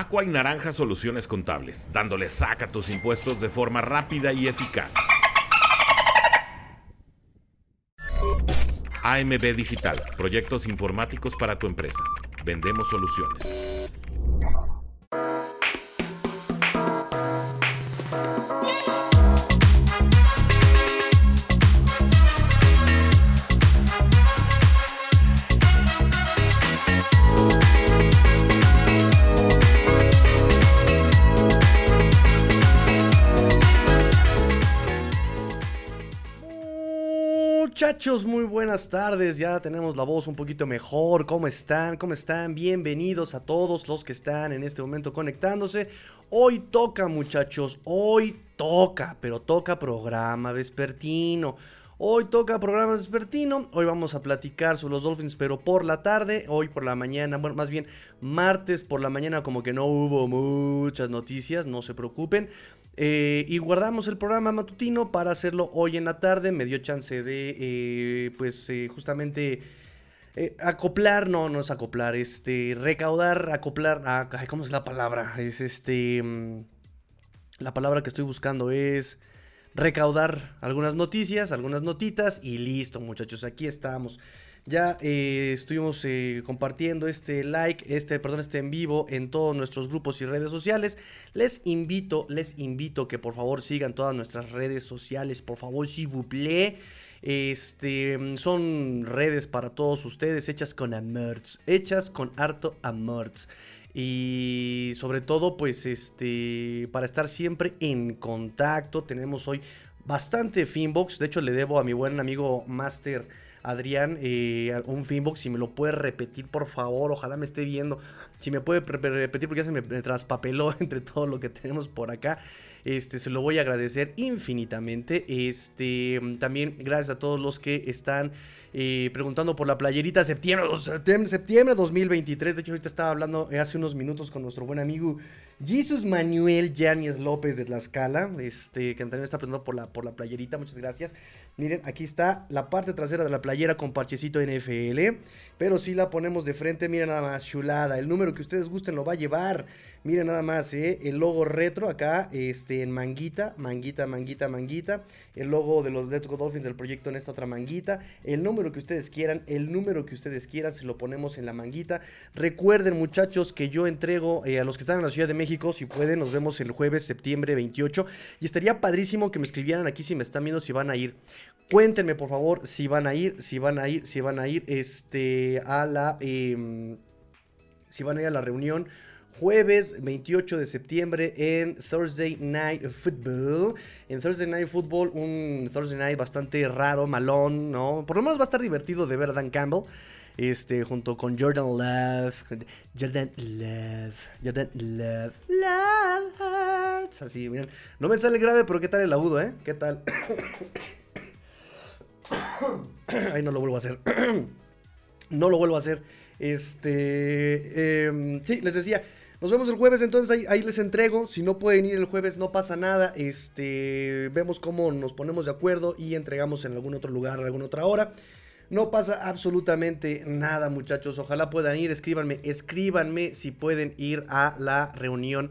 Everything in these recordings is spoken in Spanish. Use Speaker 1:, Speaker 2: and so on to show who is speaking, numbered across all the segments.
Speaker 1: Aqua y Naranja Soluciones Contables, dándole saca a tus impuestos de forma rápida y eficaz. AMB Digital, proyectos informáticos para tu empresa. Vendemos soluciones.
Speaker 2: Muchachos, muy buenas tardes. Ya tenemos la voz un poquito mejor. ¿Cómo están? ¿Cómo están? Bienvenidos a todos los que están en este momento conectándose. Hoy toca, muchachos. Hoy toca, pero toca programa vespertino. Hoy toca programa vespertino. Hoy vamos a platicar sobre los Dolphins, pero por la tarde. Hoy por la mañana, bueno, más bien martes por la mañana, como que no hubo muchas noticias. No se preocupen. Eh, y guardamos el programa matutino para hacerlo hoy en la tarde. Me dio chance de, eh, pues, eh, justamente acoplar, no, no es acoplar, este, recaudar, acoplar, ah, ¿cómo es la palabra? Es este, mm, la palabra que estoy buscando es recaudar algunas noticias, algunas notitas y listo, muchachos, aquí estamos. Ya eh, estuvimos eh, compartiendo este like, este, perdón, este en vivo en todos nuestros grupos y redes sociales. Les invito, les invito que por favor sigan todas nuestras redes sociales, por favor, si vous. Este, son redes para todos ustedes hechas con amorts, hechas con harto amorts. Y sobre todo, pues, este, para estar siempre en contacto, tenemos hoy bastante Finbox. De hecho, le debo a mi buen amigo Master Adrián, eh, un Finbox, si me lo puede repetir, por favor, ojalá me esté viendo. Si me puede repetir, porque ya se me traspapeló entre todo lo que tenemos por acá. Este, se lo voy a agradecer infinitamente. Este, también gracias a todos los que están eh, preguntando por la playerita septiembre, septiembre, septiembre 2023. De hecho, ahorita estaba hablando hace unos minutos con nuestro buen amigo Jesus Manuel Yáñez López de Tlaxcala, este, que también está preguntando por la, por la playerita. Muchas gracias. Miren, aquí está la parte trasera de la playera con parchecito NFL. Pero si la ponemos de frente, miren nada más, chulada. El número que ustedes gusten lo va a llevar. Miren nada más, ¿eh? el logo retro acá, este, en manguita, manguita, manguita, manguita. El logo de los Let's Go Dolphins del proyecto en esta otra manguita. El número que ustedes quieran, el número que ustedes quieran, se lo ponemos en la manguita. Recuerden, muchachos, que yo entrego eh, a los que están en la Ciudad de México, si pueden, nos vemos el jueves, septiembre 28. Y estaría padrísimo que me escribieran aquí si me están viendo si van a ir. Cuéntenme, por favor, si van a ir, si van a ir, si van a ir, este, a la, em, si van a ir a la reunión jueves 28 de septiembre en Thursday Night Football. En Thursday Night Football, un Thursday Night bastante raro, malón, ¿no? Por lo menos va a estar divertido de ver a Dan Campbell. Este, junto con Jordan Love. Jordan Love. Jordan Love. Love. Así, miren. No me sale grave, pero ¿qué tal el agudo, eh? ¿Qué tal? Ay, no lo vuelvo a hacer. no lo vuelvo a hacer. Este. Em, sí, les decía. Nos vemos el jueves, entonces ahí, les entrego. Si no pueden ir el jueves, no pasa nada. Este, vemos cómo nos ponemos de acuerdo y entregamos en algún otro lugar, alguna otra hora. No pasa absolutamente nada, muchachos. Ojalá puedan ir. Escríbanme, escríbanme si pueden ir a la reunión.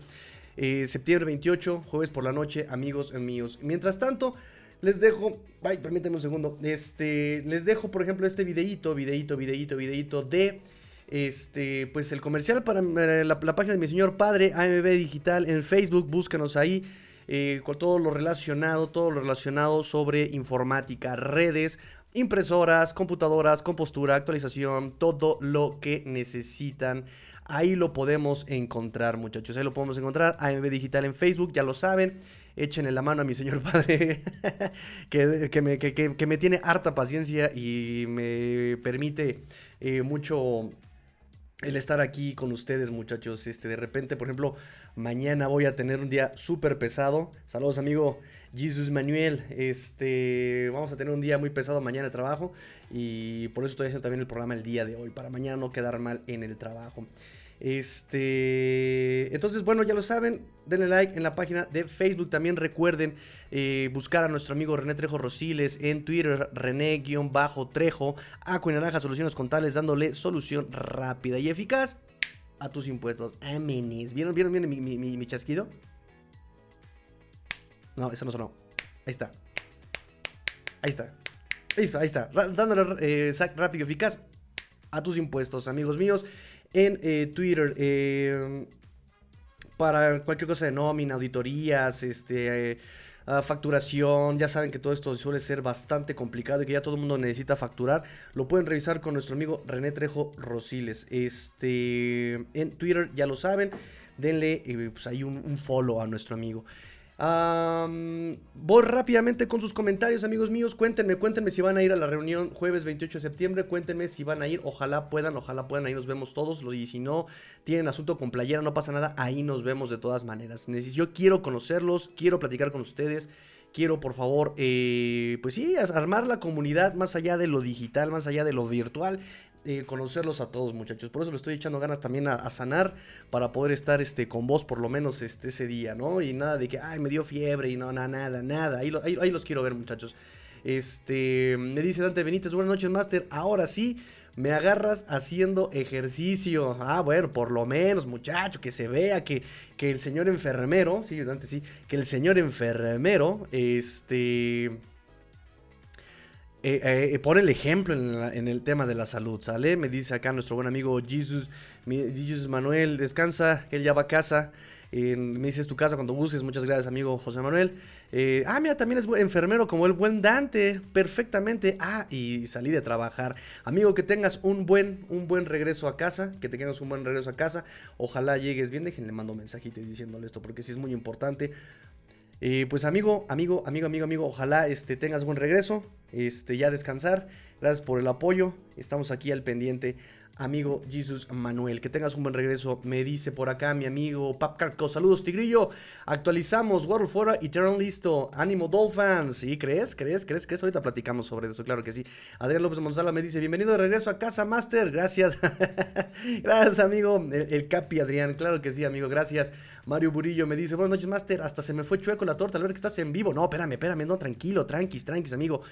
Speaker 2: Eh, septiembre 28, jueves por la noche, amigos míos. Mientras tanto, les dejo. Ay, permítanme un segundo. Este, les dejo, por ejemplo, este videíto, videíto, videíto, videíto de este, pues el comercial para eh, la, página de mi señor padre, AMB Digital, en Facebook, búscanos ahí. Eh, con todo lo relacionado, todo lo relacionado sobre informática, redes, impresoras, computadoras, compostura, actualización, todo lo que necesitan. Ahí lo podemos encontrar, muchachos. Ahí lo podemos encontrar. AMB Digital en Facebook, ya lo saben. Échenle la mano a mi señor padre, que, me, que, me, tiene harta paciencia y me permite eh, mucho el estar aquí con ustedes, muchachos. Este, de repente, por ejemplo, mañana voy a tener un día súper pesado. Saludos, amigo Jesus Manuel. Este, vamos a tener un día muy pesado mañana de trabajo. Y por eso estoy haciendo también el programa el día de hoy, para mañana no quedar mal en el trabajo. Este, entonces, bueno, ya lo saben, denle like en la página de Facebook. También recuerden eh, buscar a nuestro amigo René Trejo Rosiles en Twitter, René-Trejo, Acu y Naranja Soluciones Contables, dándole solución rápida y eficaz a tus impuestos. Amenes. ¿Vieron, vieron, vieron mi, mi, chasquido? No, eso no sonó. Ahí está. Ahí está. Listo, ahí está. dándole eh, rápido y eficaz a tus impuestos, amigos míos. En eh, Twitter. Eh, para cualquier cosa de nómina, auditorías, este, eh, ah, facturación. Ya saben que todo esto suele ser bastante complicado y que ya todo el mundo necesita facturar. Lo pueden revisar con nuestro amigo René Trejo Rosiles. Este, en Twitter ya lo saben. Denle pues ahí un follow a nuestro amigo voy rápidamente con sus comentarios, amigos míos. Cuéntenme, cuéntenme si van a ir a la reunión jueves 28 de septiembre. Cuéntenme si van a ir. Ojalá puedan, ojalá puedan. Ahí nos vemos todos. Y si no tienen asunto con playera, no pasa nada. Ahí nos vemos de todas maneras. Yo quiero conocerlos, quiero platicar con ustedes. Quiero, por favor, eh, pues sí, armar la comunidad más allá de lo digital, más allá de lo virtual. Eh, conocerlos a todos, muchachos. Por eso le estoy echando ganas también a, sanar para poder estar este, con vos por lo menos este, ese día, ¿no? Y nada de que, ay, me dio fiebre y no, nada, nada, nada. Ahí, ahí, los quiero ver, muchachos. Este, me dice Dante Benítez, buenas noches, Master. Ahora sí, me agarras haciendo ejercicio. Ah, bueno, por lo menos, muchacho, que se vea que, que el señor enfermero, sí, Dante, sí, que el señor enfermero, este eh, eh, eh, pone el ejemplo en, el tema de la salud, ¿sale? Me dice acá nuestro buen amigo Jesus, Jesus Manuel, descansa, él ya va a casa. me dices tu casa cuando busques, muchas gracias amigo José Manuel. ah, mira, también es enfermero como el buen Dante, perfectamente. Ah, y salí de trabajar. Amigo, que tengas un buen, un buen regreso a casa, que tengas un buen regreso a casa. Ojalá llegues bien, déjenle mando un mensajito diciéndole esto, porque sí es muy importante. Pues amigo, amigo, amigo, amigo, amigo, ojalá este, tengas buen regreso este, ya descansar. Gracias por el apoyo. Estamos aquí al pendiente. Amigo Jesus Manuel, que tengas un buen regreso. Me dice por acá mi amigo Pap Carco. Saludos, Tigrillo. Actualizamos World fuera Eternal listo. Ánimo, Dolphins. ¿Sí? ¿Crees? ¿Crees? ¿Crees? ¿Crees? Ahorita platicamos sobre eso, claro que sí. Adrián López Monzala me dice: Bienvenido de regreso a casa, Master. Gracias. gracias, amigo. El, el, Capi Adrián, claro que sí, amigo. Gracias. Mario Burillo me dice: Buenas noches, Master. Hasta se me fue chueco la torta al ver que estás en vivo. No, espérame, espérame. No, tranquilo, tranquis, tranquis, amigo.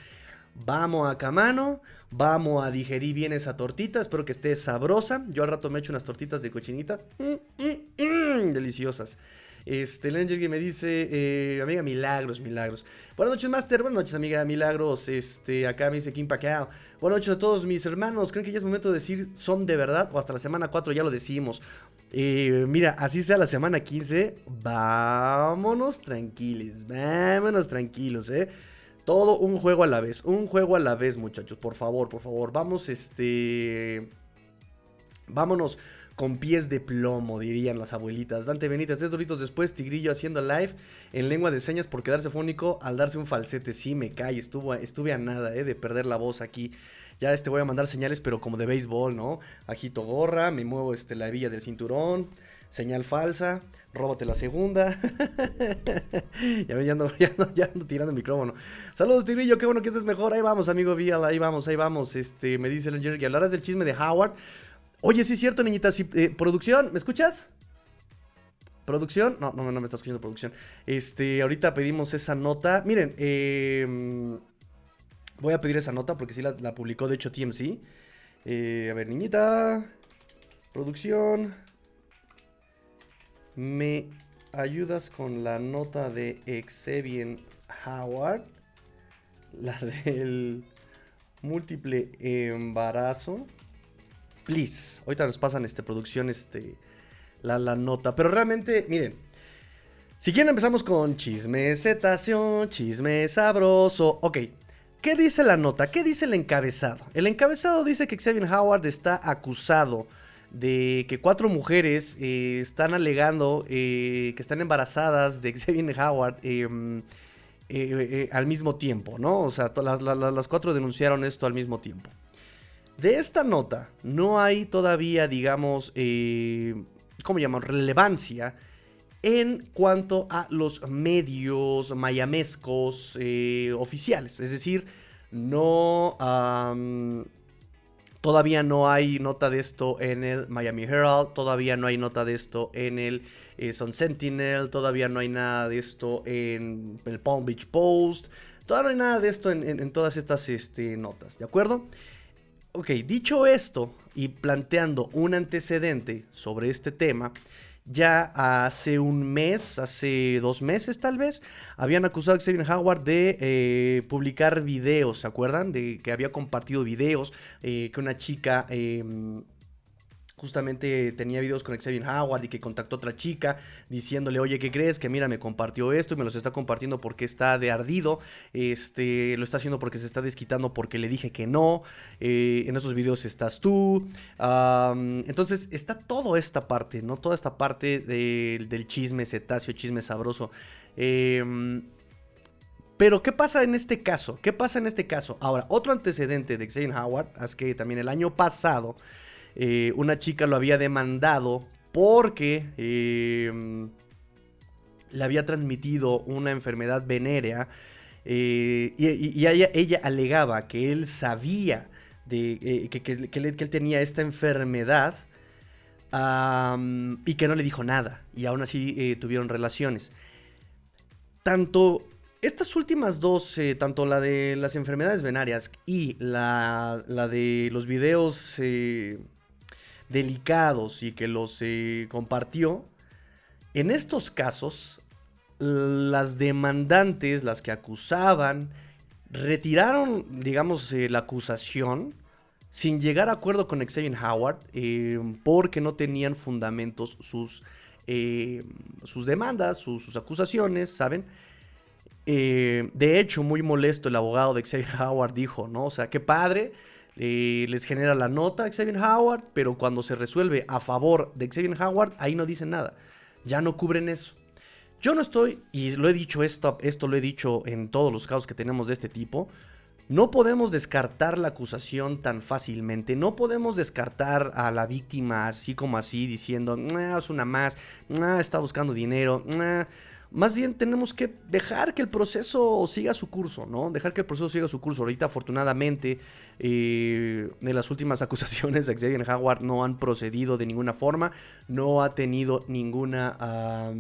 Speaker 2: Vamos a Camano, vamos a digerir bien esa tortita, espero que esté sabrosa. Yo al rato me echo unas tortitas de cochinita. Mm, mm, mm, deliciosas. Este, que me dice, eh, amiga, milagros, milagros. Buenas noches, Master. Buenas noches, amiga, milagros. Este, acá me dice Kim Pacquiao. Buenas noches a todos mis hermanos. ¿Creen que ya es momento de decir son de verdad? O hasta la semana 4 ya lo decimos. Eh, mira, así sea la semana 15, vámonos tranquilos, vámonos tranquilos, eh. Todo un juego a la vez, un juego a la vez, muchachos. Por favor, por favor, vamos, este... Vámonos con pies de plomo, dirían las abuelitas. Dante Benítez, tres doritos después, Tigrillo haciendo live en lengua de señas por quedarse fónico al darse un falsete. Sí, me cae, estuvo, estuve a nada eh, de perder la voz aquí. Ya este voy a mandar señales, pero como de béisbol, ¿no? Agito gorra, me muevo este, la villa del cinturón, señal falsa, róbate la segunda. ya, ya, ando, ya, tirando el micrófono. Saludos, Tigrillo, qué bueno que estés mejor. Ahí vamos, amigo Vial, ahí vamos, ahí vamos. Este, me dice el Jerry que hablarás del chisme de Howard. Oye, sí es cierto, niñita. Eh, producción, ¿me escuchas? ¿Producción? No, no, no me está escuchando producción. Este, ahorita pedimos esa nota. Miren, em, voy a pedir esa nota porque sí la, publicó, de hecho, TMC. Eh, a ver, niñita. Producción. ¿Me ayudas con la nota de Xavier Howard? La del múltiple embarazo. Please. Ahorita nos pasan este, producción este, la, la nota. Pero realmente, miren. Si quieren empezamos con chisme cetación, chisme sabroso. Ok. ¿Qué dice la nota? ¿Qué dice el encabezado? El encabezado dice que Xavier Howard está acusado de que cuatro mujeres eh, están alegando eh, que están embarazadas de Xavier Howard em, eh, al mismo tiempo, ¿no? O sea, las, las, cuatro denunciaron esto al mismo tiempo. De esta nota no hay todavía, digamos, ¿cómo llaman? Relevancia en cuanto a los medios mayamescos oficiales. Es decir, no... Todavía no hay nota de esto en el Miami Herald, todavía no hay nota de esto en el eh, Sun Sentinel, todavía no hay nada de esto en el Palm Beach Post, todavía no hay nada de esto en, todas estas este, notas, ¿de acuerdo? ok, dicho esto y planteando un antecedente sobre este tema, ya hace un mes, hace dos meses tal vez, habían acusado a Xavier Howard de eh, publicar videos, ¿se acuerdan? De que había compartido videos, eh, que una chica... Em, justamente tenía videos con Xavier Howard y que contactó a otra chica diciéndole, oye, ¿qué crees? Que mira, me compartió esto y me los está compartiendo porque está de ardido, este, lo está haciendo porque se está desquitando porque le dije que no, eh, en esos videos estás tú, entonces está toda esta parte, ¿no? Toda esta parte del chisme cetáceo, chisme sabroso. Em, pero, ¿qué pasa en este caso? ¿Qué pasa en este caso? Ahora, otro antecedente de Xavier Howard es que también el año pasado eh, una chica lo había demandado porque em, le había transmitido una enfermedad venérea eh, y, ella, alegaba que él sabía de, eh, que, él, tenía esta enfermedad y que no le dijo nada y aún así tuvieron relaciones. Tanto estas últimas dos, tanto la de las enfermedades venarias y la, la de los videos delicados y que los eh, compartió, en estos casos, las demandantes, las que acusaban, retiraron, digamos, eh, la acusación sin llegar a acuerdo con Xavier Howard eh, porque no tenían fundamentos sus, sus demandas, sus, acusaciones, ¿saben? de hecho, muy molesto el abogado de Xavier Howard dijo, ¿no? O sea, qué padre eh, les genera la nota Xavier Howard, pero cuando se resuelve a favor de Xavier Howard, ahí no dicen nada. Ya no cubren eso. Yo no estoy, y lo he dicho esto, esto lo he dicho en todos los casos que tenemos de este tipo, no podemos descartar la acusación tan fácilmente, no podemos descartar a la víctima así como así, diciendo, es una más, está buscando dinero, más bien tenemos que dejar que el proceso siga su curso, ¿no? Dejar que el proceso siga su curso. Ahorita, afortunadamente, eh, en las últimas acusaciones, Xavier Howard no han procedido de ninguna forma, no ha tenido ninguna...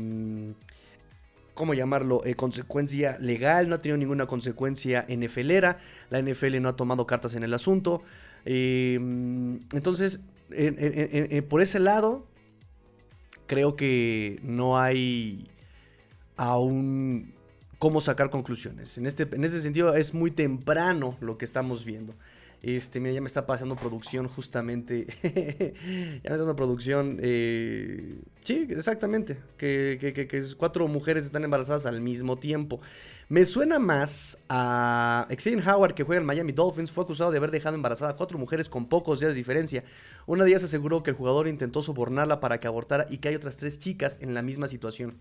Speaker 2: ¿cómo llamarlo? Eh, consecuencia legal, no ha tenido ninguna consecuencia NFLera, la NFL no ha tomado cartas en el asunto. Em, entonces, por ese lado, creo que no hay aún cómo sacar conclusiones. En este, en este sentido es muy temprano lo que estamos viendo. Este, mira, ya me está pasando producción justamente. ya me está pasando producción. Eh, sí, exactamente. Que, que, cuatro mujeres están embarazadas al mismo tiempo. Me suena más a Xavier Howard, que juega en Miami Dolphins. Fue acusado de haber dejado embarazada a cuatro mujeres con pocos días de diferencia. Una de ellas aseguró que el jugador intentó sobornarla para que abortara y que hay otras tres chicas en la misma situación.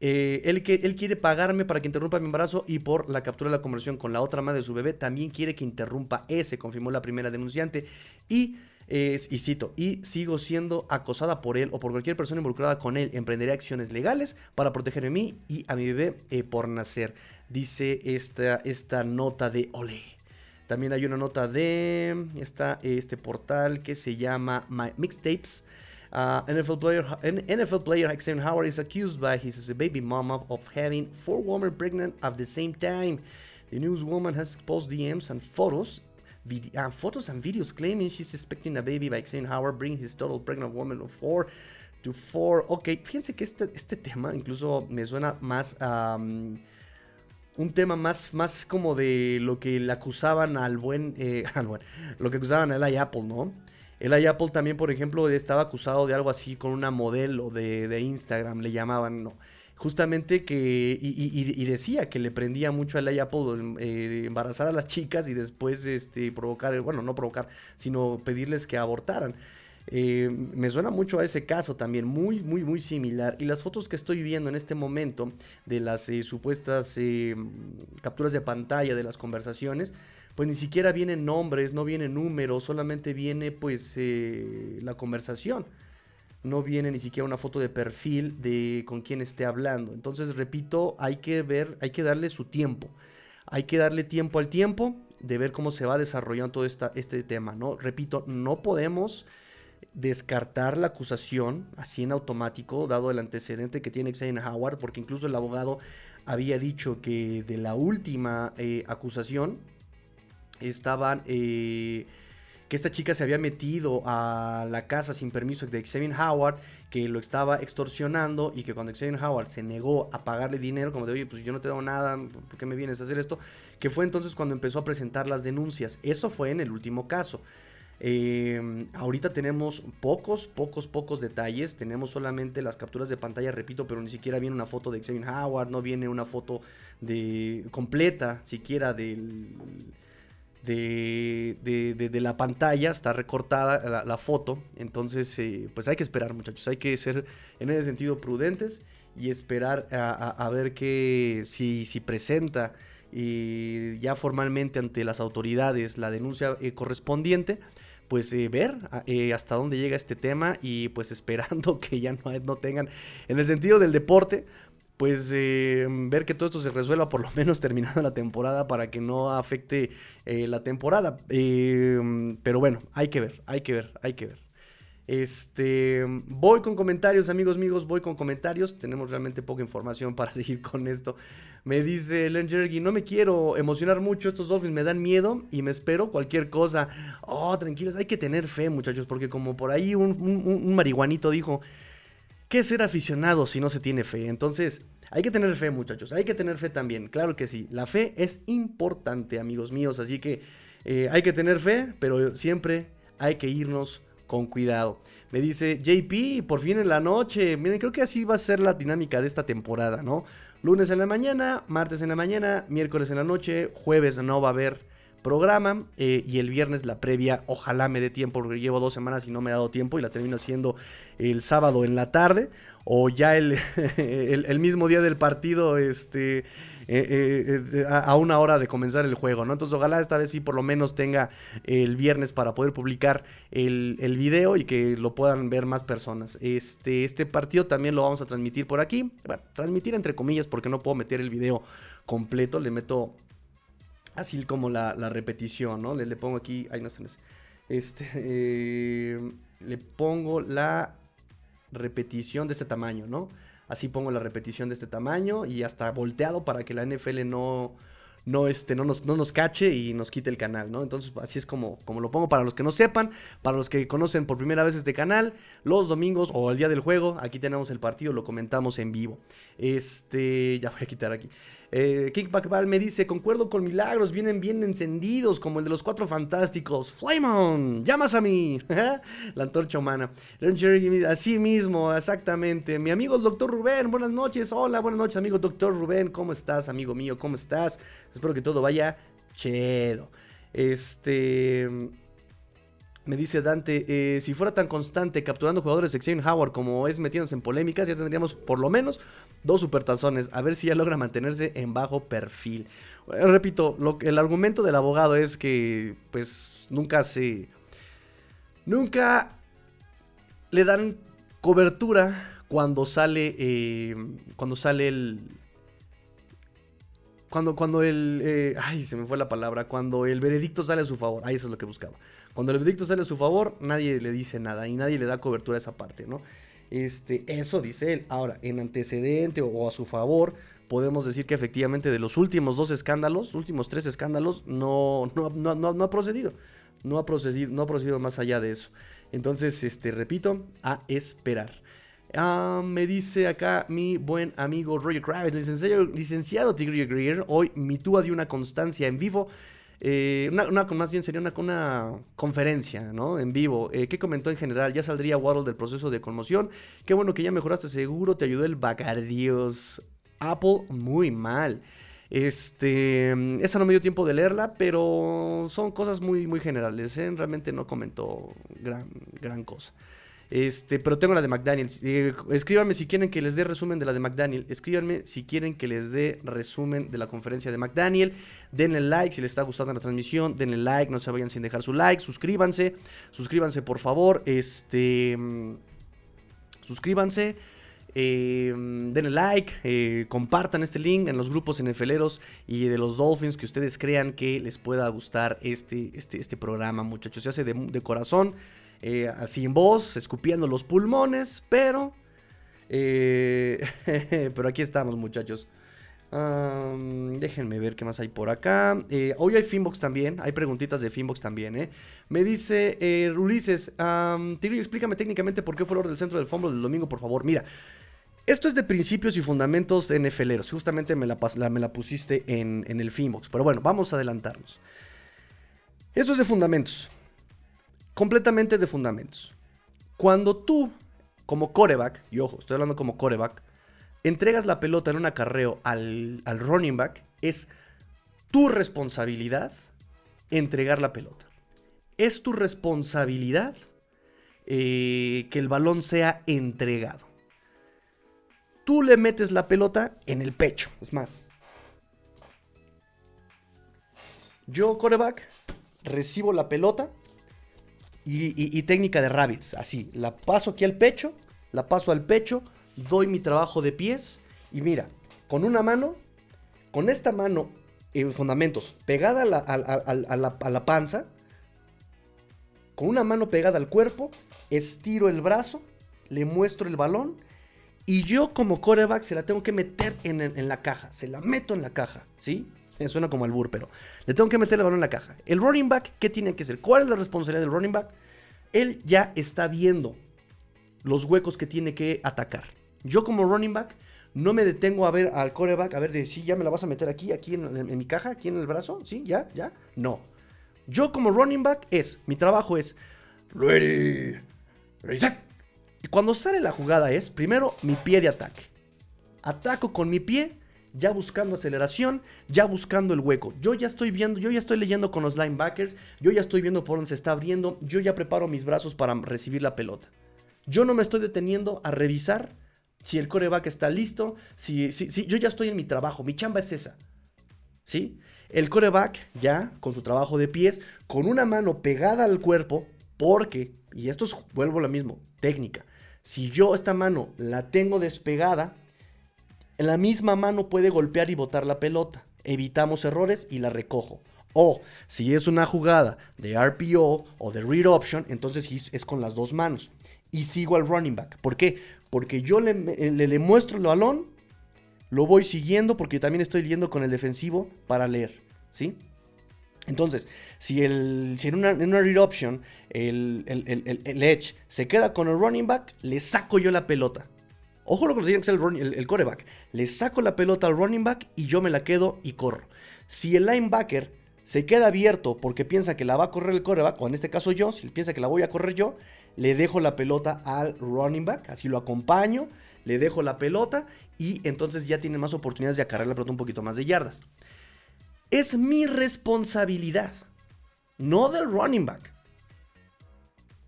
Speaker 2: Eh, él, que, él quiere pagarme para que interrumpa mi embarazo y por la captura de la conversión con la otra madre de su bebé también quiere que interrumpa ese, confirmó la primera denunciante. Y, y cito, y sigo siendo acosada por él o por cualquier persona involucrada con él. Emprenderé acciones legales para protegerme a mí y a mi bebé eh, por nacer. Dice esta, esta nota de Ole. También hay una nota de este portal que se llama My Mixtapes. Uh, NFL player NFL player Xavier Howard is accused by his baby mama of having four women pregnant at the same time. The newswoman has exposed DMs and photos, uh, photos and videos claiming she's expecting a baby by Xavier Howard, bringing his total pregnant woman of four to four. Ok, fíjense que este, este tema incluso me suena más um, un tema más, más como de lo que le acusaban al buen, eh, al buen, lo que acusaban a Eli Apple, ¿no? El Apple también, por ejemplo, estaba acusado de algo así con una modelo de, Instagram, le llamaban, ¿no? Justamente que, y, decía que le prendía mucho al Apple eh, embarazar a las chicas y después este, provocar, bueno, no provocar, sino pedirles que abortaran. Eh, me suena mucho a ese caso también, muy, muy, muy similar. Y las fotos que estoy viendo en este momento de las eh, supuestas capturas de pantalla de las conversaciones, pues ni siquiera vienen nombres, no viene números, solamente viene pues eh, la conversación. No viene ni siquiera una foto de perfil de con quién esté hablando. Entonces, repito, hay que ver, hay que darle su tiempo. Hay que darle tiempo al tiempo de ver cómo se va desarrollando todo esta, este tema, ¿no? Repito, no podemos descartar la acusación así en automático, dado el antecedente que tiene Xavier Howard, porque incluso el abogado había dicho que de la última eh, acusación, estaban, eh, que esta chica se había metido a la casa sin permiso de Xavier Howard, que lo estaba extorsionando y que cuando Xavier Howard se negó a pagarle dinero, como de, oye, pues yo no te doy nada, ¿por qué me vienes a hacer esto? Que fue entonces cuando empezó a presentar las denuncias. Eso fue en el último caso. Eh, ahorita tenemos pocos, pocos, pocos detalles. Tenemos solamente las capturas de pantalla, repito, pero ni siquiera viene una foto de Xavier Howard, no viene una foto de completa, siquiera del de, la pantalla, está recortada la, foto, entonces eh, pues hay que esperar muchachos, hay que ser en ese sentido prudentes y esperar a, ver que si, si presenta y ya formalmente ante las autoridades la denuncia eh, correspondiente, pues eh, ver hasta dónde llega este tema y pues esperando que ya no, no tengan, en el sentido del deporte, pues eh, ver que todo esto se resuelva por lo menos terminando la temporada para que no afecte eh, la temporada. Eh, pero bueno, hay que ver, hay que ver, hay que ver. Este, voy con comentarios, amigos míos, voy con comentarios. Tenemos realmente poca información para seguir con esto. Me dice Len Jergy, no me quiero emocionar mucho, estos Dolphins me dan miedo y me espero cualquier cosa. Oh, tranquilos, hay que tener fe, muchachos, porque como por ahí un, un marihuanito dijo, ¿Qué ser aficionado si no se tiene fe? Entonces, hay que tener fe, muchachos. Hay que tener fe también. Claro que sí. La fe es importante, amigos míos. Así que eh, hay que tener fe, pero siempre hay que irnos con cuidado. Me dice JP, por fin en la noche. Miren, creo que así va a ser la dinámica de esta temporada, ¿no? Lunes en la mañana, martes en la mañana, miércoles en la noche, jueves no va a haber programa eh, y el viernes la previa, ojalá me dé tiempo porque llevo dos semanas y no me ha dado tiempo y la termino haciendo el sábado en la tarde o ya el, el, mismo día del partido, este... Eh, eh, a una hora de comenzar el juego, ¿no? Entonces ojalá esta vez sí por lo menos tenga el viernes para poder publicar el, el, video y que lo puedan ver más personas. Este, este partido también lo vamos a transmitir por aquí. Bueno, transmitir entre comillas porque no puedo meter el video completo. Le meto así como la, repetición, ¿no? Le, pongo aquí, ahí no sé, este, eh, le pongo la repetición de este tamaño, ¿no? Así pongo la repetición de este tamaño y hasta volteado para que la NFL no, no, este, no, nos, no nos cache y nos quite el canal, ¿no? Entonces así es como, como lo pongo para los que no sepan, para los que conocen por primera vez este canal, los domingos o el día del juego, aquí tenemos el partido, lo comentamos en vivo. Este, ya voy a quitar aquí. Eh, me dice, concuerdo con Milagros, vienen bien encendidos como el de los cuatro fantásticos. Flamon, llamas a mí. la antorcha humana. Así mismo, exactamente. Mi amigo el doctor Rubén, buenas noches. Hola, buenas noches, amigo doctor Rubén. ¿Cómo estás, amigo mío? ¿Cómo estás? Espero que todo vaya chedo. Este... Me dice Dante, eh, si fuera tan constante capturando jugadores de Xavier Howard como es metiéndose en polémicas, ya tendríamos por lo menos dos supertazones. A ver si ya logra mantenerse en bajo perfil. repito, lo, el argumento del abogado es que pues nunca se... Nunca le dan cobertura cuando sale... Eh, cuando sale el... Cuando, cuando el... Eh, ay, se me fue la palabra. Cuando el veredicto sale a su favor. Ahí eso es lo que buscaba. Cuando el veredicto sale a su favor, nadie le dice nada y nadie le da cobertura a esa parte, ¿no? Este, eso dice él. Ahora, en antecedente o, a su favor, podemos decir que efectivamente de los últimos dos escándalos, últimos tres escándalos, no, no, no, ha procedido. No ha procedido, no ha procedido más allá de eso. Entonces, este, repito, a esperar. Ah, me dice acá mi buen amigo Roger Kravitz, licenciado, licenciado Tigre Greer, hoy mi túa de una constancia en vivo eh, una, más bien sería una, una conferencia, ¿no? En vivo. Eh, ¿Qué comentó en general? Ya saldría Waddle del proceso de conmoción. Qué bueno que ya mejoraste, seguro te ayudó el Bacardios. Apple, muy mal. Este, esa no me dio tiempo de leerla, pero son cosas muy, muy generales. ¿eh? Realmente no comentó gran, gran cosa. Este, pero tengo la de McDaniel. Eh, escríbanme si quieren que les dé resumen de la de McDaniel. Escríbanme si quieren que les dé resumen de la conferencia de McDaniel. Denle like si les está gustando la transmisión. Denle like, no se vayan sin dejar su like. Suscríbanse. Suscríbanse, por favor. Este. Suscríbanse. Eh, denle like, eh, compartan este link en los grupos NFLeros y de los Dolphins que ustedes crean que les pueda gustar este, este, este programa, muchachos. Se hace de corazón. Eh, en voz, escupiendo los pulmones, pero... Eh, pero aquí estamos muchachos. déjenme ver qué más hay por acá. Eh, hoy hay Finbox también. Hay preguntitas de Finbox también. Me dice eh, Ulises, explícame técnicamente por qué fue el orden del centro del fumble del domingo, por favor. Mira, esto es de principios y fundamentos NFLeros. Justamente me la, me la pusiste en, en el Finbox. Pero bueno, vamos a adelantarnos. Eso es de fundamentos. Completamente de fundamentos. Cuando tú, como coreback, y ojo, estoy hablando como coreback, entregas la pelota en un acarreo al, running back, es tu responsabilidad entregar la pelota. Es tu responsabilidad eh, que el balón sea entregado. Tú le metes la pelota en el pecho. Es más, yo, coreback, recibo la pelota y, y, técnica de rabbits. Así, la paso aquí al pecho, la paso al pecho, doy mi trabajo de pies y mira, con una mano, con esta mano en fundamentos pegada a la, panza, con una mano pegada al cuerpo, estiro el brazo, le muestro el balón y yo como coreback se la tengo que meter en, la caja. Se la meto en la caja, ¿sí? Suena como el burr, pero le tengo que meter el balón en la caja. El running back, ¿qué tiene que hacer? ¿Cuál es la responsabilidad del running back? Él ya está viendo los huecos que tiene que atacar. Yo como running back no me detengo a ver al coreback, a ver de si ya me la vas a meter aquí, aquí en, mi caja, aquí en el brazo, ¿sí? ¿Ya? ¿Ya? No. Yo como running back es, mi trabajo es, ready, reset. Y cuando sale la jugada es, primero, mi pie de ataque. Ataco con mi pie, ya buscando aceleración, ya buscando el hueco. Yo ya estoy viendo, yo ya estoy leyendo con los linebackers, yo ya estoy viendo por dónde se está abriendo, yo ya preparo mis brazos para recibir la pelota. Yo no me estoy deteniendo a revisar si el coreback está listo, si, si, si, yo ya estoy en mi trabajo, mi chamba es esa. ¿Sí? El coreback ya con su trabajo de pies, con una mano pegada al cuerpo, porque, y esto es, vuelvo a lo mismo, técnica. Si yo esta mano la tengo despegada, la misma mano puede golpear y botar la pelota. Evitamos errores y la recojo. O si es una jugada de RPO o de read option, entonces es con las dos manos. Y sigo al running back. ¿Por qué? porque yo le, le, muestro el balón, lo voy siguiendo porque también estoy leyendo con el defensivo para leer, ¿sí? Entonces, si, el, en, una, en read option el, el, edge se queda con el running back, le saco yo la pelota. Ojo lo que tiene que ser el, el, coreback. Le saco la pelota al running back y yo me la quedo y corro. Si el linebacker se queda abierto porque piensa que la va a correr el coreback, o en este caso yo, si piensa que la voy a correr yo, le dejo la pelota al running back, así lo acompaño, le dejo la pelota y entonces ya tiene más oportunidades de acarrear la pelota un poquito más de yardas. Es mi responsabilidad, no del running back.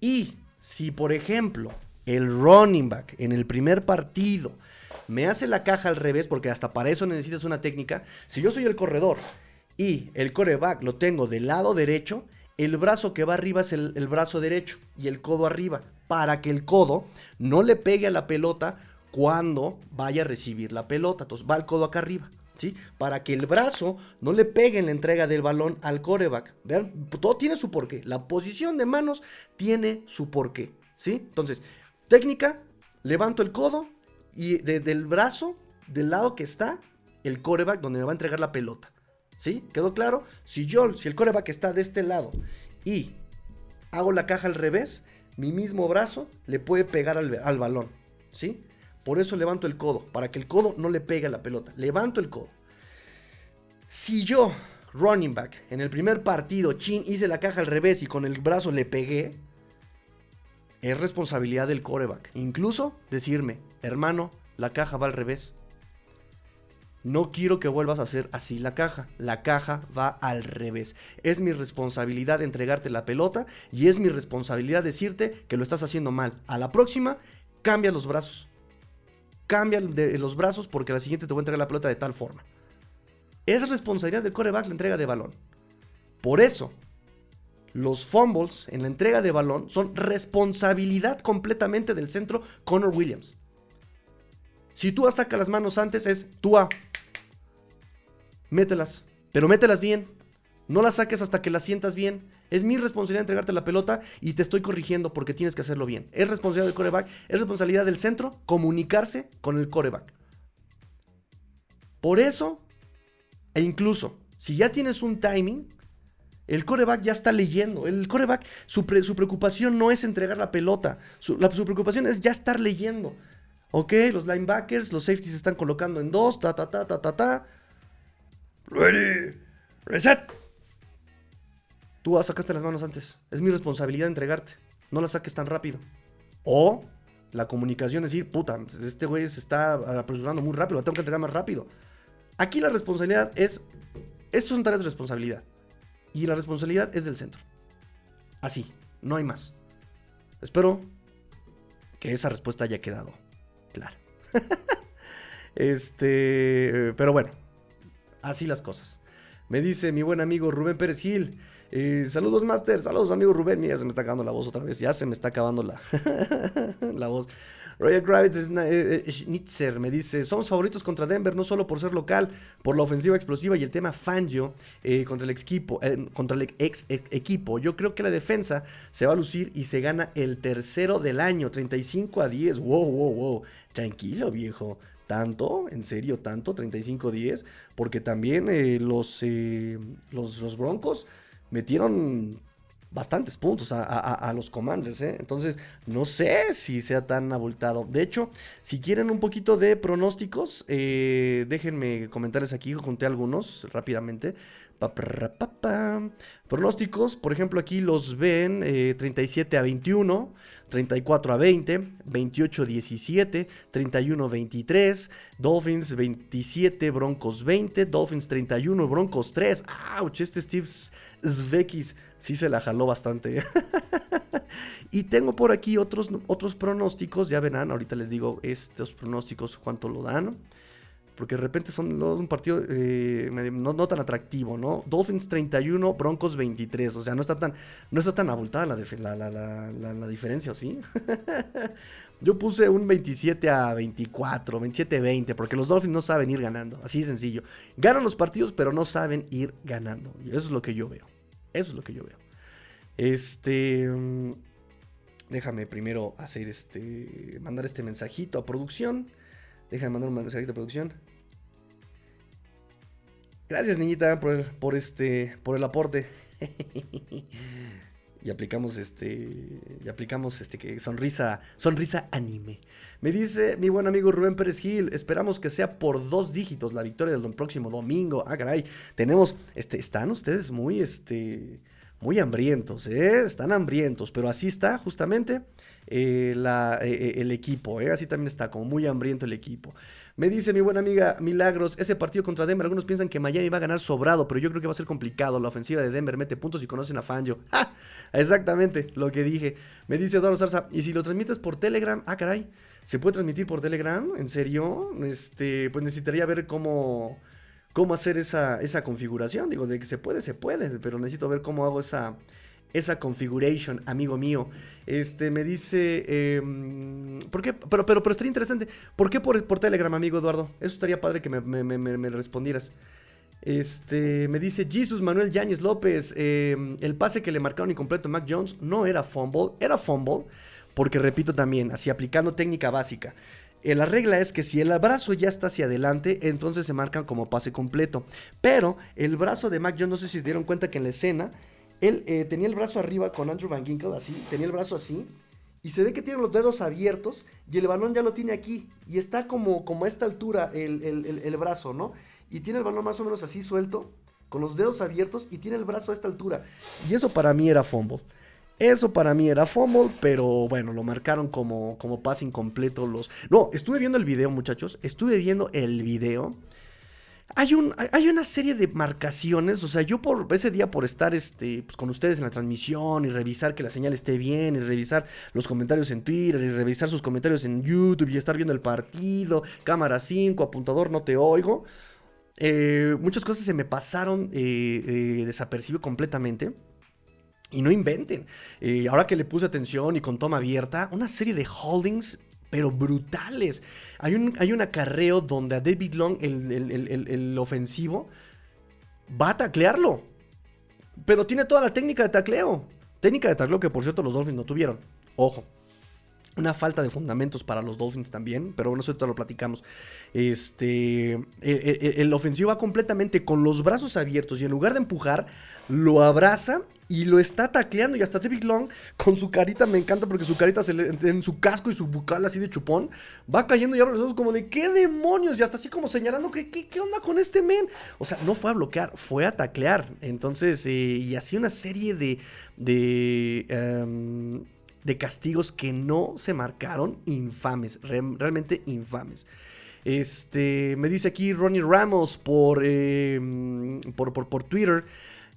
Speaker 2: Y si, por ejemplo, el running back en el primer partido me hace la caja al revés, porque hasta para eso necesitas una técnica, si yo soy el corredor y el coreback lo tengo del lado derecho, el brazo que va arriba es el, brazo derecho y el codo arriba, para que el codo no le pegue a la pelota cuando vaya a recibir la pelota. Entonces va el codo acá arriba. ¿Sí? Para que el brazo no le pegue en la entrega del balón al coreback. Vean, todo tiene su porqué. La posición de manos tiene su porqué. ¿Sí? Entonces, técnica, levanto el codo y del brazo, del lado que está, el coreback donde me va a entregar la pelota. ¿Sí? ¿Quedó claro? Si yo, si el coreback está de este lado y hago la caja al revés, mi mismo brazo le puede pegar al, balón. ¿Sí? Por eso levanto el codo, para que el codo no le pegue a la pelota. Levanto el codo. Si yo, running back, en el primer partido, chin, hice la caja al revés y con el brazo le pegué, es responsabilidad del coreback. Incluso decirme, hermano, la caja va al revés. No quiero que vuelvas a hacer así la caja. La caja va al revés. Es mi responsabilidad entregarte la pelota y es mi responsabilidad decirte que lo estás haciendo mal. A la próxima, cambia los brazos. Cambia los brazos porque a la siguiente te voy a entregar la pelota de tal forma. Es responsabilidad del coreback la entrega de balón. Por eso, los fumbles en la entrega de balón son responsabilidad completamente del centro Connor Williams. Si tú saca las manos antes, es tú a mételas, pero mételas bien. No las saques hasta que las sientas bien. Es mi responsabilidad entregarte la pelota y te estoy corrigiendo porque tienes que hacerlo bien. Es responsabilidad del coreback, es responsabilidad del centro comunicarse con el coreback. Por eso, e incluso, si ya tienes un timing, el coreback ya está leyendo. El coreback, su, preocupación no es entregar la pelota. Su, su, preocupación es ya estar leyendo. Ok, los linebackers, los safeties se están colocando en dos. Ta, ta, ta, ta, ta, ta. Ready. Reset. Tú sacaste las manos antes. Es mi responsabilidad entregarte. No las saques tan rápido. O la comunicación es decir, puta, este güey se está apresurando muy rápido, la tengo que entregar más rápido. Aquí la responsabilidad es. Estos son tareas de responsabilidad. Y la responsabilidad es del centro. Así, no hay más. Espero que esa respuesta haya quedado clara. este, pero bueno, así las cosas. Me dice mi buen amigo Rubén Pérez Gil. Eh, saludos, Master. Saludos, amigo Rubén. Mira, se me está acabando la voz otra vez. Ya se me está acabando la, la voz. Royal Kravitz eh, eh, Schnitzer me dice: Somos favoritos contra Denver, no solo por ser local, por la ofensiva explosiva y el tema Fangio contra, el equipo, contra el ex, equipo. Yo creo que la defensa se va a lucir y se gana el tercero del año, 35 a 10. Wow, wow, wow. Tranquilo, viejo. ¿Tanto? ¿En serio tanto? ¿35-10? Porque también los, los Broncos metieron bastantes puntos a, los Commanders, ¿eh? Entonces, no sé si sea tan abultado. De hecho, si quieren un poquito de pronósticos, eh, déjenme comentarles aquí, junté algunos rápidamente. Pronósticos, por ejemplo, aquí los ven 37 eh, a 21, 34 a 20, 28 a 17, 31 a 23, Dolphins 27, Broncos 20, Dolphins 31, Broncos 3. ¡Auch! Este Steve Zvekis sí se la jaló bastante. y tengo por aquí otros, otros pronósticos, ya verán, ahorita les digo estos pronósticos cuánto lo dan. Porque de repente son un partido eh, no, tan atractivo, ¿no? Dolphins 31, Broncos 23. O sea, no está tan, no está tan abultada la, la, diferencia, ¿sí? Yo puse un 27 a 24, 27 a 20, porque los Dolphins no saben ir ganando. Así de sencillo. Ganan los partidos, pero no saben ir ganando. Eso es lo que yo veo. Eso es lo que yo veo. Este. Mm, déjame primero hacer este. Mandar este mensajito a producción. Déjame mandar un mensajito a producción. Gracias, niñita, por, por este. por el aporte. y aplicamos este. Y aplicamos este que sonrisa. Sonrisa anime. Me dice mi buen amigo Rubén Pérez Gil. Esperamos que sea por dos dígitos la victoria del próximo domingo. Ah, caray. Tenemos. Este. Están ustedes muy este. Muy hambrientos, ¿eh? Están hambrientos. Pero así está, justamente. Eh, eh, eh, el equipo, así también está, como muy hambriento el equipo. Me dice mi buena amiga Milagros, ese partido contra Denver, algunos piensan que Miami va a ganar sobrado, pero yo creo que va a ser complicado. La ofensiva de Denver mete puntos y conocen a Fangio. Exactamente lo que dije. Me dice Eduardo Zarza, ¿y si lo transmites por Telegram? Ah, caray, ¿se puede transmitir por Telegram? ¿En serio? Este, pues necesitaría ver cómo, cómo hacer esa, esa configuración. Digo, de que se puede, se puede, pero necesito ver cómo hago esa, esa configuration, amigo mío. Este, me dice, em, ¿por qué? Pero, pero, pero estaría interesante. ¿Por qué por, por Telegram, amigo Eduardo? Eso estaría padre que me, me, respondieras. Este, me dice Jesus Manuel Yáñez López, em, el pase que le marcaron incompleto a Mac Jones no era fumble, era fumble, porque repito también, así aplicando técnica básica. Eh, la regla es que si el brazo ya está hacia adelante, entonces se marcan como pase completo. Pero el brazo de Mac Jones, no sé si se dieron cuenta que en la escena él eh, tenía el brazo arriba con Andrew Van Ginkle, así, tenía el brazo así, y se ve que tiene los dedos abiertos y el balón ya lo tiene aquí, y está como, como a esta altura el, brazo, ¿no? Y tiene el balón más o menos así suelto, con los dedos abiertos, y tiene el brazo a esta altura. Y eso para mí era fumble. Eso para mí era fumble, pero bueno, lo marcaron como, como pase incompleto los... No, estuve viendo el video, muchachos, estuve viendo el video hay, un, hay una serie de marcaciones, o sea, yo por ese día por estar este, pues, con ustedes en la transmisión y revisar que la señal esté bien y revisar los comentarios en Twitter y revisar sus comentarios en YouTube y estar viendo el partido, cámara 5, apuntador, no te oigo. Eh, muchas cosas se me pasaron eh, eh, desapercibido completamente. Y no inventen. ahora que le puse atención y con toma abierta, una serie de holdings pero brutales. Hay un, hay un acarreo donde a David Long, el, ofensivo, va a taclearlo. Pero tiene toda la técnica de tacleo. Técnica de tacleo que por cierto los Dolphins no tuvieron. Ojo. una falta de fundamentos para los Dolphins también, pero bueno, eso lo platicamos. Este, el, el, ofensivo va completamente con los brazos abiertos y en lugar de empujar, lo abraza y lo está tacleando. Y hasta David Long, con su carita, me encanta porque su carita se le, en su casco y su bucal así de chupón, va cayendo y abre los ojos como de ¿qué demonios? Y hasta así como señalando ¿qué, qué, onda con este men? O sea, no fue a bloquear, fue a taclear. Entonces, eh, y así una serie de. de. Em, de castigos que no se marcaron infames, realmente infames. Este, me dice aquí Ronnie Ramos por, em, por, por, por Twitter.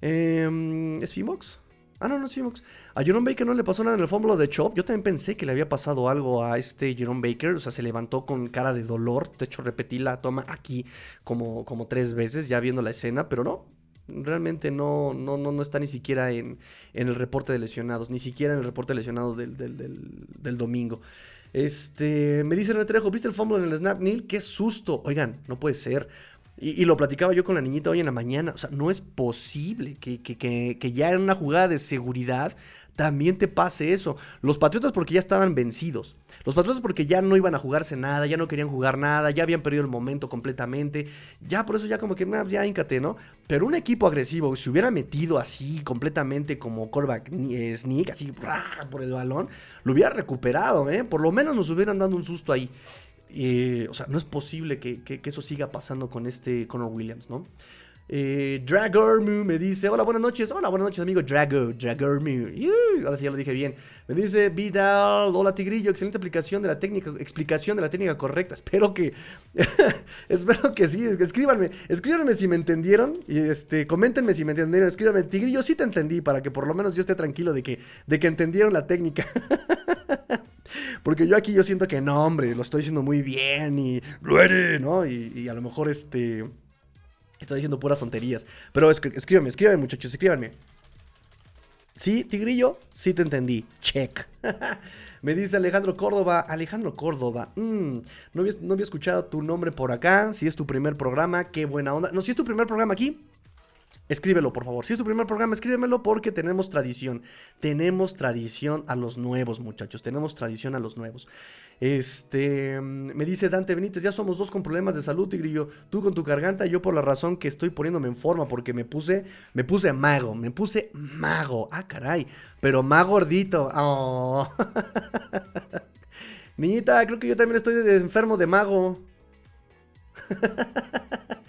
Speaker 2: Eh, ¿Es Fimox? Ah, no, no es Fimox. A Jerome Baker no le pasó nada en el fórmula de Chop. Yo también pensé que le había pasado algo a este Jerome Baker. O sea, se levantó con cara de dolor. De hecho, repetí la toma aquí como, como tres veces, ya viendo la escena, pero no. Realmente no, no, no, no está ni siquiera en, en, el reporte de lesionados, ni siquiera en el reporte de lesionados del, del, del, domingo. Este, me dice René Trejo, ¿viste el fórmula en el snap, Neil? ¡Qué susto! Oigan, no puede ser. Y, lo platicaba yo con la niñita hoy en la mañana. O sea, no es posible que, que, ya en una jugada de seguridad también te pase eso. Los Patriotas porque ya estaban vencidos. Los Patriotas porque ya no iban a jugarse nada, ya no querían jugar nada, ya habían perdido el momento completamente. Ya por eso ya como que, nada, ya íncate, ¿no? Pero un equipo agresivo, si hubiera metido así completamente como Corback eh, Sneak, así por el balón, lo hubiera recuperado, ¿eh? Por lo menos nos hubieran dado un susto ahí o sea, no es posible que, eso siga pasando con este Conor Williams, ¿no? Eh, Dragormu me dice, hola, buenas noches, hola, buenas noches, amigo Drago, Dragormu, ahora sí ya lo dije bien. Me dice Vidal, hola Tigrillo, excelente aplicación de la técnica, explicación de la técnica correcta. Espero que, espero que sí, escríbanme, escríbanme si me entendieron y este, coméntenme si me entendieron, escríbanme, Tigrillo, sí te entendí para que por lo menos yo esté tranquilo de que, de que entendieron la técnica. Porque yo aquí yo siento que no, hombre, lo estoy diciendo muy bien y ¿no? Y, a lo mejor este. Estoy diciendo puras tonterías. Pero escríbanme, escríbanme, muchachos, escríbanme. Sí, Tigrillo, sí te entendí. Check. Me dice Alejandro Córdoba. Alejandro Córdoba. Mm, no, había, no había escuchado tu nombre por acá. Si es tu primer programa, qué buena onda. No, si es tu primer programa aquí, escríbelo, por favor. Si es tu primer programa, escríbemelo porque tenemos tradición. Tenemos tradición a los nuevos, muchachos. Tenemos tradición a los nuevos. Este, me dice Dante Benítez, ya somos dos con problemas de salud, Tigrillo. Tú con tu garganta, yo por la razón que estoy poniéndome en forma, porque me puse, me puse mago, me puse mago. Ah, caray, pero más gordito. Oh. Niñita, creo que yo también estoy enfermo de mago.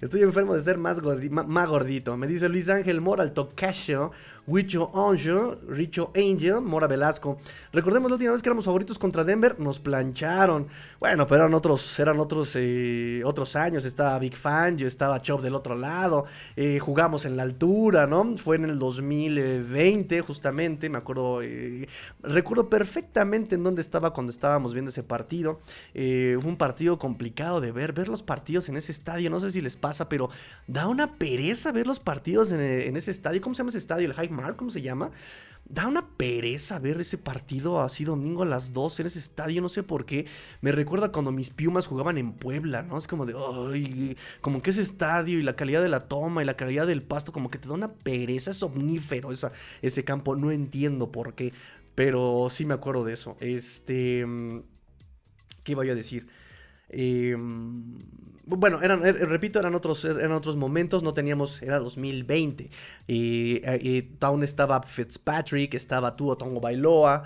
Speaker 2: Estoy enfermo de ser más, gordito. Me dice Luis Ángel Mora, el. Wicho Angel, Richo Angel, Mora Velasco. Recordemos la última vez que éramos favoritos contra Denver, nos plancharon. Bueno, pero eran otros, eran otros, eh, otros años. Estaba Big Fan, yo estaba Chop del otro lado. Eh, jugamos en la altura, ¿no? Fue en el 2020, justamente. Me acuerdo, eh, recuerdo perfectamente en dónde estaba cuando estábamos viendo ese partido. fue un partido complicado de ver. Ver los partidos en ese estadio, no sé si les pasa, pero da una pereza ver los partidos en, ese estadio. ¿Cómo se llama ese estadio? El High ¿cómo se llama? Da una pereza ver ese partido así domingo a las 12 en ese estadio, no sé por qué. Me recuerda cuando mis piumas jugaban en Puebla, ¿no? Es como de, como que ese estadio y la calidad de la toma y la calidad del pasto, como que te da una pereza, es omnífero ese campo, no entiendo por qué, pero sí me acuerdo de eso. Este, ¿qué iba a decir? Eh, bueno, eran, er, repito, eran otros, eran otros momentos, no teníamos, era 2020. Y, Town estaba Fitzpatrick, estaba Tuo Tongo Bailoa,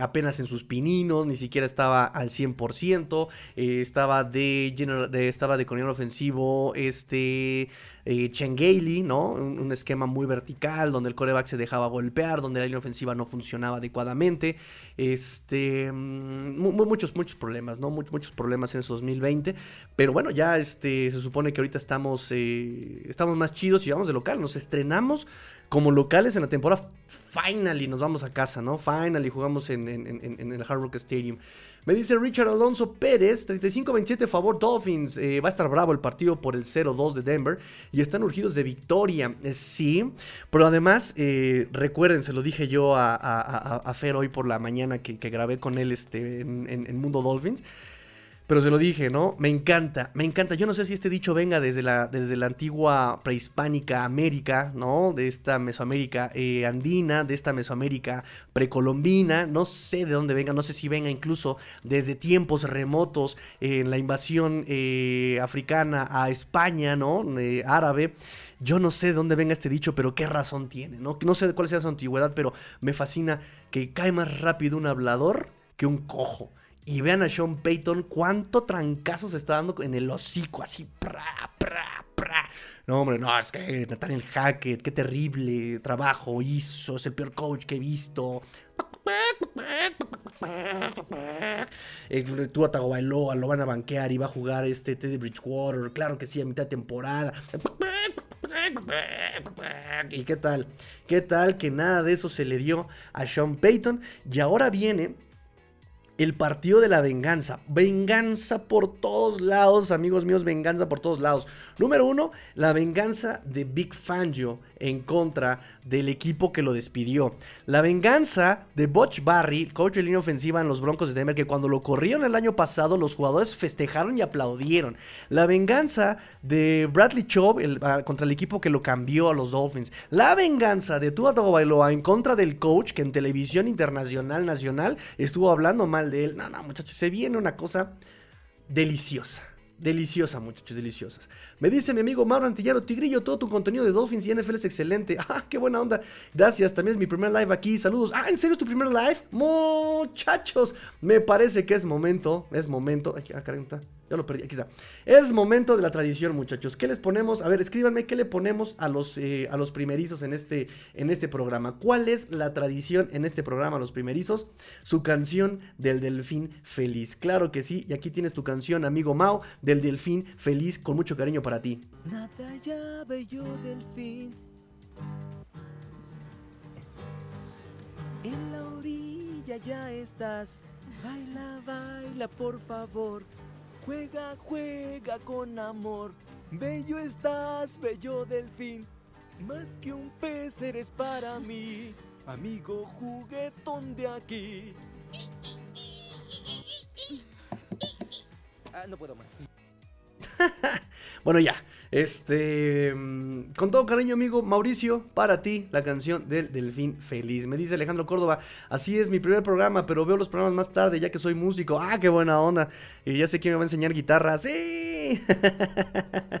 Speaker 2: apenas en sus pininos, ni siquiera estaba al 100%. estaba de, de, estaba de coordinador ofensivo, este eh, ¿no? Un, esquema muy vertical, donde el coreback se dejaba golpear, donde la línea ofensiva no funcionaba adecuadamente. Este, mm, muchos, muchos problemas, ¿no? Muchos, muchos problemas en ese 2020. Pero bueno, ya este, se supone que ahorita estamos, eh, estamos más chidos y vamos de local. Nos estrenamos como locales en la temporada. Finally nos vamos a casa, ¿no? Finally jugamos en, en el Hard Rock Stadium. Me dice Richard Alonso Pérez, 35-27 favor Dolphins. Eh, va a estar bravo el partido por el 0-2 de Denver y están urgidos de victoria. Eh, sí, pero además, eh, recuerden, se lo dije yo a, Fer hoy por la mañana que, grabé con él este, en, Mundo Dolphins. Pero se lo dije, ¿no? Me encanta, me encanta. Yo no sé si este dicho venga desde la, desde la antigua prehispánica América, ¿no? De esta Mesoamérica eh, andina, de esta Mesoamérica precolombina. No sé de dónde venga, no sé si venga incluso desde tiempos remotos en la invasión eh, africana a España, ¿no? árabe. Yo no sé de dónde venga este dicho, pero qué razón tiene, ¿no? No sé cuál sea su antigüedad, pero me fascina que cae más rápido un hablador que un cojo. Y vean a Sean Payton cuánto trancazo se está dando en el hocico, así, pra, pra, pra. No, hombre, no, es que Nathaniel Hackett, qué terrible trabajo hizo, es el peor coach que he visto. Eh, tú a Tagovailoa lo van a banquear y va a jugar este Teddy Bridgewater, claro que sí, a mitad de temporada. ¿Y qué tal? ¿Qué tal que nada de eso se le dio a Sean Payton? Y ahora viene el partido de la venganza. Venganza por todos lados, amigos míos, venganza por todos lados. Número uno, la venganza de Big Fangio en contra del equipo que lo despidió. La venganza de Butch Barry, coach de línea ofensiva en los Broncos de Denver, que cuando lo corrieron el año pasado, los jugadores festejaron y aplaudieron. La venganza de Bradley Chubb ah, contra el equipo que lo cambió a los Dolphins. La venganza de Tua Tagovailoa en contra del coach que en televisión internacional, nacional, estuvo hablando mal de él. No, no, muchachos, se viene una cosa deliciosa. Deliciosa, muchachos, deliciosas. Me dice mi amigo Mauro Antillano, Tigrillo, todo tu contenido de Dolphins y NFL es excelente. Ah, qué buena onda. Gracias, también es mi primer live aquí. Saludos. Ah, ¿en serio es tu primer live? Muchachos, me parece que es momento, es momento. Aquí, ah, está. Ya lo perdí, aquí está. Es momento de la tradición, muchachos. ¿Qué les ponemos? A ver, escríbanme qué le ponemos a los, eh, a los primerizos en este, en este programa. ¿Cuál es la tradición en este programa, los primerizos? Su canción del delfín feliz. Claro que sí. Y aquí tienes tu canción, amigo Mao, del delfín feliz, con mucho cariño para ti.
Speaker 3: Nada bello delfín. En la orilla ya estás. Baila, baila, por favor. Juega, juega con amor. Bello estás, bello delfín. Más que un pez eres para mí, amigo juguetón de aquí. Ah, no puedo más.
Speaker 2: bueno, ya. Este. Mm, con todo cariño, amigo Mauricio, para ti la canción del Delfín Feliz. Me dice Alejandro Córdoba, así es mi primer programa, pero veo los programas más tarde ya que soy músico. Ah, qué buena onda. Y ya sé quién me va a enseñar guitarra. ¡Sí!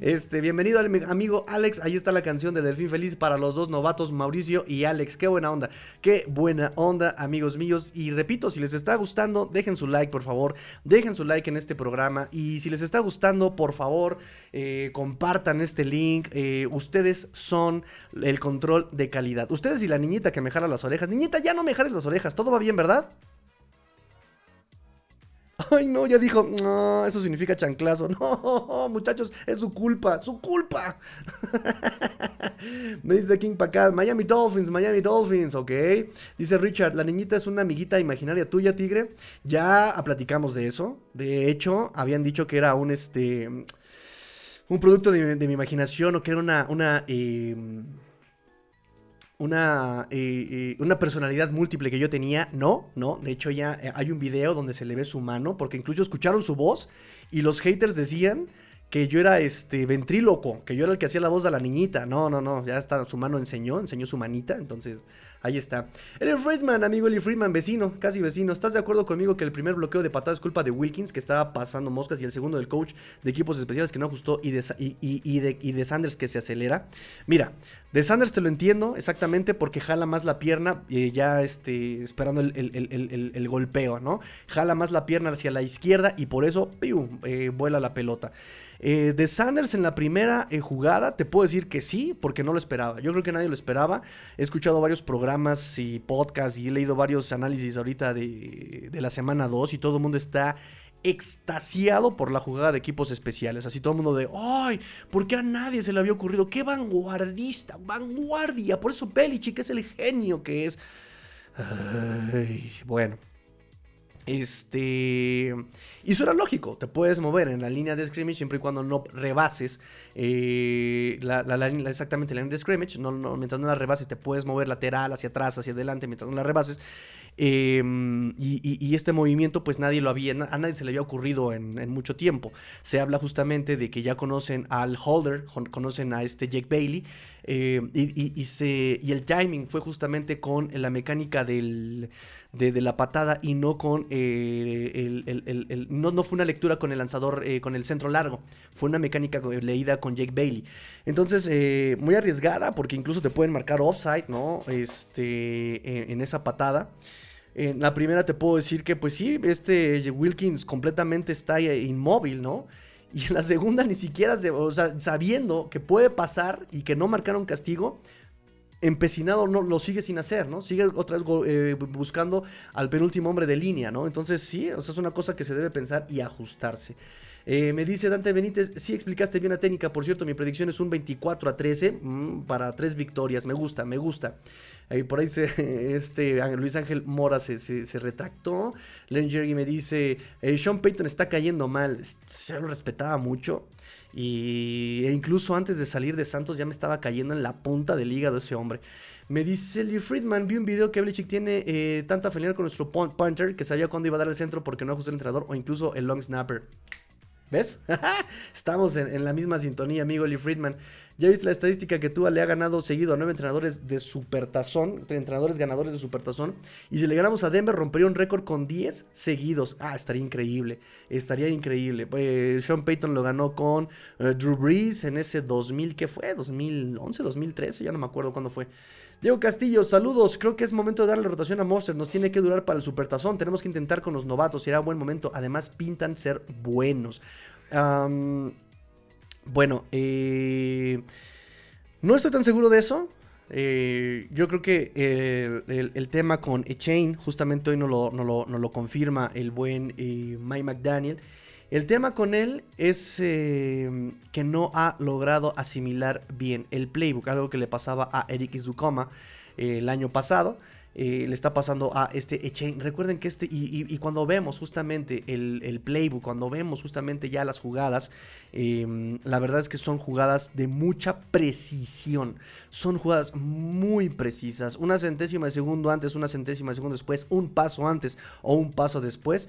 Speaker 2: este, bienvenido amigo Alex. Ahí está la canción del Delfín Feliz para los dos novatos, Mauricio y Alex. Qué buena onda. Qué buena onda, amigos míos. Y repito, si les está gustando, dejen su like, por favor. Dejen su like en este programa. Y si les está gustando, por favor. Eh, compartan este link. Eh, ustedes son el control de calidad. Ustedes y la niñita que me jala las orejas. Niñita, ya no me jales las orejas. Todo va bien, ¿verdad? Ay, no, ya dijo, no, eso significa chanclazo. No, muchachos, es su culpa, su culpa. Me dice King Pacad, Miami Dolphins, Miami Dolphins, ok. Dice Richard, la niñita es una amiguita imaginaria tuya, tigre. Ya platicamos de eso. De hecho, habían dicho que era un, este, un producto de, mi imaginación o que era una, una, em, una, eh, eh, una personalidad múltiple que yo tenía. No, no. De hecho, ya eh, hay un video donde se le ve su mano, porque incluso escucharon su voz y los haters decían que yo era este ventríloco, que yo era el que hacía la voz de la niñita. No, no, no. Ya está, su mano enseñó, enseñó su manita. Entonces, Ahí está. Eli Friedman, amigo Eli Friedman, vecino, casi vecino. ¿Estás de acuerdo conmigo que el primer bloqueo de patada es culpa de Wilkins, que estaba pasando moscas, y el segundo del coach de equipos especiales que no ajustó, y de, y, de, Sanders que se acelera? Mira, de Sanders te lo entiendo exactamente porque jala más la pierna, eh, ya este, esperando el, golpeo, ¿no? Jala más la pierna hacia la izquierda y por eso eh, vuela la pelota. Eh, de Sanders en la primera eh, jugada, te puedo decir que sí, porque no lo esperaba. Yo creo que nadie lo esperaba. He escuchado varios programas y podcasts y he leído varios análisis ahorita de, la semana 2 y todo el mundo está extasiado por la jugada de equipos especiales. Así todo el mundo de, ay, ¿por qué a nadie se le había ocurrido? ¡Qué vanguardista! ¡Vanguardia! Por eso Belichick es el genio que es. bueno. Este. Y eso era lógico. Te puedes mover en la línea de scrimmage siempre y cuando no rebases eh, la, exactamente la línea de scrimmage. No, mientras no la rebases, te puedes mover lateral, hacia atrás, hacia adelante, mientras no la rebases. Em, y, este movimiento, pues nadie lo había, a nadie se le había ocurrido en, mucho tiempo. Se habla justamente de que ya conocen al Holder, conocen a este Jake Bailey, eh, y, se, y el timing fue justamente con la mecánica del, de, la patada y no con eh, el, no, no, fue una lectura con el lanzador, eh, con el centro largo, fue una mecánica leída con Jake Bailey. Entonces, muy arriesgada porque incluso te pueden marcar offside, ¿no? Este, en esa patada. En la primera te puedo decir que, pues sí, este Wilkins completamente está inmóvil, ¿no? Y en la segunda ni siquiera, sabiendo que puede pasar y que no marcaron castigo, empecinado no lo sigue sin hacer, ¿no? Sigue otra vez eh, buscando al penúltimo hombre de línea, ¿no? Entonces sí, o sea, es una cosa que se debe pensar y ajustarse. Eh, me dice Dante Benítez, sí explicaste bien la técnica, por cierto, mi predicción es un 24 a 13 mm, para tres victorias, me gusta, me gusta. Ahí por ahí se, este, Luis Ángel Mora se, retractó. Len Jerry me dice, eh, Sean Payton está cayendo mal. Se lo respetaba mucho. Y, e incluso antes de salir de Santos ya me estaba cayendo en la punta del hígado ese hombre. Me dice Lee Friedman, vi un video que Belichick tiene eh, tanta familiar con nuestro punter que sabía cuándo iba a dar el centro porque no ajustó el entrenador o incluso el long snapper. ¿Ves? Estamos en, la misma sintonía, amigo Lee Friedman. Ya viste la estadística que Tua le ha ganado seguido a nueve entrenadores de Supertazón, entrenadores ganadores de Supertazón. Y si le ganamos a Denver, rompería un récord con 10 seguidos. Ah, estaría increíble. Estaría increíble. Eh, Sean Payton lo ganó con eh, Drew Brees en ese 2000, ¿qué fue? ¿2011, 2013? Ya no me acuerdo cuándo fue. Diego Castillo, saludos. Creo que es momento de darle rotación a Monster. Nos tiene que durar para el supertazón. Tenemos que intentar con los novatos. Será buen momento. Además, pintan ser buenos. bueno, eh, no estoy tan seguro de eso. Eh, yo creo que el, tema con Echain, justamente hoy no lo, confirma el buen eh, Mike McDaniel. El tema con él es eh, que no ha logrado asimilar bien el playbook, algo que le pasaba a Eric Izukoma eh, el año pasado. Eh, le está pasando a este Echain. Recuerden que este, y, cuando vemos justamente el, playbook, cuando vemos justamente ya las jugadas, em, la verdad es que son jugadas de mucha precisión. Son jugadas muy precisas. Una centésima de segundo antes, una centésima de segundo después, un paso antes o un paso después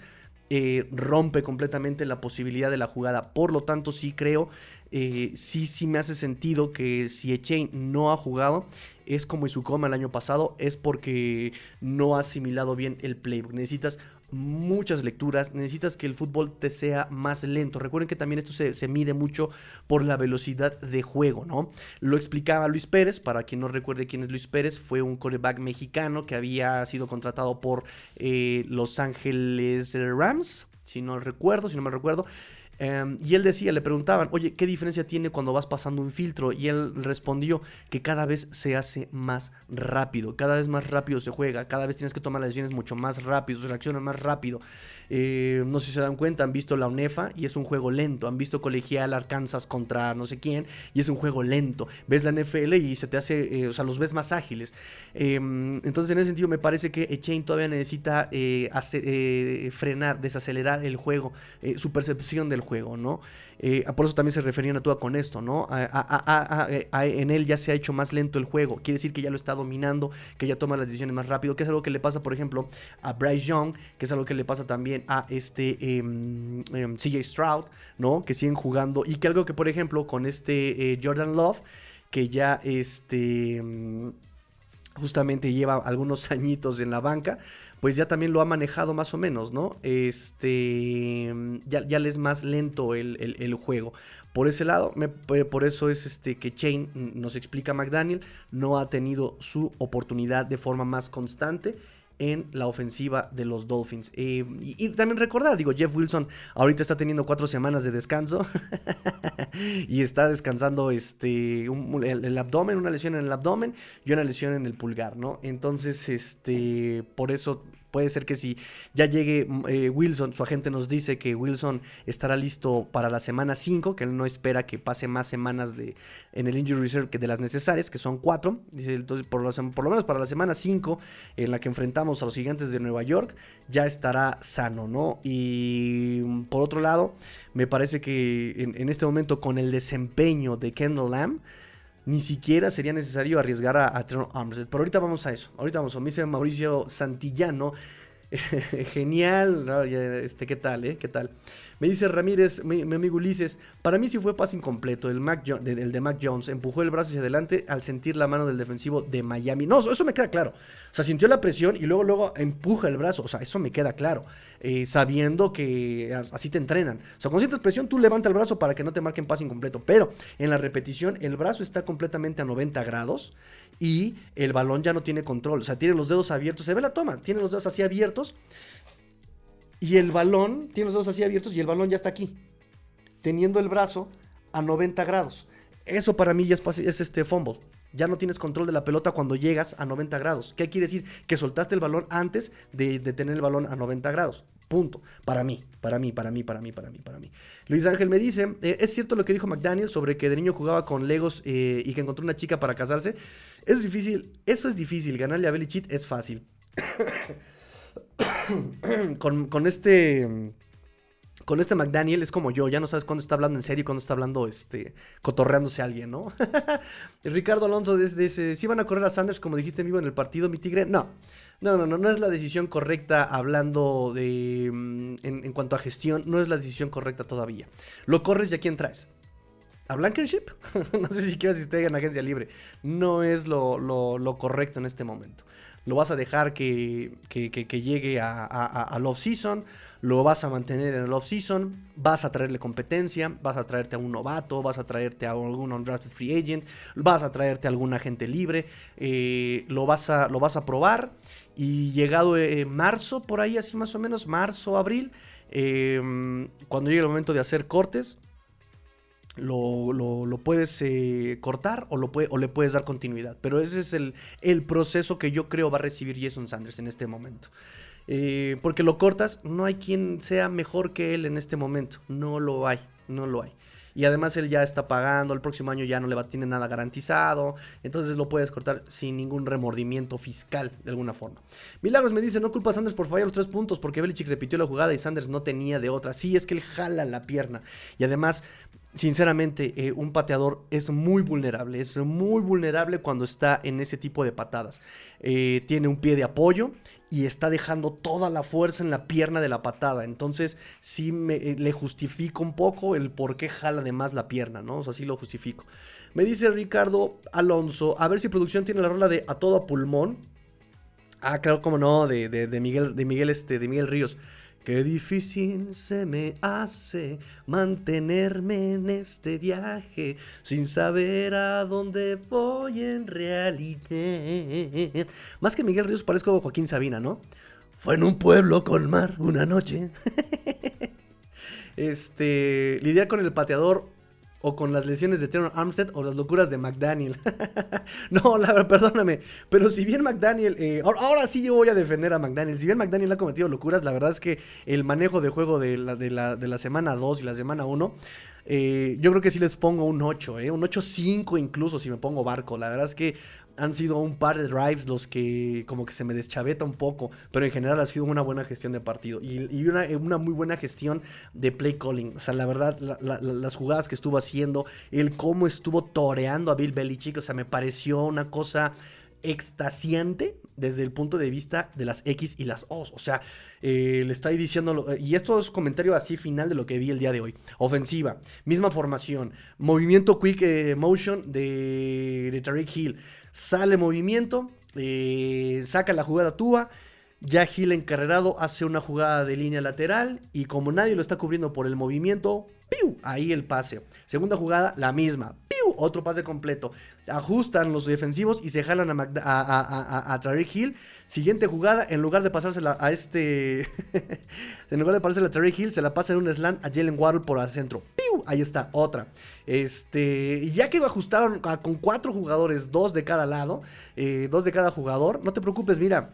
Speaker 2: eh, rompe completamente la posibilidad de la jugada. Por lo tanto, sí creo, eh, sí, sí me hace sentido que si Echain no ha jugado, es como Isukoma el año pasado, es porque no ha asimilado bien el playbook. Necesitas muchas lecturas, necesitas que el fútbol te sea más lento. Recuerden que también esto se, mide mucho por la velocidad de juego, ¿no? Lo explicaba Luis Pérez, para quien no recuerde quién es Luis Pérez, fue un coreback mexicano que había sido contratado por eh, Los Ángeles Rams, si no recuerdo, si no me recuerdo. Em, y él decía, le preguntaban, oye, ¿qué diferencia tiene cuando vas pasando un filtro? Y él respondió que cada vez se hace más rápido, cada vez más rápido se juega, cada vez tienes que tomar las decisiones mucho más rápido, se reacciona más rápido. Eh, no sé si se dan cuenta, han visto la UNEFA y es un juego lento. Han visto Colegial Arkansas contra no sé quién y es un juego lento. Ves la NFL y se te hace, eh, o sea, los ves más ágiles. Em, entonces, en ese sentido, me parece que Echain todavía necesita eh, frenar, desacelerar el juego, su percepción del juego, ¿no? Eh, por eso también se referían a Tua con esto, ¿no? en él ya se ha hecho más lento el juego. Quiere decir que ya lo está dominando, que ya toma las decisiones más rápido, que es algo que le pasa, por ejemplo, a Bryce Young, que es algo que le pasa también a este em, em, CJ Stroud, ¿no? Que siguen jugando. Y que algo que, por ejemplo, con este eh, Jordan Love, que ya este em, justamente lleva algunos añitos en la banca, pues ya también lo ha manejado más o menos, ¿no? Este, ya, ya le es más lento el, juego. Por ese lado, por eso es este que Chain, nos explica McDaniel, no ha tenido su oportunidad de forma más constante en la ofensiva de los Dolphins. Eh, y, también recordar, digo, Jeff Wilson ahorita está teniendo cuatro semanas de descanso y está descansando este, el, abdomen, una lesión en el abdomen y una lesión en el pulgar, ¿no? Entonces, este, por eso Puede ser que si ya llegue mm, eh, Wilson, su agente nos dice que Wilson estará listo para la semana 5, que él no espera que pase más semanas de, en el injury reserve que de las necesarias, que son 4. Dice, entonces, por, lo menos para la semana 5, en la que enfrentamos a los gigantes de Nueva York, ya estará sano, ¿no? Y mm, por otro lado, me parece que en este momento, con el desempeño de Kendall Lamb, ni siquiera sería necesario arriesgar a, a Trevor Armstead. Pero ahorita vamos a eso. Ahorita vamos a. Dice Mauricio Santillano. Genial. Este, ¿Qué tal, eh? ¿Qué tal? Me dice Ramírez, mi, mi amigo Ulises, para mí sí fue pase incompleto. El, Mac el de Mac Jones empujó el brazo hacia adelante al sentir la mano del defensivo de Miami. No, eso me queda claro. O sea, sintió la presión y luego, luego empuja el brazo. O sea, eso me queda claro. Eh, sabiendo que as- así te entrenan. O sea, cuando sientes presión, tú levanta el brazo para que no te marquen pase incompleto. Pero en la repetición, el brazo está completamente a 90 grados y el balón ya no tiene control. O sea, tiene los dedos abiertos. Se ve la toma. Tiene los dedos así abiertos. Y el balón, tiene los dedos así abiertos y el balón ya está aquí. Teniendo el brazo a 90 grados. Eso para mí ya es, es este fumble. Ya no tienes control de la pelota cuando llegas a 90 grados. ¿Qué quiere decir? Que soltaste el balón antes de, de tener el balón a 90 grados. Punto. Para mí, para mí, para mí, para mí, para mí, para mí. Luis Ángel me dice, eh, ¿es cierto lo que dijo McDaniel sobre que de niño jugaba con Legos eh, y que encontró una chica para casarse? Es difícil, eso es difícil. Ganarle a Belichick es fácil. con, este con este McDaniel es como yo, ya no sabes cuándo está hablando en serio y cuándo está hablando, este, cotorreándose a alguien, ¿no? Ricardo Alonso desde si van a correr a Sanders como dijiste vivo en el partido, mi tigre, no. No, no, no, no es la decisión correcta hablando de, mm, en, cuanto a gestión, no es la decisión correcta todavía. Lo corres y a quién traes. ¿A Blankenship? no sé si siquiera si esté en agencia libre. No es lo correcto en este momento. Lo vas a dejar que, que- llegue a, a, off-season, lo vas a mantener en el off-season, vas a traerle competencia, vas a traerte a un novato, vas a traerte a algún undrafted free agent, vas a traerte a algún agente libre, eh, lo, vas a, lo vas a probar y llegado eh, marzo, por ahí así más o menos, marzo, abril, eh, cuando llegue el momento de hacer cortes, lo, lo- puedes eh, cortar o, lo puede, o le puedes dar continuidad. Pero ese es el, el proceso que yo creo va a recibir Jason Sanders en este momento. Eh, porque lo cortas, no hay quien sea mejor que él en este momento. No lo hay, no lo hay. Y además él ya está pagando, el próximo año ya no le va, tiene nada garantizado. Entonces lo puedes cortar sin ningún remordimiento fiscal, de alguna forma. Milagros me dice, no culpa a Sanders por fallar los tres puntos, porque Belichick repitió la jugada y Sanders no tenía de otra. Sí, es que él jala la pierna. Y además, sinceramente, eh, un pateador es muy vulnerable. Es muy vulnerable cuando está en ese tipo de patadas. Eh, tiene un pie de apoyo y está dejando toda la fuerza en la pierna de la patada. Entonces, sí me, eh, le justifico un poco el por qué jala de más la pierna, ¿no? O sea, lo justifico. Me dice Ricardo Alonso, a ver si producción tiene la rola de A todo pulmón. Ah, claro, como no, de Miguel, de Miguel, este, de Miguel Ríos. Qué difícil se me hace mantenerme en este viaje sin saber a dónde voy en realidad. Más que Miguel Ríos parezco Joaquín Sabina, ¿no? Fue en un pueblo con mar una noche. este, lidiar con el pateador o con las lesiones de Teron Armstead o las locuras de McDaniel. no, la verdad, perdóname. Pero si bien McDaniel, eh, ahora, ahora sí yo voy a defender a McDaniel. Si bien McDaniel ha cometido locuras, la verdad es que el manejo de juego de la, de la, de la semana 2 y la semana 1, eh, yo creo que sí les pongo un 8, eh, un 8-5 incluso si me pongo barco. La verdad es que han sido un par de drives los que como que se me deschaveta un poco, pero en general ha sido una buena gestión de partido y, una, una muy buena gestión de play calling. O sea, la verdad, la- la- la- las jugadas que estuvo haciendo, el cómo estuvo toreando a Bill Belichick, o sea, me pareció una cosa extasiante desde el punto de vista de las X y las O. O sea, eh, le está diciendo, lo- y esto es comentario así final de lo que vi el día de hoy. Ofensiva, misma formación, movimiento quick eh, motion de, de Tariq Hill. Sale movimiento, eh, saca la jugada Tua. Ya Hill encarrerado hace una jugada de línea lateral y como nadie lo está cubriendo por el movimiento, ¡piu! ahí el pase. Segunda jugada, la misma, ¡piu! otro pase completo. Ajustan los defensivos y se jalan a, Magda- Hill. Siguiente jugada, en lugar de pasársela a este. en lugar de pasársela a Tariq Hill, se la pasa en un slant a Jalen Waddle por el centro. ¡Piu! Ahí está, otra. Este. Ya que ajustaron con cuatro jugadores, dos de cada lado, eh, dos de cada jugador, no te preocupes, mira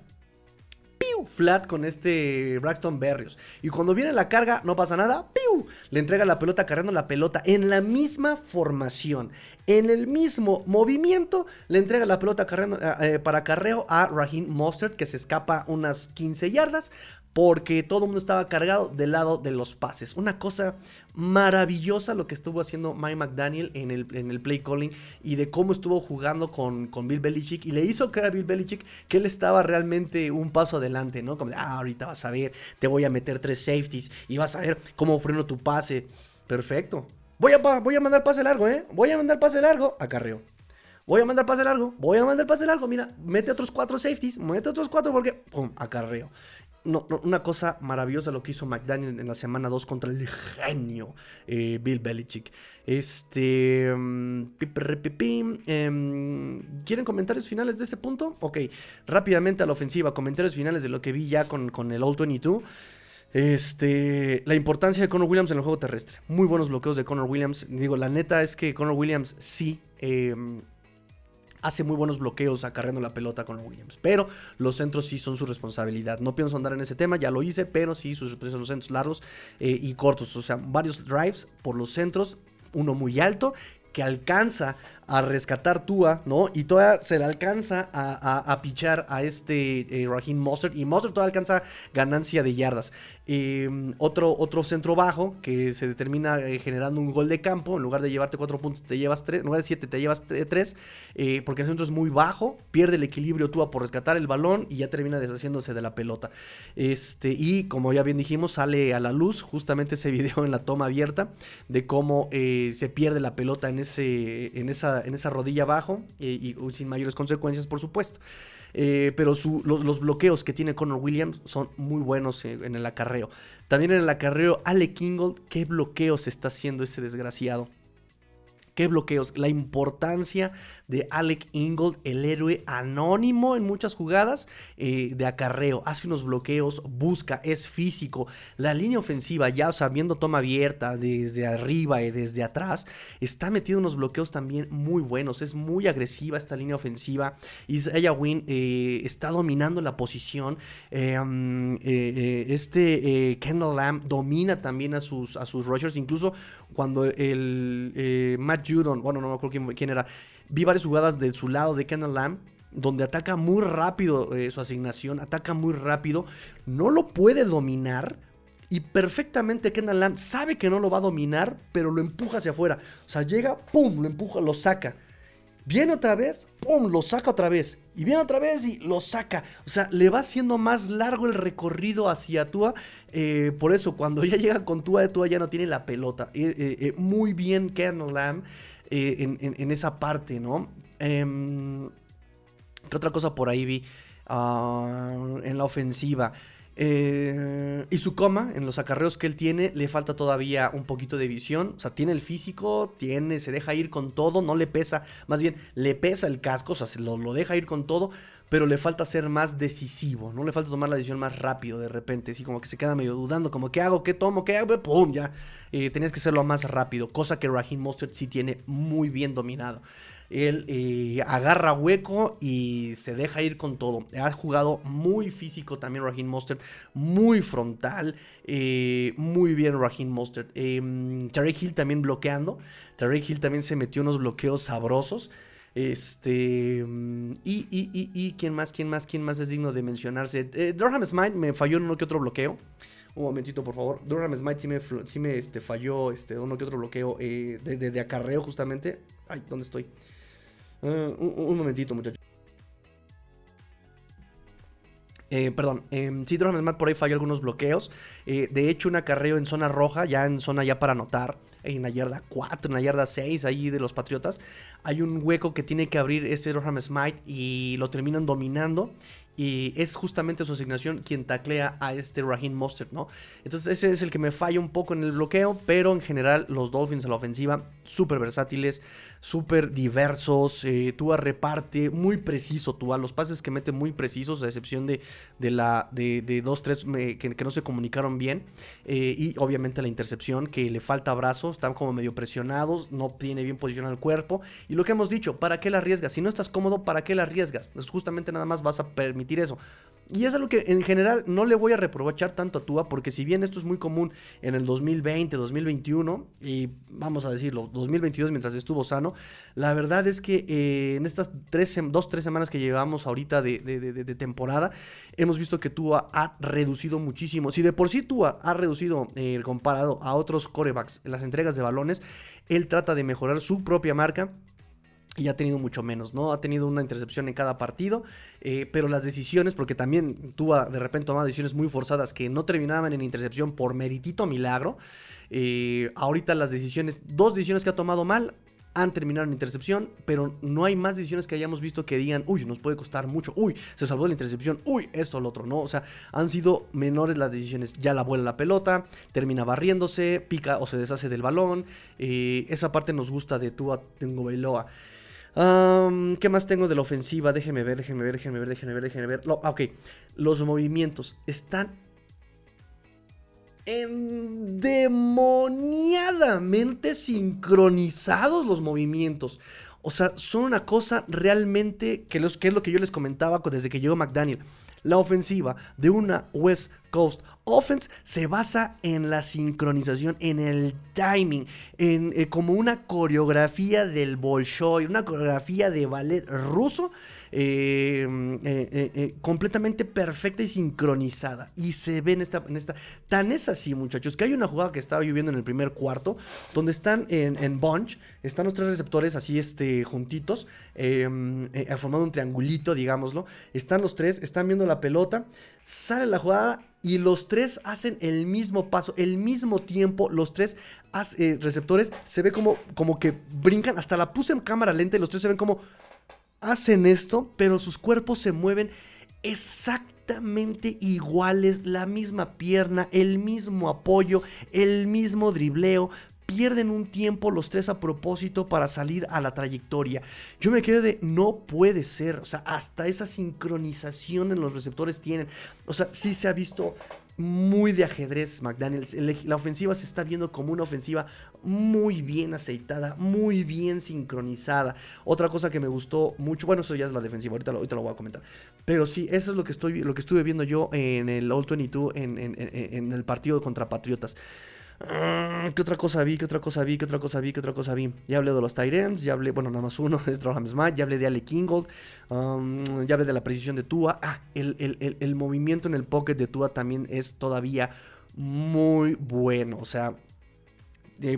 Speaker 2: flat con este Braxton Berrios. Y cuando viene la carga, no pasa nada, piu, le entrega la pelota cargando la pelota en la misma formación, en el mismo movimiento, le entrega la pelota cargando, eh, eh, para carreo a Raheem Mostert, que se escapa unas 15 yardas. Porque todo el mundo estaba cargado del lado de los pases. Una cosa maravillosa lo que estuvo haciendo Mike McDaniel en el, en el play calling y de cómo estuvo jugando con, con, Bill Belichick y le hizo creer a Bill Belichick que él estaba realmente un paso adelante, ¿no? Como de, ah, ahorita vas a ver, te voy a meter tres safeties y vas a ver cómo freno tu pase. Perfecto. Voy a, voy a mandar pase largo, ¿eh? Voy a mandar pase largo. Acarreo. Voy a mandar pase largo. Voy a mandar pase largo. Mira, mete otros cuatro safeties. Mete otros cuatro porque. ¡Pum! Acarreo. Una cosa maravillosa lo que hizo McDaniel en la semana 2 contra el genio eh, Bill Belichick. Este. Um, ¿Quieren comentarios finales de ese punto? Ok, rápidamente a la ofensiva. Comentarios finales de lo que vi ya con, con el All 22. Este, la importancia de Connor Williams en el juego terrestre. Muy buenos bloqueos de Connor Williams. Digo, la neta es que Connor Williams sí em, hace muy buenos bloqueos acarreando la pelota con Williams. Pero los centros sí son su responsabilidad. No pienso andar en ese tema, ya lo hice, pero sí sus los centros largos eh, y cortos. O sea, varios drives por los centros, uno muy alto que alcanza a rescatar Tua, ¿no? Y todavía se le alcanza a, pichar a este eh, Raheem Mostert. Y Mostert todavía alcanza ganancia de yardas. Em, otro, otro centro bajo que se determina eh, generando un gol de campo. En lugar de llevarte cuatro puntos, te llevas tres. En lugar de siete, te llevas tres. Eh, porque el centro es muy bajo. Pierde el equilibrio Tua por rescatar el balón. Y ya termina deshaciéndose de la pelota. Este, y como ya bien dijimos, sale a la luz justamente ese video en la toma abierta. De cómo se pierde la pelota en, ese, en esa en esa rodilla abajo y, sin mayores consecuencias, por supuesto. Eh, pero los, bloqueos que tiene Connor Williams son muy buenos en el acarreo. También en el acarreo, Alec Ingold, qué bloqueos está haciendo ese desgraciado. Qué bloqueos. La importancia de Alec Ingold, el héroe anónimo en muchas jugadas eh, de acarreo. Hace unos bloqueos, busca, es físico. La línea ofensiva, ya sabiendo toma abierta desde arriba y desde atrás, está metido unos bloqueos también muy buenos. Es muy agresiva esta línea ofensiva. Isaiah Wynn eh, está dominando la posición. Eh, um, este Kendall Lamb domina también a sus, a sus rushers. Incluso cuando el Matt Judon, bueno, no me acuerdo quién era Vi varias jugadas de su lado de Kendall Lamb donde ataca muy rápido eh, su asignación, ataca muy rápido, no lo puede dominar. Y perfectamente Kendall Lamb sabe que no lo va a dominar, pero lo empuja hacia afuera. O sea, llega, pum, lo empuja, lo saca. Viene otra vez, pum, lo saca otra vez. Y viene otra vez y lo saca. O sea, le va haciendo más largo el recorrido hacia Tua. Eh, por eso, cuando ya llega con Tua, Tua ya no tiene la pelota. Eh, muy bien Kendall Lamb. Eh, en, esa parte, ¿no? Em, ¿Qué otra cosa por ahí vi? Ah, en la ofensiva. Eh, y su coma, en los acarreos que él tiene, le falta todavía un poquito de visión. O sea, tiene el físico, tiene, se deja ir con todo, no le pesa, más bien le pesa el casco, o sea, se lo, lo deja ir con todo, pero le falta ser más decisivo, no le falta tomar la decisión más rápido de repente, así como que se queda medio dudando, como qué hago, qué tomo, qué hago, pum, ya. Eh, tenías que hacerlo más rápido, cosa que Raheem Mostert sí tiene muy bien dominado. Él eh, agarra hueco y se deja ir con todo. Ha jugado muy físico también Raheem Mostert, muy frontal, eh, muy bien Raheem Mostert. Eh, Hill también bloqueando. Tarek Hill también se metió unos bloqueos sabrosos. Este. Mm, y, y, y, y, ¿quién más? ¿Quién más? ¿Quién más es digno de mencionarse? Eh, Durham Smite me falló en uno que otro bloqueo. Un momentito, por favor. Durham Smite sí me, sí me este, falló este, uno que otro bloqueo eh, de, acarreo, justamente. Ay, ¿dónde estoy? Uh, un, momentito, muchachos. Eh, perdón, eh, sí, Durham Smite por ahí falló algunos bloqueos. Eh, de hecho, un acarreo en zona roja, ya en zona ya para anotar en la yarda 4, en la yarda 6, ahí de los Patriotas. Hay un hueco que tiene que abrir este Durham Smite y lo terminan dominando. Y es justamente su asignación quien taclea a este Raheem Mostert, ¿no? Entonces ese es el que me falla un poco en el bloqueo, pero en general los Dolphins a la ofensiva súper versátiles, súper diversos, eh, Tua reparte muy preciso, Tua, los pases que mete muy precisos, a excepción de, de la, de, de dos, tres que, no se comunicaron bien, eh, y obviamente la intercepción que le falta brazo, están como medio presionados, no tiene bien posicionado el cuerpo, y lo que hemos dicho, ¿para qué la arriesgas? Si no estás cómodo, ¿para qué la arriesgas? Pues justamente nada más vas a permitir eso. Y es algo que en general no le voy a reprochar tanto a Tua, porque si bien esto es muy común en el 2020, 2021, y vamos a decirlo, 2022 mientras estuvo sano, la verdad es que eh, en estas tres, dos, tres semanas que llevamos ahorita de, temporada, hemos visto que Tua ha reducido muchísimo. Si de por sí Tua ha reducido eh, comparado a otros corebacks en las entregas de balones, él trata de mejorar su propia marca y ha tenido mucho menos, ¿no? Ha tenido una intercepción en cada partido, eh, pero las decisiones, porque también tuvo de repente tomado decisiones muy forzadas que no terminaban en intercepción por meritito milagro. Eh, ahorita las decisiones, dos decisiones que ha tomado mal, han terminado en intercepción, pero no hay más decisiones que hayamos visto que digan, uy, nos puede costar mucho, uy, se salvó la intercepción, uy, esto, lo otro, ¿no? O sea, han sido menores las decisiones. Ya la vuela la pelota, termina barriéndose, pica o se deshace del balón. Eh, esa parte nos gusta de Tua Tengo Bailoa. ¿Qué más tengo de la ofensiva? Déjenme ver, déjenme ver, déjenme ver, déjenme ver, déjenme ver. Ok, los movimientos están endemoniadamente sincronizados los movimientos. O sea, son una cosa realmente que, que es lo que yo les comentaba desde que llegó McDaniel. La ofensiva de una West Coast Offense se basa en la sincronización, en el timing, en eh, como una coreografía del Bolshoi, una coreografía de ballet ruso eh, eh, completamente perfecta y sincronizada. Y se ve en esta, en esta. Tan es así, muchachos, que hay una jugada que estaba lloviendo en el primer cuarto, donde están en, en bunch, están los tres receptores así este, juntitos, formando un triangulito, digámoslo. Están los tres, están viendo la pelota, sale la jugada y los tres hacen el mismo paso, el mismo tiempo, los tres receptores se ve como, como que brincan, hasta la puse en cámara lenta y los tres se ven como hacen esto, pero sus cuerpos se mueven exactamente iguales, la misma pierna, el mismo apoyo, el mismo dribleo, pierden un tiempo los tres a propósito para salir a la trayectoria. Yo me quedé de, no puede ser, o sea, hasta esa sincronización en los receptores tienen. O sea, sí se ha visto muy de ajedrez, McDaniels. La ofensiva se está viendo como una ofensiva muy bien aceitada, muy bien sincronizada. Otra cosa que me gustó mucho, bueno, eso ya es la defensiva, ahorita lo, lo voy a comentar. Pero sí, eso es lo que, estoy, lo que estuve viendo yo en el All 22, en, en el partido contra Patriotas. Ah, ¿Qué otra cosa vi? ¿Qué otra cosa vi? ¿Qué otra cosa vi? ¿Qué otra cosa vi? Ya hablé de los Tyrants, ya hablé, bueno, nada más uno, es Droham Smith, ya hablé de Ale Kingold, um, ya hablé de la precisión de Tua. Ah, el, el, el movimiento en el pocket de Tua también es todavía muy bueno. O sea,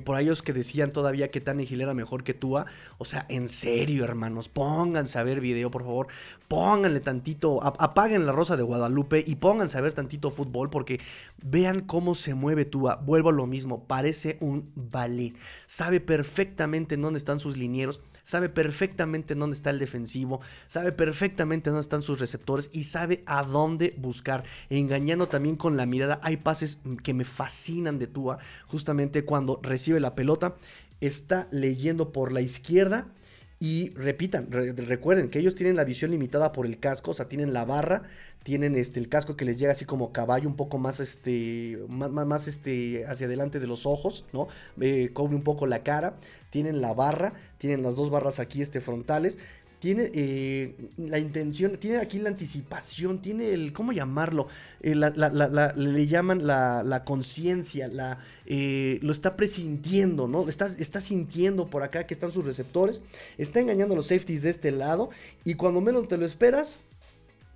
Speaker 2: por ellos que decían todavía que Tannehill era mejor que Tua. O sea, en serio, hermanos, pónganse a ver video, por favor. Pónganle tantito, apaguen la rosa de Guadalupe y pónganse a ver tantito fútbol porque vean cómo se mueve Tua. Vuelvo a lo mismo, parece un ballet. Sabe perfectamente en dónde están sus linieros sabe perfectamente dónde está el defensivo, sabe perfectamente dónde están sus receptores y sabe a dónde buscar, engañando también con la mirada. Hay pases que me fascinan de Tua, justamente cuando recibe la pelota, está leyendo por la izquierda. Y repitan, recuerden que ellos tienen la visión limitada por el casco, o sea, tienen la barra, tienen este, el casco que les llega así como caballo, un poco más, este, más, más, este, hacia adelante de los ojos, ¿no? Eh, cubre un poco la cara, tienen la barra, tienen las dos barras aquí este, frontales, tiene eh, la intención, tiene aquí la anticipación, tiene el, ¿cómo llamarlo? Eh, le llaman la, conciencia, la, eh, lo está presintiendo, ¿no? Está, está sintiendo por acá que están sus receptores, está engañando a los safeties de este lado y cuando menos te lo esperas,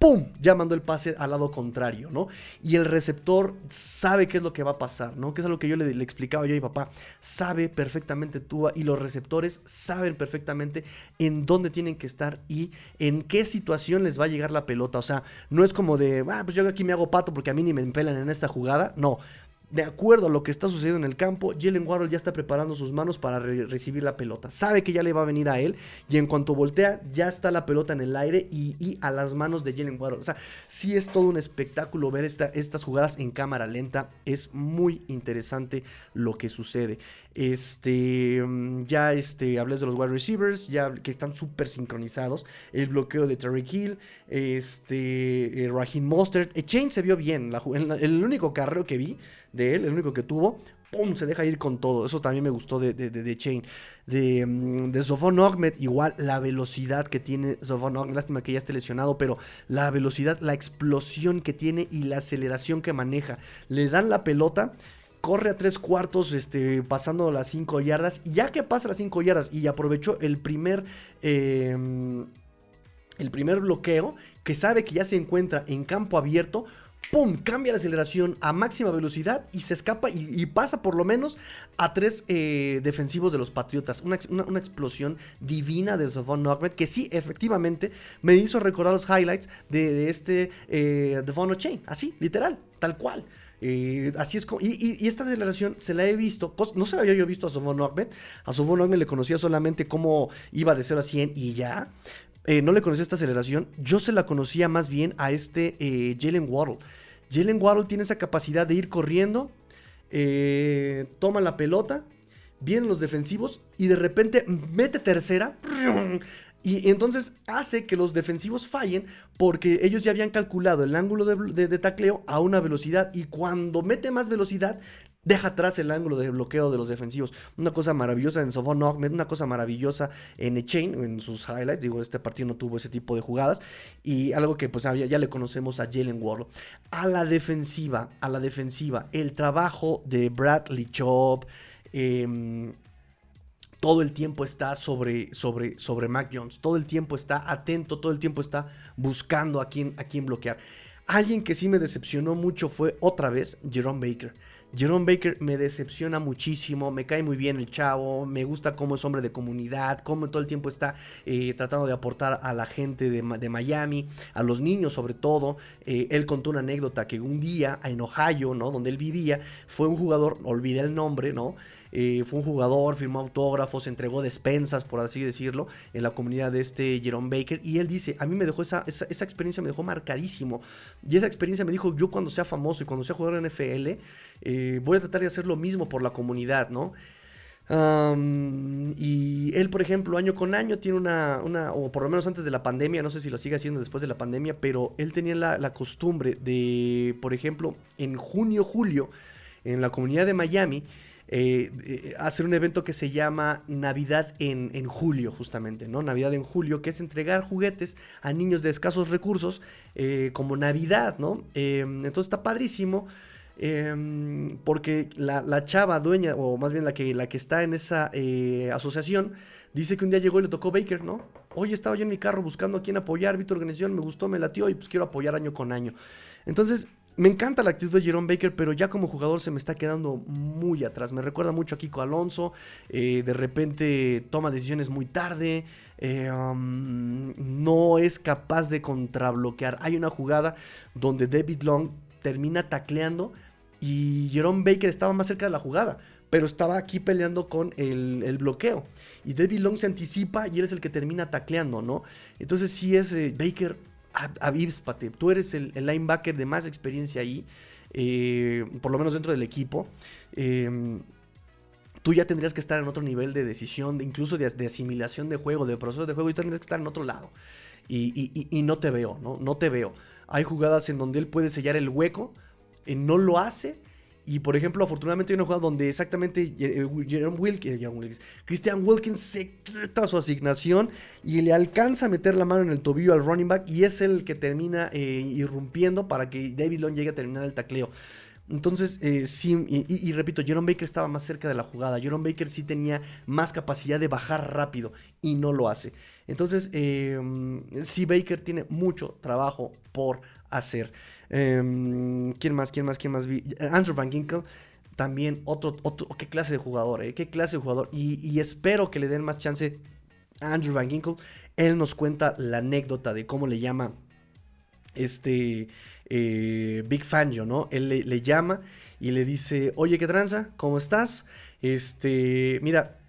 Speaker 2: ¡pum! Ya mandó el pase al lado contrario, ¿no? Y el receptor sabe qué es lo que va a pasar, ¿no? Que es lo que yo le, explicaba yo a mi papá. Sabe perfectamente tú y los receptores saben perfectamente en dónde tienen que estar y en qué situación les va a llegar la pelota. O sea, no es como de, ah, pues yo aquí me hago pato porque a mí ni me empelan en esta jugada. No, de acuerdo a lo que está sucediendo en el campo, Jalen Waddle ya está preparando sus manos para recibir la pelota. Sabe que ya le va a venir a él y en cuanto voltea ya está la pelota en el aire y, a las manos de Jalen Waddle. O sea, sí es todo un espectáculo ver estas jugadas en cámara lenta. Es muy interesante lo que sucede. Este, mm, ya este, hablé de los wide receivers, ya que están súper sincronizados. El bloqueo de Terry Hill, este, eh, Raheem Mostert. Chain se vio bien, el único carreo que vi de él, el único que tuvo, ¡pum! Se deja ir con todo. Eso también me gustó de, de, de, Chain. De, mm, de Sofon Ogmed, igual la velocidad que tiene Sofon Ogmed. Lástima que ya esté lesionado, pero la velocidad, la explosión que tiene y la aceleración que maneja. Le dan la pelota corre a tres cuartos, este, pasando las cinco yardas. Y ya que pasa las cinco yardas y aprovechó el primer. Em, el primer bloqueo, que sabe que ya se encuentra en campo abierto, ¡pum! Cambia la aceleración a máxima velocidad y se escapa y, pasa por lo menos a tres eh, defensivos de los Patriotas. Una, explosión divina de Sofon Ahmed que sí, efectivamente, me hizo recordar los highlights de, este eh, Devon Chain. Así, literal, tal cual. Eh, así es como. Y, esta declaración se la he visto. No se la había yo visto a Sofon Ahmed. A Sofon Ahmed le conocía solamente cómo iba de 0 a 100 y ya. Eh, no le conocía esta aceleración. Yo se la conocía más bien a este eh, Jalen Waddle. Jalen Waddle tiene esa capacidad de ir corriendo, toma la pelota, vienen los defensivos y de repente mete tercera. Y entonces hace que los defensivos fallen porque ellos ya habían calculado el ángulo de, tacleo a una velocidad y cuando mete más velocidad deja atrás el ángulo de bloqueo de los defensivos. Una cosa maravillosa en Sofon Ahmed, una cosa maravillosa en Echain, en sus highlights. Digo, este partido no tuvo ese tipo de jugadas. Y algo que pues ya le conocemos a Jalen Ward. A la defensiva, a la defensiva, el trabajo de Bradley Chop. Eh, todo el tiempo está sobre, sobre, sobre Mac Jones, todo el tiempo está atento, todo el tiempo está buscando a quién, a quién bloquear. Alguien que sí me decepcionó mucho fue otra vez Jerome Baker. Jerome Baker me decepciona muchísimo, me cae muy bien el chavo, me gusta cómo es hombre de comunidad, cómo todo el tiempo está eh, tratando de aportar a la gente de, Miami, a los niños sobre todo. Eh, él contó una anécdota que un día en Ohio, ¿no? Donde él vivía, fue un jugador, olvidé el nombre, ¿no? Eh, fue un jugador, firmó autógrafos, entregó despensas, por así decirlo, en la comunidad de este Jerome Baker. Y él dice, a mí me dejó esa, esa, experiencia, me dejó marcadísimo. Y esa experiencia me dijo, yo cuando sea famoso y cuando sea jugador en NFL, eh, voy a tratar de hacer lo mismo por la comunidad, ¿no? y él, por ejemplo, año con año tiene una, una, o por lo menos antes de la pandemia, no sé si lo sigue haciendo después de la pandemia, pero él tenía la costumbre de, por ejemplo, en junio, julio, en la comunidad de Miami, eh, eh, hacer un evento que se llama Navidad en, julio, justamente, ¿no? Navidad en julio, que es entregar juguetes a niños de escasos recursos eh, como Navidad, ¿no? entonces está padrísimo. porque la, chava dueña, o más bien la que, la que está en esa asociación, dice que un día llegó y le tocó Baker, ¿no? Hoy estaba yo en mi carro buscando a quién apoyar, vi tu organización, me gustó, me latió y pues quiero apoyar año con año. Entonces, me encanta la actitud de Jerome Baker, pero ya como jugador se me está quedando muy atrás. Me recuerda mucho a Kiko Alonso. Eh, de repente toma decisiones muy tarde. Eh, um, no es capaz de contrabloquear. Hay una jugada donde David Long termina tacleando y Jerome Baker estaba más cerca de la jugada, pero estaba aquí peleando con el, bloqueo. Y David Long se anticipa y él es el que termina tacleando, ¿no? Entonces sí es eh, Baker avíspate. Tú eres el, linebacker de más experiencia ahí, eh, por lo menos dentro del equipo. Em, tú ya tendrías que estar en otro nivel de decisión, incluso de, asimilación de juego, de proceso de juego, y tendrías que estar en otro lado. Y, no te veo, ¿no? No te veo. Hay jugadas en donde él puede sellar el hueco, y no lo hace y por ejemplo, afortunadamente hay una jugada donde exactamente eh, Wilkins, Christian Wilkins se quita su asignación y le alcanza a meter la mano en el tobillo al running back y es el que termina eh, irrumpiendo para que David Long llegue a terminar el tacleo. Entonces, eh, sí, y, repito, Jerome Baker estaba más cerca de la jugada. Jerome Baker sí tenía más capacidad de bajar rápido y no lo hace. Entonces, sí, Baker tiene mucho trabajo por hacer. Em, ¿Quién más? ¿Quién más? ¿Quién más vi? Andrew Van Ginkle. También otro, otro, qué clase de jugador, ¿eh? Qué clase de jugador. Y, espero que le den más chance a Andrew Van Ginkle. Él nos cuenta la anécdota de cómo le llama este eh, Big Fangio, ¿no? Él le, le, llama y le dice, oye, ¿qué tranza? ¿Cómo estás? Este, mira,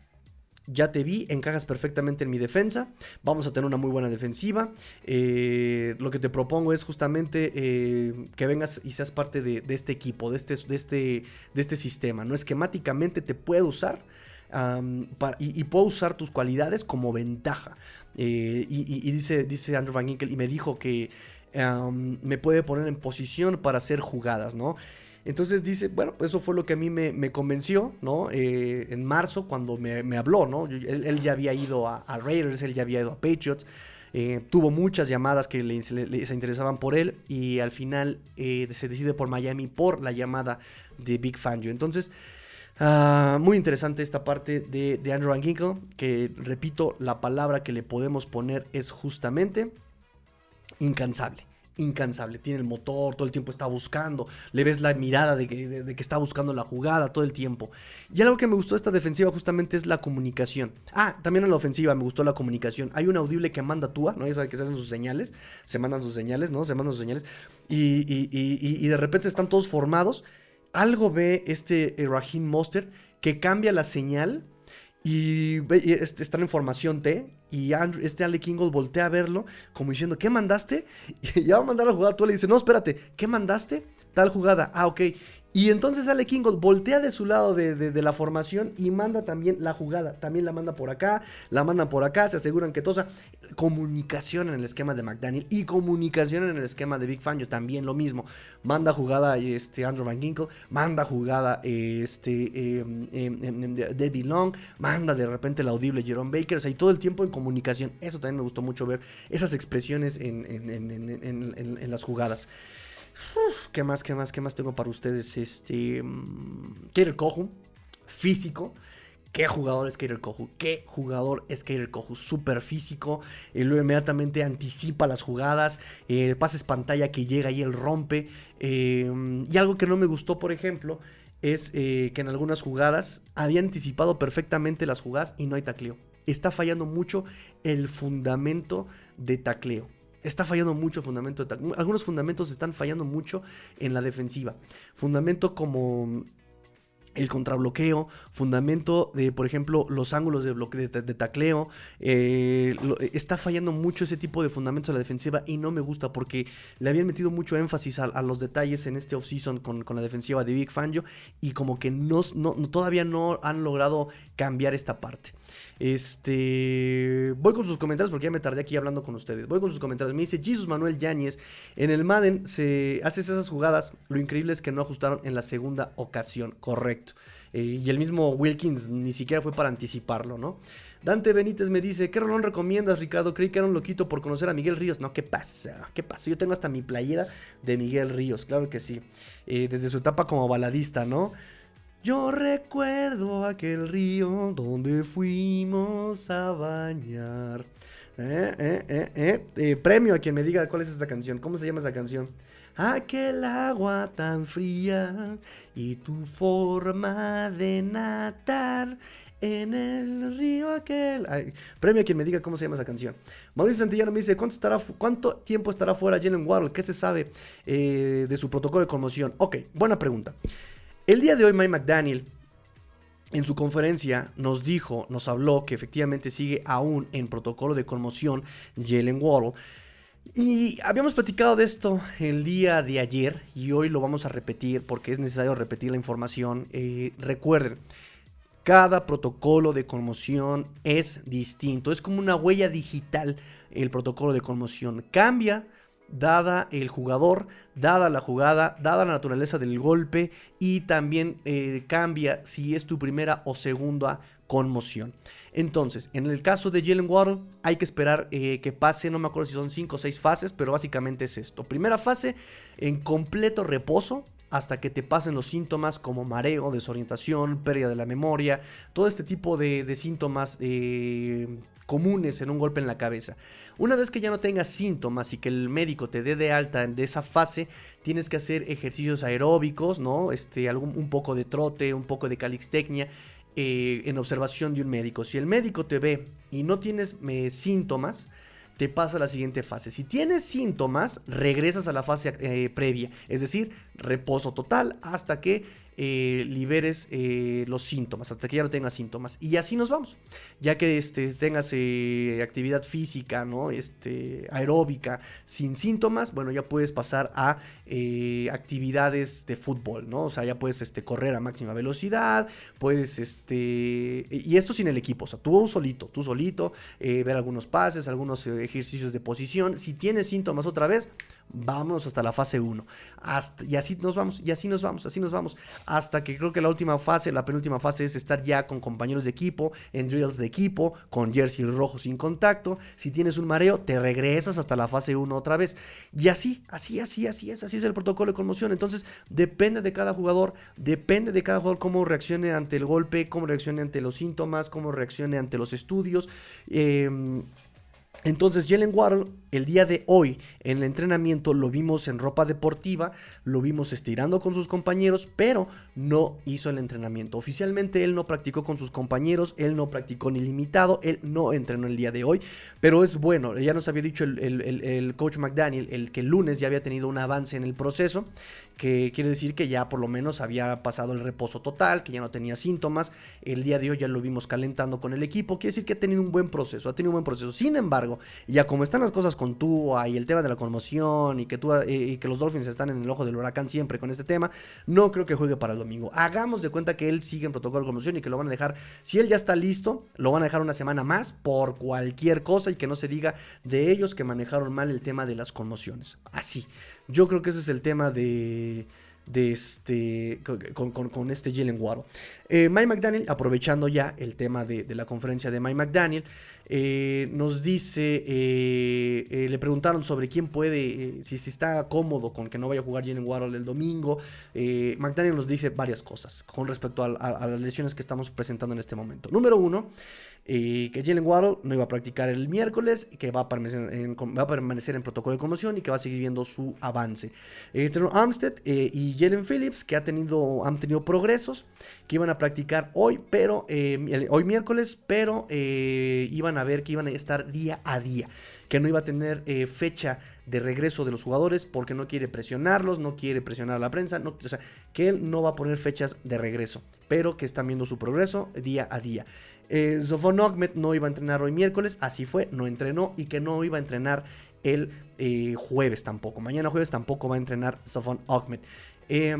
Speaker 2: ya te vi, encajas perfectamente en mi defensa, vamos a tener una muy buena defensiva. Eh, lo que te propongo es justamente eh, que vengas y seas parte de, este equipo, de este, de, este, de este sistema. ¿no? Esquemáticamente te puedo usar y, puedo usar tus cualidades como ventaja. Eh, y, dice, dice Andrew Van Ginkel y me dijo que me puede poner en posición para hacer jugadas, ¿no? Entonces dice, bueno, eso fue lo que a mí me, convenció, ¿no? Eh, en marzo, cuando me, habló, ¿no? él, ya había ido a, Raiders, él ya había ido a Patriots. Eh, tuvo muchas llamadas que le, se interesaban por él y al final eh, se decide por Miami por la llamada de Big Fangio. Entonces, ah, muy interesante esta parte de, de Andrew Van Ginkle, que repito, la palabra que le podemos poner es justamente incansable incansable. Tiene el motor, todo el tiempo está buscando. Le ves la mirada de que, está buscando la jugada todo el tiempo. Y algo que me gustó de esta defensiva justamente es la comunicación. Ah, también en la ofensiva me gustó la comunicación. Hay un audible que manda Tua, ¿no? Ya sabe que se hacen sus señales. Se mandan sus señales, ¿no? Se mandan sus señales. Y, de repente están todos formados. Algo ve este eh, Raheem Monster que cambia la señal y, este, están en formación T. Y este Ale Kingold voltea a verlo, como diciendo, ¿qué mandaste? Y ya va a mandar la jugada. Tú le dices, no, espérate, ¿qué mandaste? Tal jugada. Ah, ok. Y entonces Ale Kingold voltea de su lado de, la formación y manda también la jugada. También la manda por acá, la mandan por acá, se aseguran que tosa. Comunicación en el esquema de McDaniel y comunicación en el esquema de Big Fangio, también lo mismo. Manda jugada este, Andrew Van Ginkle, manda jugada este, em, em, em, Debbie Long, manda de repente la audible Jerome Baker. O sea, y todo el tiempo en comunicación. Eso también me gustó mucho ver esas expresiones en, en las jugadas. ¿Qué más, qué más, qué más tengo para ustedes? Este. Kader Kohu, físico. ¿Qué jugador es Kader Kohu? ¿Qué jugador es Kader Kohu? Súper físico. Él luego inmediatamente anticipa las jugadas. Eh, pases pantalla que llega y él rompe. Em, y algo que no me gustó, por ejemplo, es eh, que en algunas jugadas había anticipado perfectamente las jugadas y no hay tacleo. Está fallando mucho el fundamento de tacleo está fallando mucho fundamento. Algunos fundamentos están fallando mucho en la defensiva. Fundamento como el contrabloqueo, fundamento de, por ejemplo, los ángulos de, bloque, de, tacleo. Eh, está fallando mucho ese tipo de fundamentos en la defensiva y no me gusta porque le habían metido mucho énfasis a, los detalles en este offseason con, con la defensiva de Big Fangio y como que no, todavía no han logrado cambiar esta parte. Este. Voy con sus comentarios porque ya me tardé aquí hablando con ustedes. Voy con sus comentarios. Me dice Jesus Manuel Yáñez. En el Madden se haces esas jugadas. Lo increíble es que no ajustaron en la segunda ocasión. Correcto. Eh, y el mismo Wilkins ni siquiera fue para anticiparlo, ¿no? Dante Benítez me dice, ¿qué rolón recomiendas, Ricardo? Creí que era un loquito por conocer a Miguel Ríos. No, ¿qué pasa? ¿Qué pasa? Yo tengo hasta mi playera de Miguel Ríos, claro que sí. Eh, desde su etapa como baladista, ¿no? Yo recuerdo aquel río donde fuimos a bañar. Eh, eh, eh, eh, premio a quien me diga cuál es esa canción. ¿Cómo se llama esa canción? Aquel agua tan fría y tu forma de nadar en el río aquel. premio a quien me diga cómo se llama esa canción. Mauricio Santillano me dice: ¿Cuánto, estará, cuánto tiempo estará fuera Jalen Waddle? ¿Qué se sabe de su protocolo de conmoción? Ok, buena pregunta. El día de hoy Mike McDaniel en su conferencia nos dijo, nos habló que efectivamente sigue aún en protocolo de conmoción Jalen Waddle. Y habíamos platicado de esto el día de ayer y hoy lo vamos a repetir porque es necesario repetir la información. Eh, recuerden, cada protocolo de conmoción es distinto, es como una huella digital el protocolo de conmoción. Cambia dada el jugador, dada la jugada, dada la naturaleza del golpe y también eh, cambia si es tu primera o segunda conmoción. Entonces, en el caso de Jalen Waddle, hay que esperar eh, que pase, no me acuerdo si son 5 o 6 fases, pero básicamente es esto. Primera fase, en completo reposo, hasta que te pasen los síntomas como mareo, desorientación, pérdida de la memoria, todo este tipo de, síntomas eh, comunes en un golpe en la cabeza. Una vez que ya no tengas síntomas y que el médico te dé de alta de esa fase, tienes que hacer ejercicios aeróbicos, ¿no? Este, algún, un poco de trote, un poco de calixtecnia. Eh, en observación de un médico. Si el médico te ve y no tienes eh, síntomas, te pasa a la siguiente fase. Si tienes síntomas, regresas a la fase eh, previa, es decir, reposo total hasta que eh, liberes eh, los síntomas, hasta que ya no tengas síntomas. Y así nos vamos. Ya que este, tengas eh, actividad física, ¿no? Este, aeróbica, sin síntomas, bueno, ya puedes pasar a actividades de fútbol, ¿no? O sea, ya puedes este, correr a máxima velocidad, puedes, este, y esto sin el equipo, o sea, tú solito, tú solito, ver algunos pases, algunos ejercicios de posición. Si tienes síntomas otra vez, Vámonos hasta la fase 1. y así nos vamos, y así nos vamos, así nos vamos. Hasta que creo que la última fase, la penúltima fase es estar ya con compañeros de equipo, en drills de equipo, con jersey rojo sin contacto. Si tienes un mareo, te regresas hasta la fase 1 otra vez. Y así, así, así, así es, así es el protocolo de conmoción. Entonces, depende de cada jugador, depende de cada jugador cómo reaccione ante el golpe, cómo reaccione ante los síntomas, cómo reaccione ante los estudios. Eh, entonces, Jalen Waddle, el día de hoy, en el entrenamiento, lo vimos en ropa deportiva, lo vimos estirando con sus compañeros, pero no hizo el entrenamiento. Oficialmente, él no practicó con sus compañeros, él no practicó ni limitado, él no entrenó el día de hoy, pero es bueno. Ya nos había dicho el, coach McDaniel, el que el lunes ya había tenido un avance en el proceso, que quiere decir que ya por lo menos había pasado el reposo total, que ya no tenía síntomas. El día de hoy ya lo vimos calentando con el equipo, quiere decir que ha tenido un buen proceso, ha tenido un buen proceso. Sin embargo, ya como están las cosas con Tua y el tema de la conmoción y que, Tua, y que los Dolphins están en el ojo del huracán siempre con este tema, no creo que juegue para el domingo. Hagamos de cuenta que él sigue en protocolo de conmoción y que lo van a dejar, si él ya está listo, lo van a dejar una semana más por cualquier cosa y que no se diga de ellos que manejaron mal el tema de las conmociones. Así. Yo creo que ese es el tema de de este, con, este Jalen Waddle. Eh, Mike McDaniel, aprovechando ya el tema de, la conferencia de Mike McDaniel, eh, nos dice, eh, le preguntaron sobre quién puede, si, si, está cómodo con que no vaya a jugar Jalen Waddle el domingo. McDaniel nos dice varias cosas con respecto a, las lesiones que estamos presentando en este momento. Número uno, que Jalen Waddle no iba a practicar el miércoles, que va a permanecer en, protocolo de conmoción y que va a seguir viendo su avance. Eh, Armstead eh, y Jalen Phillips, que ha tenido, han tenido progresos, que iban a practicar hoy, pero eh, hoy miércoles, pero eh, a ver que iban a estar día a día que no iba a tener fecha de regreso de los jugadores porque no quiere presionarlos, no quiere presionar a la prensa, no, o sea, que él no va a poner fechas de regreso, pero que están viendo su progreso día a día. Eh, Zofon no iba a entrenar hoy miércoles, así fue, no entrenó y que no iba a entrenar el eh, jueves tampoco. Mañana jueves tampoco va a entrenar Zofon Ahmed. Eh,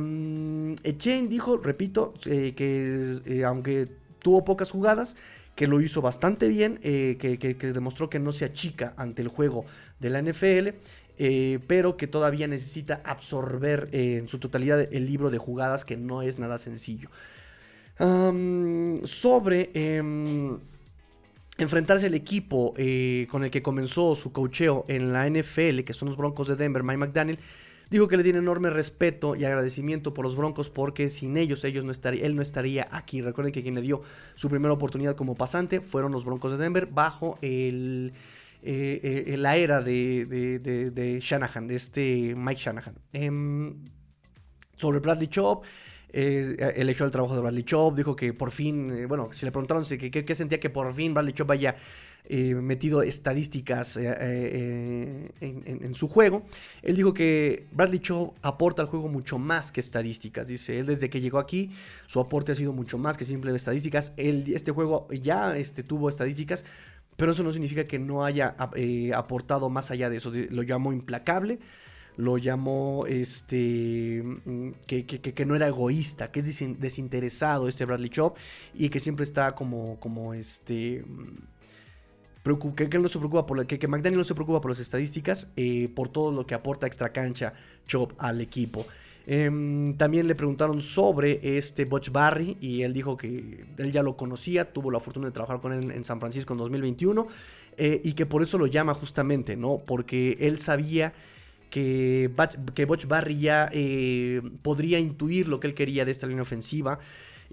Speaker 2: dijo, repito, eh, que eh, aunque tuvo pocas jugadas, que lo hizo bastante bien, que, demostró que no se achica ante el juego de la NFL. pero que todavía necesita absorber en su totalidad el libro de jugadas que no es nada sencillo sobre em, enfrentarse al equipo eh, con el que comenzó su cocheo en la NFL, que son los Broncos de Denver, Mike McDaniel, dijo que le tiene enorme respeto y agradecimiento por los Broncos porque sin ellos, ellos no estaría, él no estaría aquí. Recuerden que quien le dio su primera oportunidad como pasante fueron los Broncos de Denver bajo el, eh, eh, la era de, de, Shanahan, de este Mike Shanahan. Em, sobre Bradley Chop. Eh, eligió el trabajo de Bradley Chop, dijo que por fin, bueno, si le preguntaron qué sentía que por fin Bradley Chop haya eh, metido estadísticas en, su juego, él dijo que Bradley Chop aporta al juego mucho más que estadísticas. Dice, él desde que llegó aquí, su aporte ha sido mucho más que simplemente estadísticas. este juego ya este, tuvo estadísticas, pero eso no significa que no haya aportado más allá de eso. Lo llamó implacable lo llamó este mm, que, no era egoísta, que es desinteresado este Bradley Chop y que siempre está como, como este que, él no se preocupa por que, que McDaniel no se preocupa por las estadísticas, eh, por todo lo que aporta extra cancha Chop al equipo. Em, también le preguntaron sobre este Butch Barry y él dijo que él ya lo conocía, tuvo la fortuna de trabajar con él en San Francisco en 2021 eh, y que por eso lo llama justamente, ¿no? Porque él sabía que, que Butch Barry ya eh, podría intuir lo que él quería de esta línea ofensiva.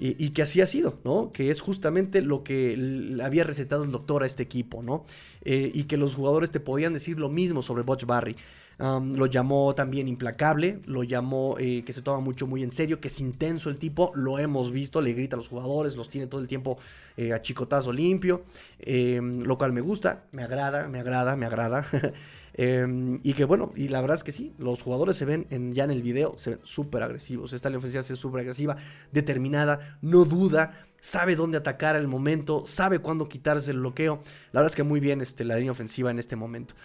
Speaker 2: Y, que así ha sido, ¿no? Que es justamente lo que había recetado el doctor a este equipo, ¿no? Eh, y que los jugadores te podían decir lo mismo sobre Butch Barry. lo llamó también implacable, lo llamó eh, que se toma mucho muy en serio, que es intenso el tipo, lo hemos visto, le grita a los jugadores, los tiene todo el tiempo a chicotazo limpio, lo cual me gusta, me agrada, me agrada, me agrada. Em, y que bueno, y la verdad es que sí, los jugadores se ven en, ya en el video, se ven súper agresivos. Esta línea ofensiva es súper agresiva, determinada, no duda, sabe dónde atacar al momento, sabe cuándo quitarse el bloqueo. La verdad es que muy bien este, la línea ofensiva en este momento.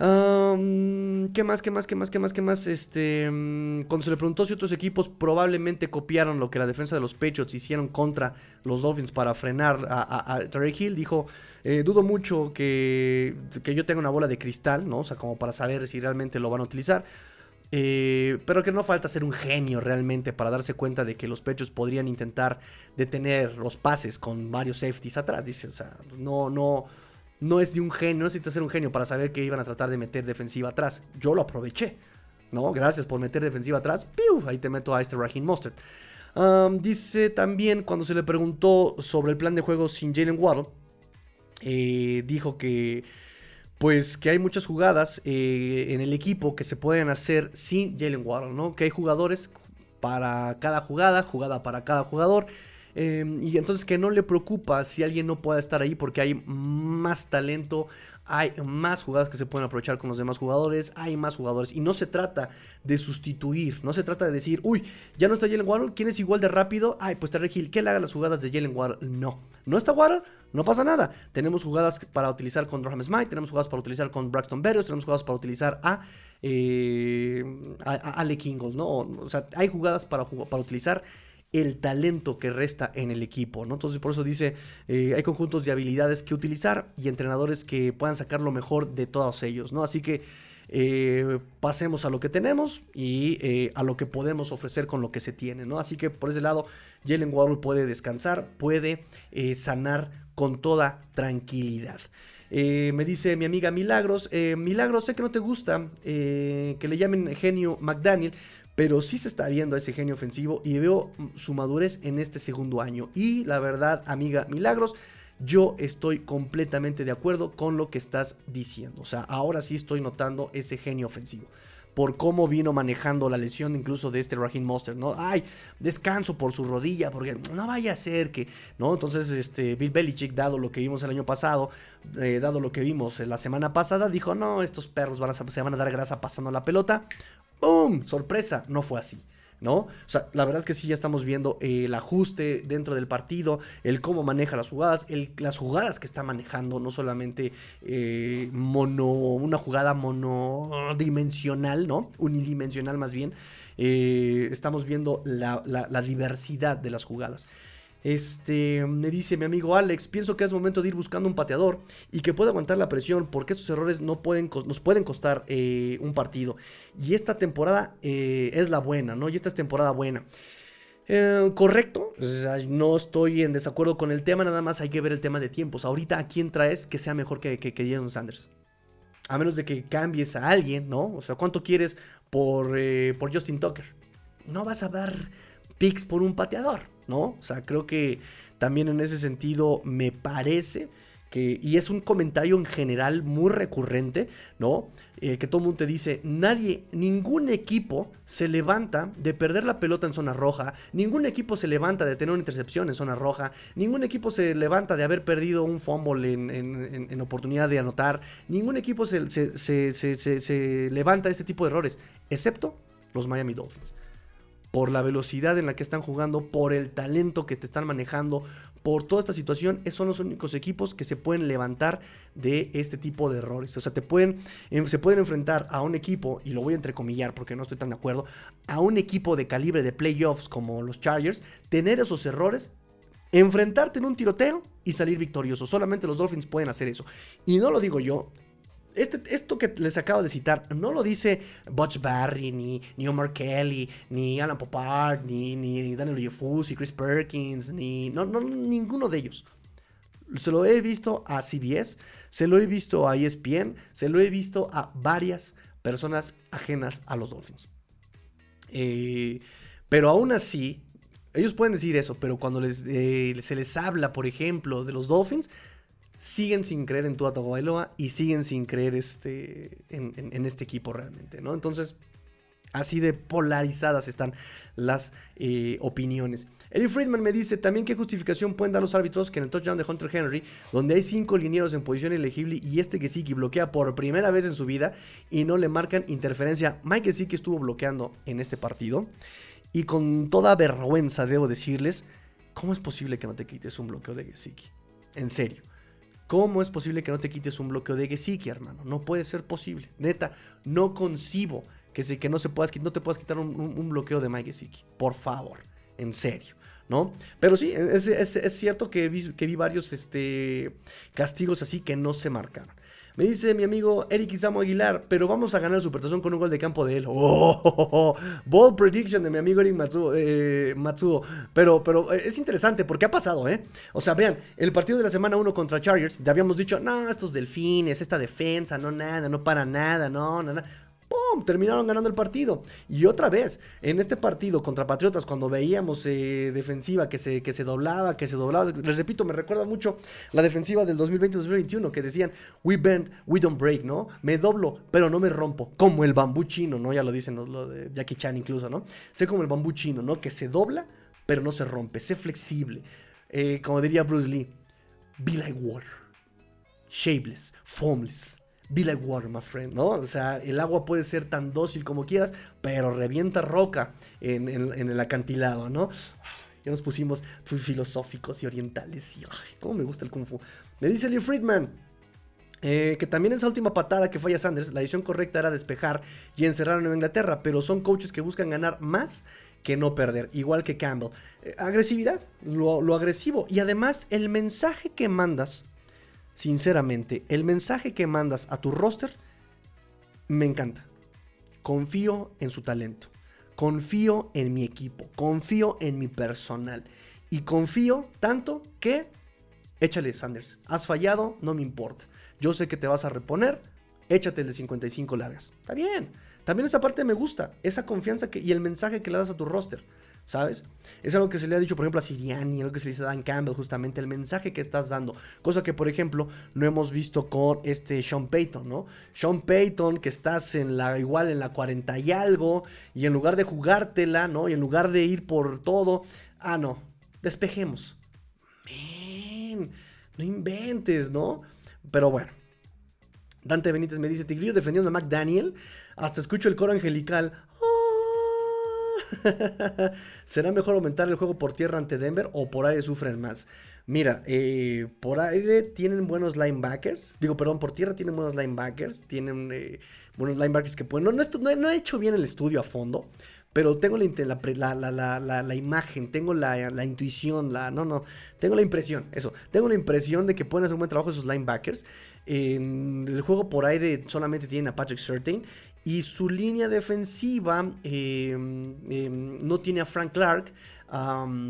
Speaker 2: ¿Qué más, qué más, qué más, qué más, qué más? Este, mm, cuando se le preguntó si otros equipos probablemente copiaron lo que la defensa de los Patriots hicieron contra los Dolphins para frenar a, a, Hill, dijo, eh, dudo mucho que, que, yo tenga una bola de cristal, ¿no? O sea, como para saber si realmente lo van a utilizar. Eh, pero que no falta ser un genio realmente para darse cuenta de que los Patriots podrían intentar detener los pases con varios safeties atrás. Dice, o sea, no, no no es de un genio, necesitas ser un genio para saber que iban a tratar de meter defensiva atrás. Yo lo aproveché. ¿no? Gracias por meter defensiva atrás. Ahí te meto a este Raheem Mustard. dice también cuando se le preguntó sobre el plan de juego sin Jalen Waddle, eh, dijo que pues que hay muchas jugadas eh, en el equipo que se pueden hacer sin Jalen Waddle, ¿no? Que hay jugadores para cada jugada, jugada para cada jugador. Em, y entonces que no le preocupa si alguien no pueda estar ahí porque hay más talento, hay más jugadas que se pueden aprovechar con los demás jugadores, hay más jugadores. Y no se trata de sustituir, no se trata de decir, uy, ya no está Jalen Waddle, ¿quién es igual de rápido? Ay, pues Terry Hill, que le haga las jugadas de Jalen Waddle. No, no está Waddle, no pasa nada. Tenemos jugadas para utilizar con Graham Smite, tenemos jugadas para utilizar con Braxton Berrios, tenemos jugadas para utilizar a, eh, a, Ale Kingle, ¿no? O sea, hay jugadas para, para utilizar el talento que resta en el equipo, ¿no? Entonces por eso dice, eh, hay conjuntos de habilidades que utilizar y entrenadores que puedan sacar lo mejor de todos ellos, ¿no? Así que eh, pasemos a lo que tenemos y eh, a lo que podemos ofrecer con lo que se tiene, ¿no? Así que por ese lado, Jalen Waddle puede descansar, puede sanar con toda tranquilidad. me dice mi amiga Milagros, Milagros, sé que no te gusta que le llamen genio McDaniel, pero sí se está viendo ese genio ofensivo y veo su madurez en este segundo año. Y la verdad, amiga Milagros, yo estoy completamente de acuerdo con lo que estás diciendo. O sea, ahora sí estoy notando ese genio ofensivo. Por cómo vino manejando la lesión incluso de este Raheem Monster, ¿no? Ay, descanso por su rodilla, porque no vaya a ser que, ¿no? Entonces, este, Bill Belichick, dado lo que vimos el año pasado, eh, dado lo que vimos la semana pasada, dijo, no, estos perros van a, se van a dar grasa pasando la pelota. ¡Bum! Sorpresa, no fue así. ¿no? O sea, la verdad es que sí ya estamos viendo el ajuste dentro del partido, el cómo maneja las jugadas, el, las jugadas que está manejando, no solamente eh, mono, una jugada monodimensional, ¿no? Unidimensional más bien. Eh, estamos viendo la diversidad de las jugadas. Este, me dice mi amigo Alex, pienso que es momento de ir buscando un pateador y que pueda aguantar la presión porque estos errores no pueden, nos pueden costar eh, un partido. Y esta temporada eh, es la buena, ¿no? Y esta es temporada buena. Eh, correcto, no estoy en desacuerdo con el tema, nada más hay que ver el tema de tiempos. Ahorita, ¿a quién traes que sea mejor que, que, que Sanders? A menos de que cambies a alguien, ¿no? O sea, ¿cuánto quieres por, por Justin Tucker? No vas a dar picks por un pateador. ¿No? O sea, creo que también en ese sentido me parece que, y es un comentario en general muy recurrente, ¿no? Eh, que todo el mundo te dice, nadie, ningún equipo se levanta de perder la pelota en zona roja, ningún equipo se levanta de tener una intercepción en zona roja, ningún equipo se levanta de haber perdido un fumble en, oportunidad de anotar, ningún equipo se, se levanta de este tipo de errores, excepto los Miami Dolphins por la velocidad en la que están jugando, por el talento que te están manejando, por toda esta situación, esos son los únicos equipos que se pueden levantar de este tipo de errores. O sea, te pueden, em, se pueden enfrentar a un equipo, y lo voy a entrecomillar porque no estoy tan de acuerdo, a un equipo de calibre de playoffs como los Chargers, tener esos errores, enfrentarte en un tiroteo y salir victorioso. Solamente los Dolphins pueden hacer eso. Y no lo digo yo, este, esto que les acabo de citar no lo dice Butch Barry, ni, ni Omar Kelly, ni Alan Popard, ni, ni Daniel Ojefusi, Chris Perkins, ni no, no, ninguno de ellos. Se lo he visto a CBS, se lo he visto a ESPN, se lo he visto a varias personas ajenas a los Dolphins. Eh, pero aún así, ellos pueden decir eso, pero cuando les, eh, se les habla, por ejemplo, de los Dolphins, siguen sin creer en Tua Tagovailoa y siguen sin creer este, en, este equipo realmente, ¿no? Entonces, así de polarizadas están las eh, opiniones. Eli Friedman me dice también qué justificación pueden dar los árbitros que en el touchdown de Hunter Henry, donde hay cinco linieros en posición elegible y este que sí que bloquea por primera vez en su vida y no le marcan interferencia. Mike sí que estuvo bloqueando en este partido y con toda vergüenza debo decirles, ¿cómo es posible que no te quites un bloqueo de Gesicki? En serio. ¿Cómo es posible que no te quites un bloqueo de Gesicki, hermano? No puede ser posible. Neta, no concibo que, se, que no, se puedas, no te puedas quitar un, bloqueo de Mike Gesicki. Por favor, en serio. ¿No? Pero sí, es, es, cierto que vi, que vi varios este, castigos así que no se marcaron. Me dice mi amigo Eric Isamo Aguilar, pero vamos a ganar el Supertazón con un gol de campo de él. ¡Oh! Bold prediction de mi amigo Eric eh, Matsuo. Pero, pero eh, es interesante porque ha pasado, ¿eh? O sea, vean, el partido de la semana 1 contra Chargers, te habíamos dicho, no, estos delfines, esta defensa, no nada, no para nada, no, nada. ¡Pum! Terminaron ganando el partido. Y otra vez, en este partido contra Patriotas, cuando veíamos eh, defensiva que se, que se doblaba, que se doblaba, les repito, me recuerda mucho la defensiva del 2020-2021, que decían, we bend, we don't break, ¿no? Me doblo, pero no me rompo, como el bambú chino, ¿no? Ya lo dicen lo de Jackie Chan incluso, ¿no? Sé como el bambú chino, ¿no? Que se dobla, pero no se rompe, sé flexible. Eh, como diría Bruce Lee, be like water, shapeless, formless Be like water, my friend, ¿no? O sea, el agua puede ser tan dócil como quieras, pero revienta roca en, el acantilado, ¿no? Ya nos pusimos filosóficos y orientales y, ay, cómo me gusta el kung fu. Me dice Lee Friedman, eh, que también esa última patada que falla Sanders, la decisión correcta era despejar y encerrar a Nueva Inglaterra, pero son coaches que buscan ganar más que no perder, igual que Campbell. Eh, agresividad, lo, lo, agresivo y además el mensaje que mandas sinceramente, el mensaje que mandas a tu roster me encanta. Confío en su talento. Confío en mi equipo. Confío en mi personal. Y confío tanto que échale Sanders. Has fallado, no me importa. Yo sé que te vas a reponer. Échate el de 55 largas. Está bien. También esa parte me gusta. Esa confianza y el mensaje que le das a tu roster. ¿Sabes? Es algo que se le ha dicho, por ejemplo, a Siriani, algo que se le dice a Dan Campbell, justamente, el mensaje que estás dando. Cosa que, por ejemplo, no hemos visto con este Sean Payton, ¿no? Sean Payton, que estás en la, igual en la 40 y algo, y en lugar de jugártela, ¿no? Y en lugar de ir por todo, ah, no, despejemos. No inventes, ¿no? Pero bueno. Dante Benítez me dice, Tigrillo defendiendo a McDaniel. Hasta escucho el coro angelical. ¿Será mejor aumentar el juego por tierra ante Denver o por aire sufren más? Mira, eh, por aire tienen buenos linebackers. Digo, perdón, por tierra tienen buenos linebackers. Tienen eh, buenos linebackers que pueden. No, no, he hecho bien el estudio a fondo. Pero tengo la, la, imagen, tengo la, intuición, la. No, no. Tengo la impresión, eso. Tengo la impresión de que pueden hacer un buen trabajo esos linebackers. En el juego por aire solamente tienen a Patrick Surtain. Y su línea defensiva em, no tiene a Frank Clark.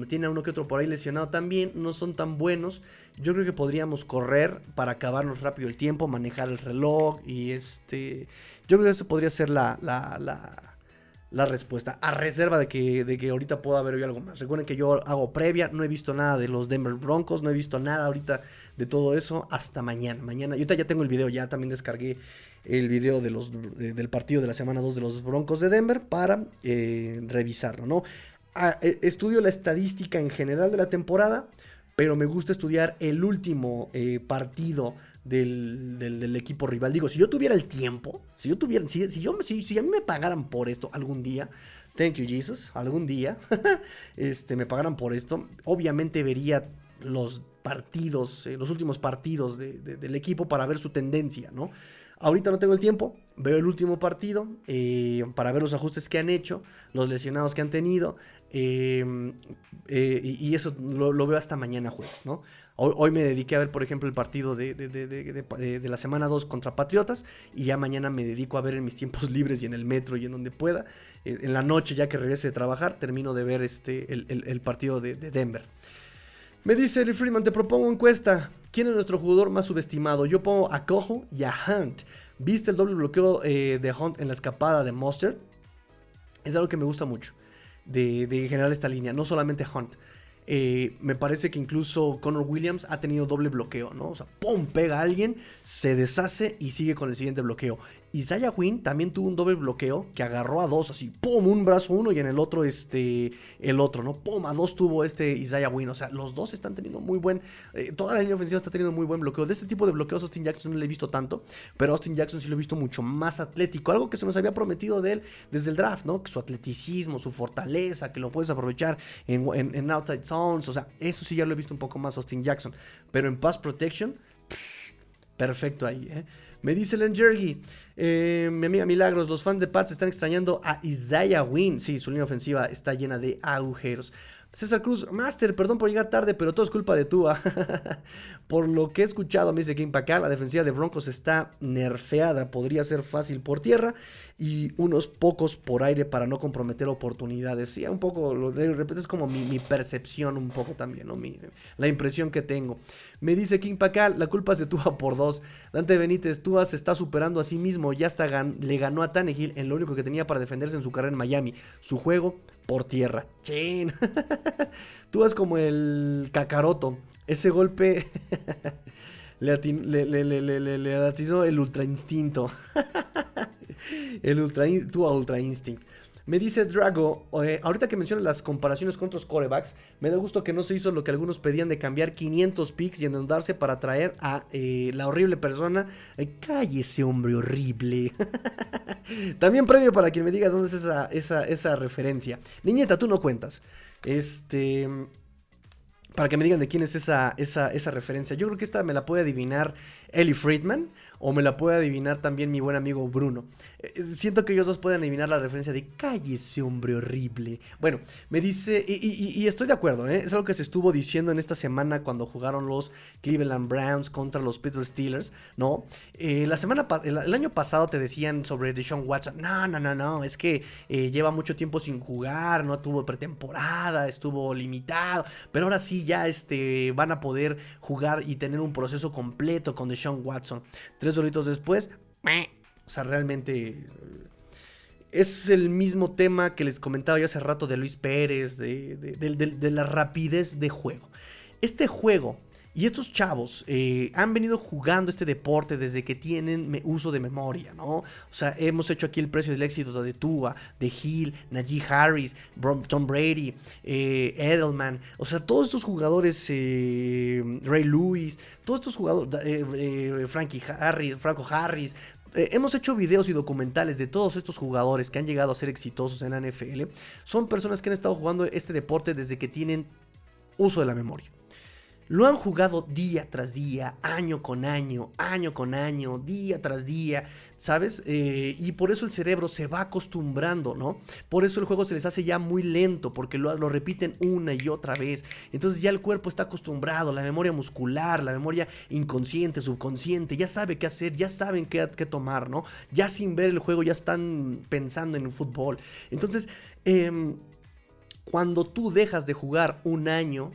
Speaker 2: tiene a uno que otro por ahí lesionado también. No son tan buenos. Yo creo que podríamos correr para acabarnos rápido el tiempo, manejar el reloj. Y este. Yo creo que eso podría ser la, la, respuesta. A reserva de que, de que ahorita pueda haber algo más. Recuerden que yo hago previa. No he visto nada de los Denver Broncos. No he visto nada ahorita de todo eso. Hasta mañana. Mañana. Yo ya tengo el video. Ya también descargué el video de los, del partido de la semana 2 de los Broncos de Denver para eh, revisarlo, ¿no? Ah, e, estudio la estadística en general de la temporada, pero me gusta estudiar el último eh, partido del, equipo rival. Digo, si yo tuviera el tiempo, si yo tuviera, si, yo, si, si a mí me pagaran por esto algún día, thank you Jesus, algún día, este, me pagaran por esto, obviamente vería los partidos, eh, los últimos partidos del equipo para ver su tendencia, ¿no? Ahorita no tengo el tiempo, veo el último partido eh, para ver los ajustes que han hecho, los lesionados que han tenido, eh, eh, y, eso lo, veo hasta mañana jueves, ¿no? Hoy, me dediqué a ver, por ejemplo, el partido de, de la semana 2 contra Patriotas, y ya mañana me dedico a ver en mis tiempos libres y en el metro y en donde pueda. en la noche, ya que regrese de trabajar, termino de ver este, el, partido de, Denver. Me dice el Freeman, te propongo encuesta. ¿Quién es nuestro jugador más subestimado? Yo pongo a Cojo y a Hunt. ¿Viste el doble bloqueo eh, de Hunt en la escapada de Monster? Es algo que me gusta mucho de, de generar esta línea, no solamente Hunt. Eh, me parece que incluso Connor Williams ha tenido doble bloqueo, ¿no? O sea, ¡pum! Pega a alguien, se deshace y sigue con el siguiente bloqueo. Isaiah Wynn también tuvo un doble bloqueo que agarró a dos, así, ¡pum! Un brazo uno y en el otro, este, el otro, ¿no? ¡Pum! A dos tuvo este Isaiah Wynn. O sea, los dos están teniendo muy buen, eh, toda la línea ofensiva está teniendo muy buen bloqueo. De este tipo de bloqueos Austin Jackson no le he visto tanto, pero Austin Jackson sí lo he visto mucho más atlético. Algo que se nos había prometido de él desde el draft, ¿no? Su atleticismo, su fortaleza, que lo puedes aprovechar en, outside zones. O sea, eso sí ya lo he visto un poco más Austin Jackson. Pero en pass protection... Perfecto ahí. ¿eh? Me dice Len Jergy, eh, mi amiga Milagros, los fans de Pats están extrañando a Isaiah Wynn. Sí, su línea ofensiva está llena de agujeros. César Cruz, Master, perdón por llegar tarde, pero todo es culpa de tú. por lo que he escuchado, me dice Kim Pacal, la defensiva de Broncos está nerfeada. Podría ser fácil por tierra y unos pocos por aire para no comprometer oportunidades. Sí, un poco, lo de repente es como mi, percepción un poco también, ¿no? la impresión que tengo. Me dice King Pacal, la culpa es de por dos. Dante Benítez, Tua se está superando a sí mismo, ya hasta le ganó a Tannehill en lo único que tenía para defenderse en su carrera en Miami, su juego por tierra. Chin. Tua es como el cacaroto. Ese golpe le, le, el ultra instinto. el ultra, Tua Ultra Instinct. Me dice Drago, eh, ahorita que mencionas las comparaciones con otros corebacks, me da gusto que no se hizo lo que algunos pedían de cambiar 500 picks y endeudarse para traer a eh, la horrible persona. Eh, cállese, hombre horrible. También premio para quien me diga dónde es esa referencia. Niñeta, tú no cuentas. Este para que me digan de quién es esa, esa, esa, referencia. Yo creo que esta me la puede adivinar Ellie Friedman o me la puede adivinar también mi buen amigo Bruno. Eh, siento que ellos dos pueden adivinar la referencia de ese hombre horrible. Bueno, me dice, y, estoy de acuerdo, ¿eh? es algo que se estuvo diciendo en esta semana cuando jugaron los Cleveland Browns contra los Pittsburgh Steelers, ¿no? Eh, la semana, el, año pasado te decían sobre Deshaun Watson, no, no, no, no, es que lleva mucho tiempo sin jugar, no tuvo pretemporada, estuvo limitado, pero ahora sí ya este, van a poder jugar y tener un proceso completo con Deshaun Watson. Doritos después, o sea, realmente eh, es el mismo tema que les comentaba yo hace rato de Luis Pérez, de la rapidez de juego. Este juego y estos chavos eh, han venido jugando este deporte desde que tienen uso de memoria, ¿no? O sea, hemos hecho aquí el precio del éxito de Tua, de Hill, Najee Harris, Tom Brady, eh, Edelman. O sea, todos estos jugadores, eh, Ray Lewis, todos estos jugadores, Frankie Harris, Franco Harris, hemos hecho videos y documentales de todos estos jugadores que han llegado a ser exitosos en la NFL. Son personas que han estado jugando este deporte desde que tienen uso de la memoria. Lo han jugado día tras día, año con año, año con año, día tras día, ¿sabes? Eh, y por eso el cerebro se va acostumbrando, ¿no? Por eso el juego se les hace ya muy lento, porque lo, repiten una y otra vez. Entonces ya el cuerpo está acostumbrado, la memoria muscular, la memoria inconsciente, subconsciente, ya sabe qué hacer, ya saben qué, tomar, ¿no? Ya sin ver el juego ya están pensando en el fútbol. Entonces, em, cuando tú dejas de jugar un año,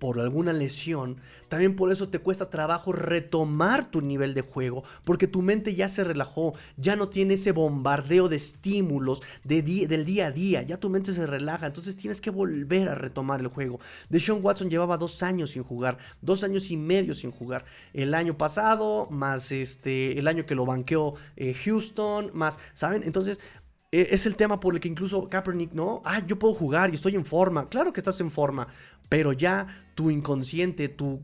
Speaker 2: por alguna lesión, también por eso te cuesta trabajo retomar tu nivel de juego, porque tu mente ya se relajó, ya no tiene ese bombardeo de estímulos de del día a día, ya tu mente se relaja, entonces tienes que volver a retomar el juego. Deshaun Watson llevaba dos años sin jugar, dos años y medio sin jugar. El año pasado, más este, el año que lo banqueó eh, Houston, más, ¿saben? Entonces e, es el tema por el que incluso Kaepernick, ¿no? Ah, yo puedo jugar y estoy en forma. Claro que estás en forma, pero ya tu inconsciente, tu,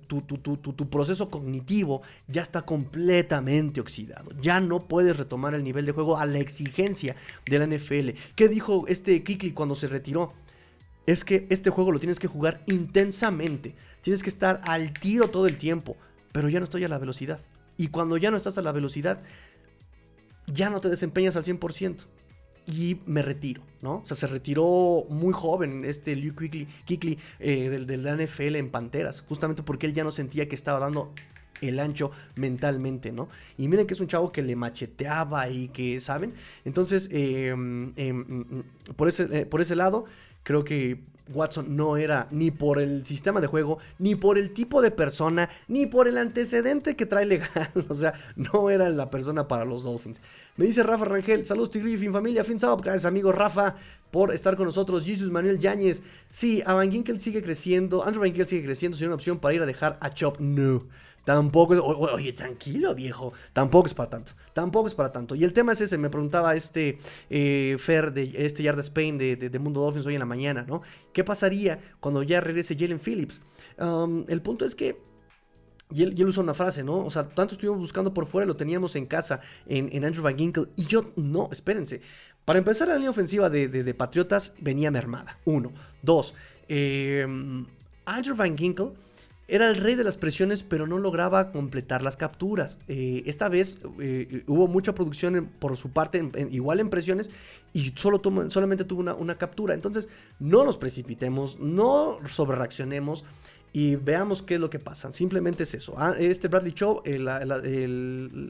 Speaker 2: proceso cognitivo ya está completamente oxidado. Ya no puedes retomar el nivel de juego a la exigencia de la NFL. ¿Qué dijo este Kikli cuando se retiró? Es que este juego lo tienes que jugar intensamente. Tienes que estar al tiro todo el tiempo. Pero ya no estoy a la velocidad. Y cuando ya no estás a la velocidad, ya no te desempeñas al 100% y me retiro, ¿no? O sea, se retiró muy joven este Liu Kikli eh, del, del NFL en Panteras, justamente porque él ya no sentía que estaba dando el ancho mentalmente, ¿no? Y miren que es un chavo que le macheteaba y que, ¿saben? Entonces, em, em, por, ese, eh, por ese lado, creo que Watson no era ni por el sistema de juego, ni por el tipo de persona, ni por el antecedente que trae legal. O sea, no era la persona para los Dolphins. Me dice Rafa Rangel, saludos Tigri, fin familia, fin sábado. Gracias amigo Rafa por estar con nosotros. Jesus Manuel Yáñez, sí, Van Ginkel sigue creciendo, Andrew Van Ginkel sigue creciendo, sería una opción para ir a dejar a Chop. No. Tampoco, oye, tranquilo, viejo. Tampoco es para tanto. Tampoco es para tanto. Y el tema es ese, me preguntaba este eh, Fer de este Yard Spain de, de, Mundo Dolphins hoy en la mañana, ¿no? ¿Qué pasaría cuando ya regrese Jalen Phillips? El punto es que y él, usa una frase, ¿no? O sea, tanto estuvimos buscando por fuera, lo teníamos en casa, en, Andrew Van Ginkel. Y yo, no, espérense. Para empezar, la línea ofensiva de, Patriotas venía mermada. Uno. Dos. Eh, Andrew Van Ginkel era el rey de las presiones, pero no lograba completar las capturas. Eh, esta vez eh, hubo mucha producción por su parte, igual en presiones, y solo solamente tuvo una, captura. Entonces, no nos precipitemos, no sobrereaccionemos y veamos qué es lo que pasa. Simplemente es eso. Ah, este Bradley Show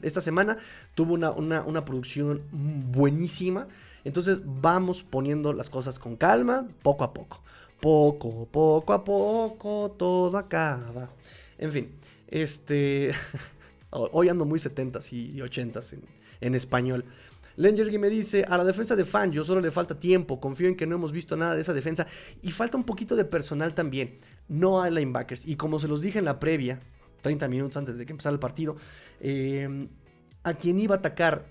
Speaker 2: esta semana tuvo una, una, una producción buenísima. Entonces, vamos poniendo las cosas con calma, poco a poco. Poco, poco a poco, todo acaba. En fin, este. Hoy ando muy 70s y 80s en, español. Lengergy me dice, a la defensa de Fangio solo le falta tiempo, confío en que no hemos visto nada de esa defensa y falta un poquito de personal también. No hay linebackers y como se los dije en la previa, 30 minutos antes de que empezara el partido, em, a quien iba a atacar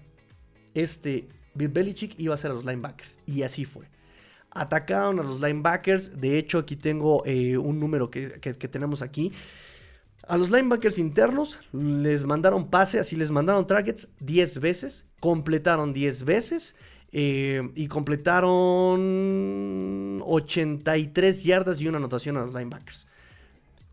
Speaker 2: este Bill Belichick iba a ser a los linebackers y así fue atacaron a los linebackers. De hecho, aquí tengo eh, un número que, tenemos aquí. A los linebackers internos les mandaron pase, así les mandaron targets 10 veces, completaron 10 veces eh, y completaron 83 yardas y una anotación a los linebackers.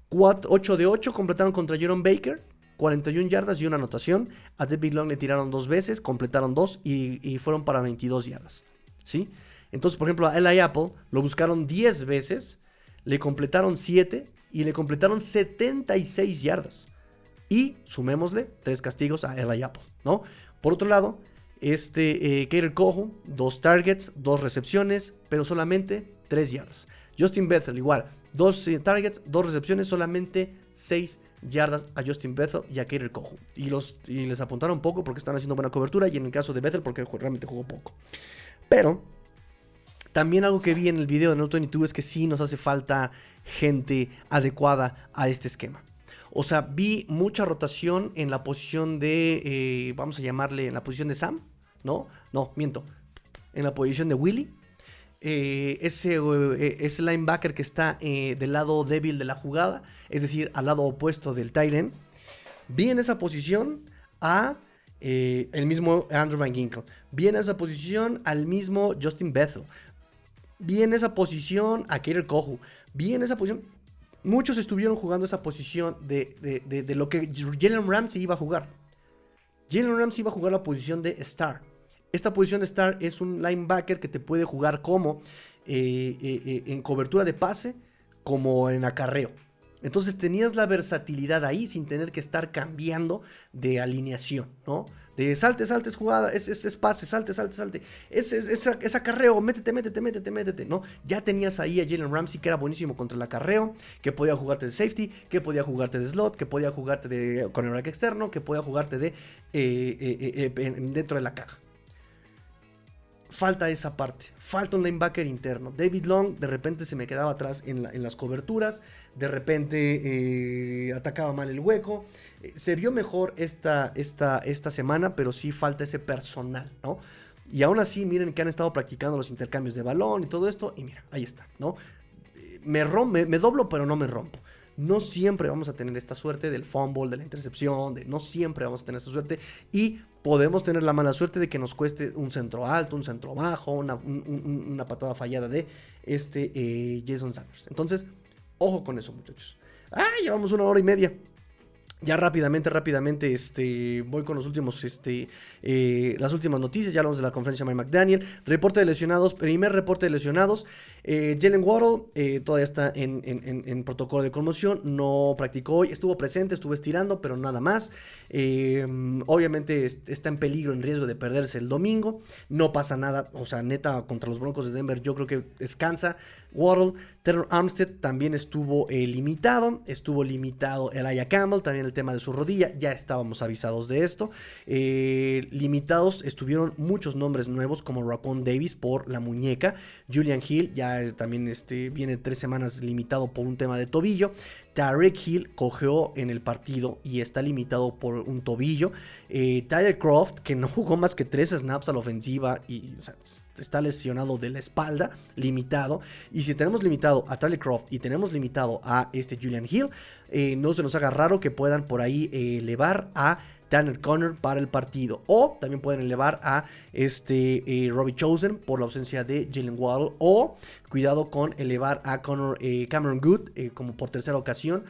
Speaker 2: 8 de 8 completaron contra Jerome Baker, 41 yardas y una anotación. A David Long le tiraron dos veces, completaron dos y, y fueron para 22 yardas. ¿Sí? Entonces, por ejemplo, a Eli Apple lo buscaron 10 veces, le completaron 7 y le completaron 76 yardas. Y sumémosle 3 castigos a Eli Apple, ¿no? Por otro lado, este eh, Kater Cojo, 2 targets, 2 recepciones, pero solamente 3 yardas. Justin Bethel, igual, 2 eh, targets, 2 recepciones, solamente 6 yardas a Justin Bethel y a Kater Cojo. Y, y les apuntaron poco porque están haciendo buena cobertura y en el caso de Bethel porque realmente jugó poco. Pero también algo que vi en el video de No 22 es que sí nos hace falta gente adecuada a este esquema. O sea, vi mucha rotación en la posición de, eh, vamos a llamarle, en la posición de Sam, ¿no? No, miento. En la posición de Willy. Eh, ese, eh, linebacker que está del lado débil de la jugada, es decir, al lado opuesto del Tylen. Vi en esa posición a el mismo Andrew Van Ginkle. Vi en esa posición al mismo Justin Bethel vi en esa posición a Kater Kohu, vi en esa posición. Muchos estuvieron jugando esa posición de, lo que Jalen Ramsey iba a jugar. Jalen Ramsey iba a jugar la posición de Star. Esta posición de Star es un linebacker que te puede jugar como eh, eh, eh, en cobertura de pase, como en acarreo. Entonces tenías la versatilidad ahí sin tener que estar cambiando de alineación, ¿no? De salte, salte, es jugada, es, es, pase, salte, salte, salte. Es, acarreo, métete, métete, métete, métete, ¿no? Ya tenías ahí a Jalen Ramsey que era buenísimo contra el acarreo, que podía jugarte de safety, que podía jugarte de slot, que podía jugarte de con el rack externo, que podía jugarte de eh, eh, eh, dentro de la caja. Falta esa parte, falta un linebacker interno. David Long de repente se me quedaba atrás en las coberturas, de repente atacaba mal el hueco se vio mejor esta, esta, esta semana, pero sí falta ese personal, ¿no? Y aún así, miren que han estado practicando los intercambios de balón y todo esto, y mira, ahí está, ¿no? Me, me, me doblo, pero no me rompo. No siempre vamos a tener esta suerte del fumble, de la intercepción, de no siempre vamos a tener esta suerte. Y podemos tener la mala suerte de que nos cueste un centro alto, un centro bajo, una, patada fallada de este eh, Jason Sanders. Entonces, ojo con eso, muchachos. Ah, llevamos una hora y media. Ya rápidamente, rápidamente, este, voy con los últimos, este, eh, las últimas noticias. Ya hablamos de la conferencia de Mike McDaniel. Reporte de lesionados, primer reporte de lesionados. Eh, Jalen Waddle eh, todavía está en, protocolo de conmoción, no practicó hoy, estuvo presente, estuvo estirando, pero nada más. Eh, obviamente está en peligro, en riesgo de perderse el domingo. No pasa nada, o sea, neta, contra los Broncos de Denver, yo creo que descansa. Waddle, Terror Armstead también estuvo limitado, estuvo limitado Elijah Campbell, también el tema de su rodilla, ya estábamos avisados de esto. limitados estuvieron muchos nombres nuevos como Raccoon Davis por la muñeca, Julian Hill ya también este, viene tres semanas limitado por un tema de tobillo. Tarek Hill cogeó en el partido y está limitado por un tobillo. Eh, Tyler Croft, que no jugó más que tres snaps a la ofensiva y está lesionado de la espalda, limitado. Y si tenemos limitado a Tyler Croft y tenemos limitado a este Julian Hill, eh, no se nos haga raro que puedan por ahí eh, elevar a Tanner Connor para el partido. O también pueden elevar a este eh, Robbie Chosen por la ausencia de Jalen Waddle. O cuidado con elevar a Connor, eh, Cameron Good eh, como por tercera ocasión.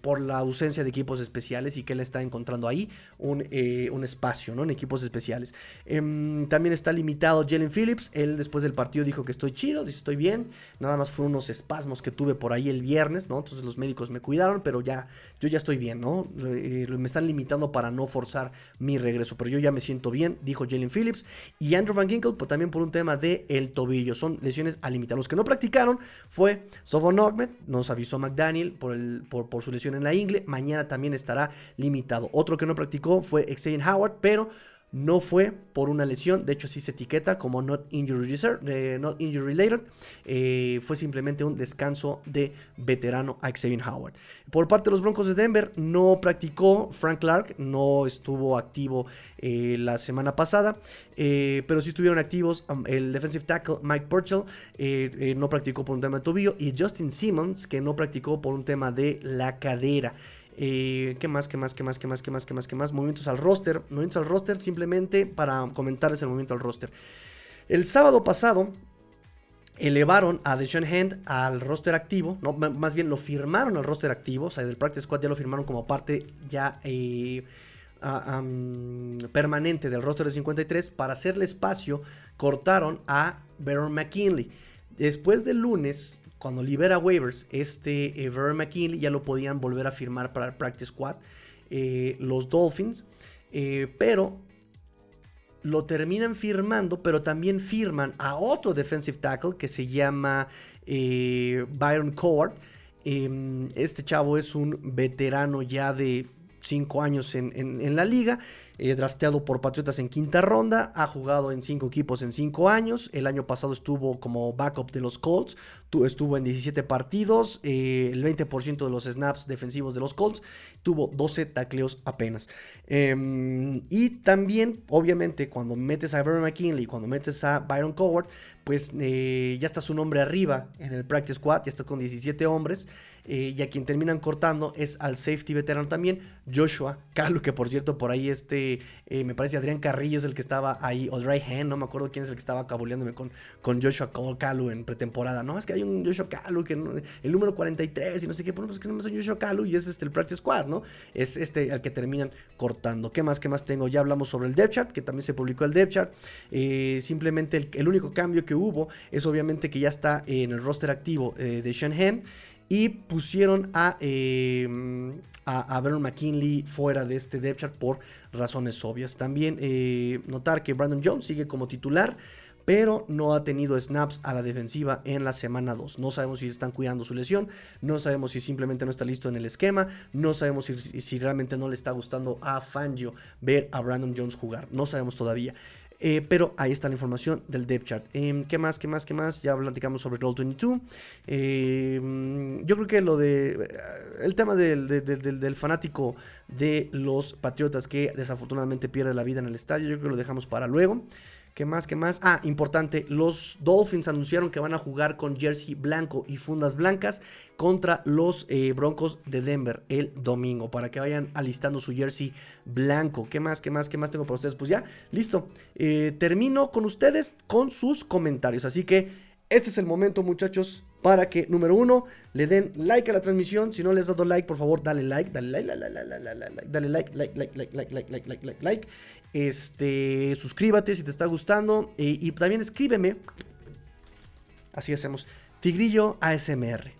Speaker 2: por la ausencia de equipos especiales y que él está encontrando ahí un, un espacio ¿no? en equipos especiales. Em, también está limitado Jalen Phillips. Él después del partido dijo que estoy chido, dice estoy bien. Nada más fueron unos espasmos que tuve por ahí el viernes, ¿no? Entonces los médicos me cuidaron, pero ya, yo ya estoy bien, ¿no? Eh, me están limitando para no forzar mi regreso, pero yo ya me siento bien, dijo Jalen Phillips. Y Andrew Van Ginkle, pues también por un tema de el tobillo. Son lesiones a limitar. Los que no practicaron fue Sovon Ogmed, nos avisó McDaniel por el por, su lesión en la ingle. Mañana también estará limitado. Otro que no practicó fue Xavier Howard, pero no fue por una lesión, de hecho sí se etiqueta como not injury, eh, related, eh, fue simplemente un descanso de veterano a Xavier Howard. Por parte de los Broncos de Denver no practicó Frank Clark, no estuvo activo eh, la semana pasada, pero sí estuvieron activos um, el defensive tackle Mike Purcell, no practicó por un tema de tobillo, y Justin Simmons que no practicó por un tema de la cadera. Eh, ¿Qué más? ¿Qué más? ¿Qué más? ¿Qué más? ¿Qué más? ¿Qué más? ¿Qué más? Movimientos al roster. Movimientos al roster simplemente para comentarles el movimiento al roster. El sábado pasado elevaron a Deshaun Hand al roster activo, no, más bien lo firmaron al roster activo, o sea, del Practice Squad ya lo firmaron como parte ya eh, permanente del roster de 53. Para hacerle espacio, cortaron a Baron McKinley. Después del lunes, cuando libera waivers, este eh, McKinley ya lo podían volver a firmar para el Practice Squad. Eh, los Dolphins. Eh, pero lo terminan firmando, pero también firman a otro defensive tackle que se llama eh, Byron Coward. Em, este chavo es un veterano ya de 5 años en, en la liga eh, drafteado por Patriotas en quinta ronda, ha jugado en cinco equipos en cinco años, el año pasado estuvo como backup de los Colts, estuvo en 17 partidos, eh, el 20% de los snaps defensivos de los Colts, tuvo 12 tacleos apenas. Em, y también, obviamente, cuando metes a Byron McKinley, cuando metes a Byron Coward, pues eh, ya está su nombre arriba en el practice squad, ya está con 17 hombres. Eh, y a quien terminan cortando es al safety veterano también, Joshua Kalu, que por cierto por ahí este, eh, me parece Adrián Carrillo es el que estaba ahí, o Dry Hand, no me acuerdo quién es el que estaba cabuleándome con, con Joshua Kalu en pretemporada. No, es que hay un Joshua Kalu, que el número 43 y no sé qué, bueno, pues que no es un Joshua Kalu y es este el practice squad, ¿no? Es este al que terminan cortando. ¿Qué más, qué más tengo? Ya hablamos sobre el depth chart, que también se publicó el depth chart. Eh, simplemente el, el, único cambio que hubo es obviamente que ya está en el roster activo de Shanahan y pusieron a, eh, a, McKinley fuera de este depth chart por razones obvias. También eh, notar que Brandon Jones sigue como titular, pero no ha tenido snaps a la defensiva en la semana 2. No sabemos si están cuidando su lesión, no sabemos si simplemente no está listo en el esquema, no sabemos si, si realmente no le está gustando a Fangio ver a Brandon Jones jugar, no sabemos todavía. Eh, pero ahí está la información del depth chart. Em, ¿Qué más? ¿Qué más? ¿Qué más? Ya platicamos sobre Roll 22. Em, yo creo que lo de. Eh, el tema del, del, fanático de los Patriotas que desafortunadamente pierde la vida en el estadio. Yo creo que lo dejamos para luego. ¿Qué más? ¿Qué más? Ah, importante. Los Dolphins anunciaron que van a jugar con jersey blanco y fundas blancas contra los eh, Broncos de Denver el domingo. Para que vayan alistando su jersey blanco. ¿Qué más? ¿Qué más? ¿Qué más tengo para ustedes? Pues ya, listo. Eh, termino con ustedes con sus comentarios. Así que este es el momento, muchachos. Para que, número uno, le den like a la transmisión. Si no les has dado like, por favor, dale like, dale like, dale like, dale like, like, like, like, like, like, like, like, like, like. Este, suscríbete si te está gustando. y también escríbeme. Así hacemos. Tigrillo ASMR.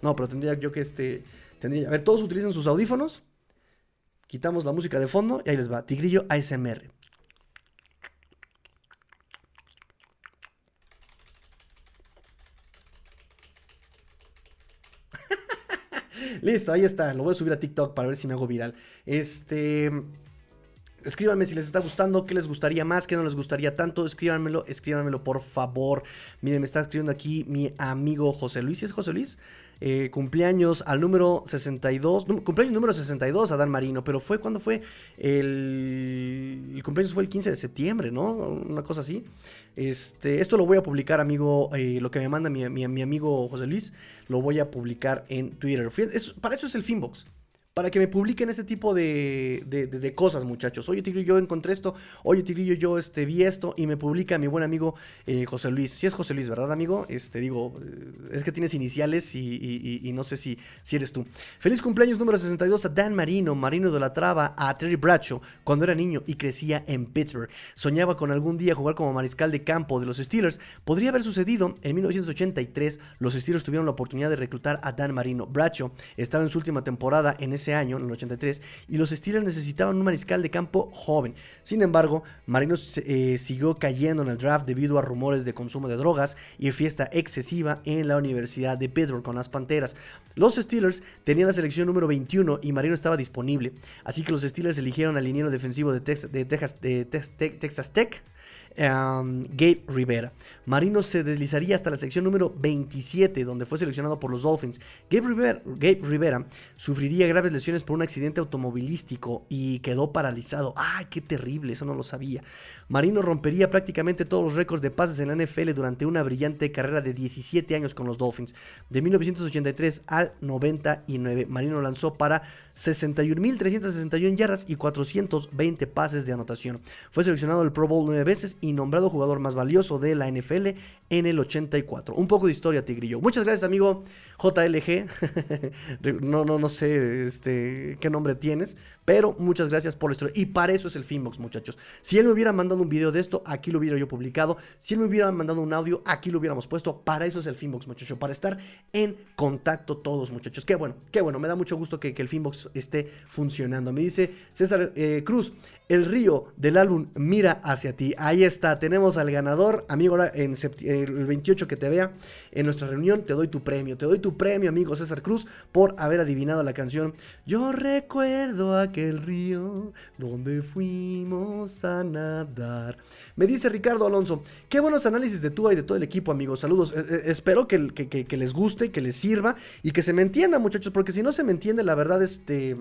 Speaker 2: No, pero tendría yo que este. Tendría. A ver, todos utilizan sus audífonos. Quitamos la música de fondo y ahí les va. Tigrillo ASMR. Listo, ahí está. Lo voy a subir a TikTok para ver si me hago viral. Este. Escríbanme si les está gustando, qué les gustaría más, qué no les gustaría tanto. Escríbanmelo, escríbanmelo por favor. Miren, me está escribiendo aquí mi amigo José Luis. es José Luis? Eh, cumpleaños al número 62, cumpleaños número 62 a Dan Marino, pero fue cuando fue el, el, cumpleaños fue el 15 de septiembre, ¿no? Una cosa así. Este, esto lo voy a publicar, amigo, eh, lo que me manda mi, amigo José Luis, lo voy a publicar en Twitter. para eso es el Finbox. Para que me publiquen ese tipo de, de, cosas, muchachos. Oye, Tigrillo, yo encontré esto. Oye, Tigrillo, yo este, vi esto. Y me publica mi buen amigo eh, José Luis. Si es José Luis, ¿verdad, amigo? Este, digo, eh, es que tienes iniciales y, no sé si, si eres tú. Feliz cumpleaños número 62 a Dan Marino. Marino idolatraba a Terry Bradshaw cuando era niño y crecía en Pittsburgh. Soñaba con algún día jugar como mariscal de campo de los Steelers. Podría haber sucedido en 1983. Los Steelers tuvieron la oportunidad de reclutar a Dan Marino. Bradshaw estaba en su última temporada en ese año, en el 83, y los Steelers necesitaban un mariscal de campo joven. Sin embargo, Marino eh, siguió cayendo en el draft debido a rumores de consumo de drogas y fiesta excesiva en la Universidad de Pittsburgh con las Panteras. Los Steelers tenían la selección número 21 y Marino estaba disponible, así que los Steelers eligieron al liniero defensivo de, de, Texas, de Texas Tech, Gabe Rivera. Marino se deslizaría hasta la sección número 27, donde fue seleccionado por los Dolphins. Gabe Rivera, sufriría graves lesiones por un accidente automovilístico y quedó paralizado. ¡Ay, qué terrible! Eso no lo sabía. Marino rompería prácticamente todos los récords de pases en la NFL durante una brillante carrera de 17 años con los Dolphins. De 1983 al 99, Marino lanzó para 61.361 yardas y 420 pases de anotación. Fue seleccionado al Pro Bowl nueve veces y nombrado jugador más valioso de la NFL en el 84. Un poco de historia, Tigrillo. Muchas gracias, amigo JLG. no, no, no sé este, qué nombre tienes, pero muchas gracias por la historia. Y para eso es el Finbox, muchachos. Si él me hubiera mandado un video de esto, aquí lo hubiera yo publicado. Si él me hubiera mandado un audio, aquí lo hubiéramos puesto. Para eso es el Finbox, muchachos. Para estar en contacto todos, muchachos. Qué bueno, qué bueno. Me da mucho gusto que, el Finbox esté funcionando. Me dice César eh, Cruz, el río del álbum Mira hacia ti. Ahí está, tenemos al ganador. Amigo, ahora en el 28 que te vea en nuestra reunión, te doy tu premio. Te doy tu premio, amigo César Cruz, por haber adivinado la canción. Yo recuerdo aquel río donde fuimos a nadar. Me dice Ricardo Alonso, qué buenos análisis de tú y de todo el equipo, amigos. Saludos. Eh, eh, espero que, que les guste, que les sirva y que se me entienda, muchachos, porque si no se me entiende, la verdad, este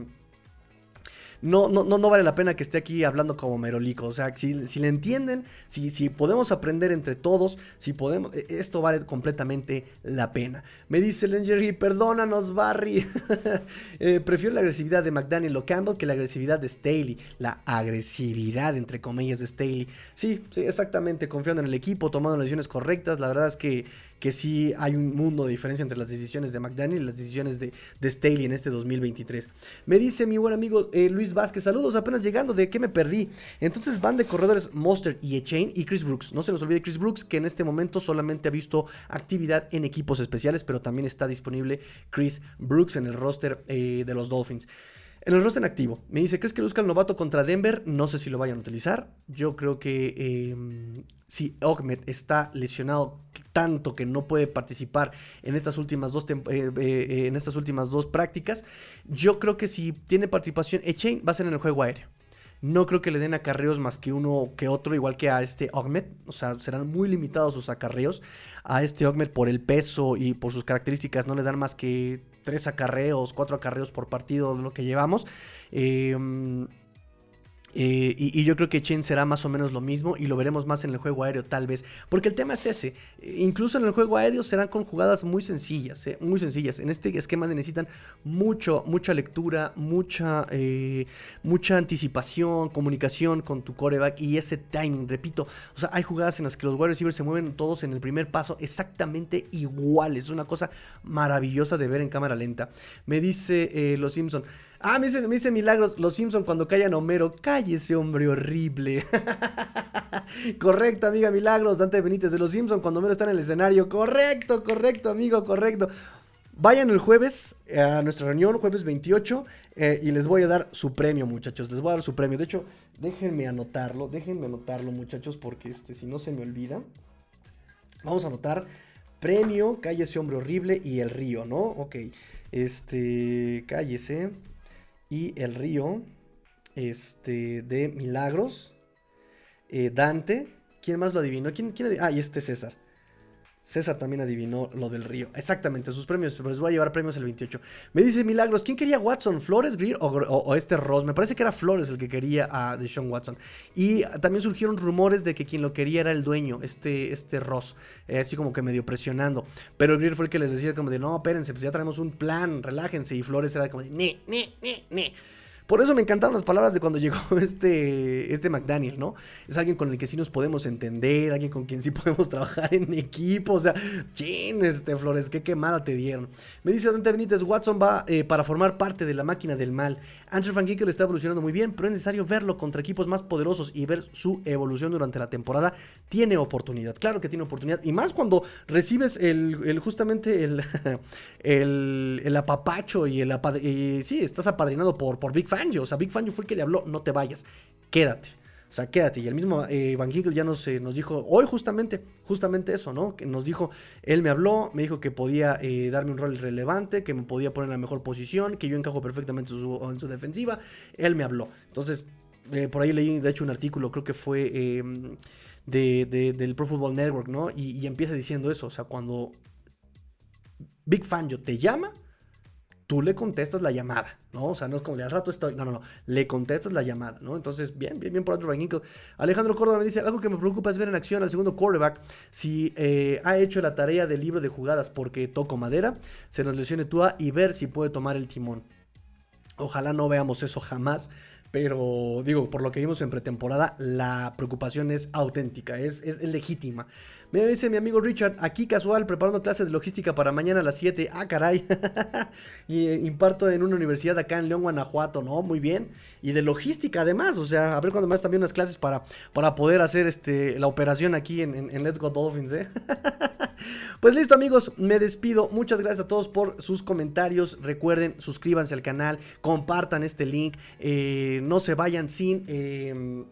Speaker 2: no, no, no, vale la pena que esté aquí hablando como merolico. O sea, si, si le entienden, si, si podemos aprender entre todos, si podemos, e, esto vale completamente la pena. Me dice Lengerie, perdónanos, Barry. Eh, prefiero la agresividad de McDaniel o Campbell que la agresividad de Staley. La agresividad, entre comillas, de Staley. Sí, sí, exactamente. Confiando en el equipo, tomando las decisiones correctas. La verdad es que que sí hay un mundo de diferencia entre las decisiones de McDaniel y las decisiones de, de Staley en este 2023. Me dice mi buen amigo eh, Luis Vázquez, saludos, apenas llegando, ¿de qué me perdí? Entonces van de corredores Monster y Echain y Chris Brooks. No se nos olvide Chris Brooks, que en este momento solamente ha visto actividad en equipos especiales, pero también está disponible Chris Brooks en el roster eh, de los Dolphins. En el roster activo, me dice, ¿crees que busca el novato contra Denver? No sé si lo vayan a utilizar. Yo creo que em, si Ogmed está lesionado tanto que no puede participar en estas últimas dos, eh, eh, eh, en estas últimas dos prácticas, yo creo que si tiene participación Echain va a ser en el juego aéreo. No creo que le den acarreos más que uno que otro, igual que a este Ogmed. O sea, serán muy limitados sus acarreos. A este Ogmed por el peso y por sus características no le dan más que tres acarreos, cuatro acarreos por partido, lo que llevamos. Eh, eh, y, yo creo que Chen será más o menos lo mismo y lo veremos más en el juego aéreo tal vez. Porque el tema es ese. Incluso en el juego aéreo serán con jugadas muy sencillas. Eh, muy sencillas. En este esquema necesitan mucho, mucha lectura, mucha, eh, mucha anticipación, comunicación con tu coreback y ese timing. Repito, o sea, hay jugadas en las que los wide receivers se mueven todos en el primer paso exactamente iguales. Es una cosa maravillosa de ver en cámara lenta. Me dice Los Simpson. Ah, me dice, Milagros, los Simpson cuando callan a Homero. ese hombre horrible. correcto, amiga Milagros. Dante Benítez de los Simpson cuando Homero está en el escenario. Correcto, correcto, amigo, correcto. Vayan el jueves a nuestra reunión, jueves 28, eh, y les voy a dar su premio, muchachos. Les voy a dar su premio. De hecho, déjenme anotarlo, déjenme anotarlo, muchachos, porque este, si no se me olvida. Vamos a anotar premio, cállese hombre horrible y el río, ¿no? Ok, este, cállese y el río este, de Milagros. Eh, Dante. ¿Quién más lo adivinó? ¿Quién, quién Ah, y este César. César también adivinó lo del río. Exactamente, sus premios. Les voy a llevar premios el 28. Me dice Milagros, ¿quién quería Watson? ¿Flores, Greer o, este Ross? Me parece que era Flores el que quería a Deshaun Watson. Y también surgieron rumores de que quien lo quería era el dueño, este, este Ross. Eh, así como que medio presionando. Pero Greer fue el que les decía como de, no, espérense, pues ya tenemos un plan, relájense. Y Flores era como de, ne, ne, ne, ne. Por eso me encantaron las palabras de cuando llegó este, este McDaniel, ¿no? Es alguien con el que sí nos podemos entender, alguien con quien sí podemos trabajar en equipo. O sea, chin, este Flores, qué quemada te dieron. Me dice Dante Benítez, Watson va eh, para formar parte de la máquina del mal. Andrew Van Ginkel está evolucionando muy bien, pero es necesario verlo contra equipos más poderosos y ver su evolución durante la temporada. Tiene oportunidad, claro que tiene oportunidad. Y más cuando recibes el, justamente el, el, apapacho y el sí, estás apadrinado por, por Big Fan o sea, Big Fangio fue el que le habló, no te vayas, quédate. O sea, quédate. Y el mismo eh, Van Giegel ya nos, nos dijo, hoy justamente, justamente eso, ¿no? Que nos dijo, él me habló, me dijo que podía eh, darme un rol relevante, que me podía poner en la mejor posición, que yo encajo perfectamente en su, defensiva. Él me habló. Entonces, eh, por ahí leí, de hecho, un artículo, creo que fue em, de, del Pro Football Network, ¿no? Y, y, empieza diciendo eso, o sea, cuando Big Fangio te llama, tú le contestas la llamada, ¿no? O sea, no es como de al rato estoy, no, no, no, le contestas la llamada, ¿no? Entonces, bien, bien, bien por Andrew Van Alejandro Córdoba me dice, algo que me preocupa es ver en acción al segundo quarterback si eh, ha hecho la tarea del libro de jugadas porque toco madera, se nos lesione Tua y ver si puede tomar el timón. Ojalá no veamos eso jamás. Pero digo, por lo que vimos en pretemporada, la preocupación es auténtica, es, es legítima. Me dice mi amigo Richard, aquí casual, preparando clases de logística para mañana a las 7. Ah, caray. y eh, imparto en una universidad acá en León, Guanajuato, ¿no? Muy bien. Y de logística además, o sea, a ver cuando más también unas clases para, para poder hacer este, la operación aquí en, Let's Go Dolphins, ¿eh? pues listo amigos, me despido. Muchas gracias a todos por sus comentarios. Recuerden, suscríbanse al canal, compartan este link. Eh, no se vayan sin... Eh,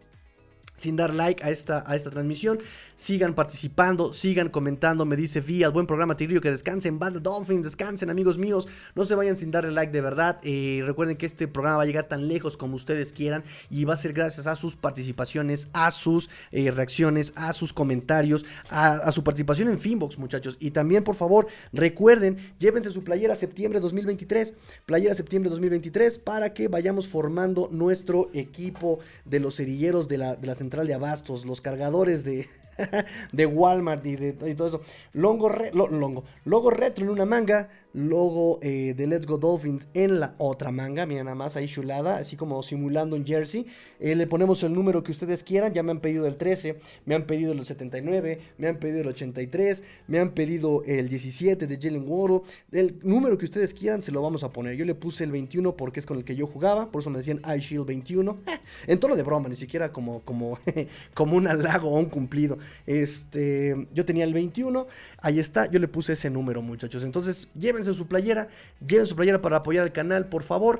Speaker 2: sin dar like a esta, a esta transmisión. Sigan participando, sigan comentando. Me dice Vía, buen programa Tigrillo, que descansen. Banda Dolphins, descansen, amigos míos. No se vayan sin darle like de verdad. Eh, recuerden que este programa va a llegar tan lejos como ustedes quieran. Y va a ser gracias a sus participaciones, a sus eh, reacciones, a sus comentarios, a, su participación en Finbox, muchachos. Y también, por favor, recuerden, llévense su playera septiembre 2023. Playera septiembre 2023 para que vayamos formando nuestro equipo de los cerilleros de la central de abastos, los cargadores de de Walmart y, de, todo eso. Longo, longo, logo retro en una manga, logo eh, de Let's Go Dolphins en la otra manga. Mira nada más ahí chulada, así como simulando un jersey. Eh, le ponemos el número que ustedes quieran. Ya me han pedido el 13, me han pedido el 79, me han pedido el 83, me han pedido el 17 de Jalen Waddle. El número que ustedes quieran se lo vamos a poner. Yo le puse el 21 porque es con el que yo jugaba, por eso me decían I Shield 21. en todo de broma, ni siquiera como, como, como un halago o un cumplido. Este, yo tenía el 21, ahí está, yo le puse ese número, muchachos. Entonces, llévense su playera, lleven su playera para apoyar al canal, por favor.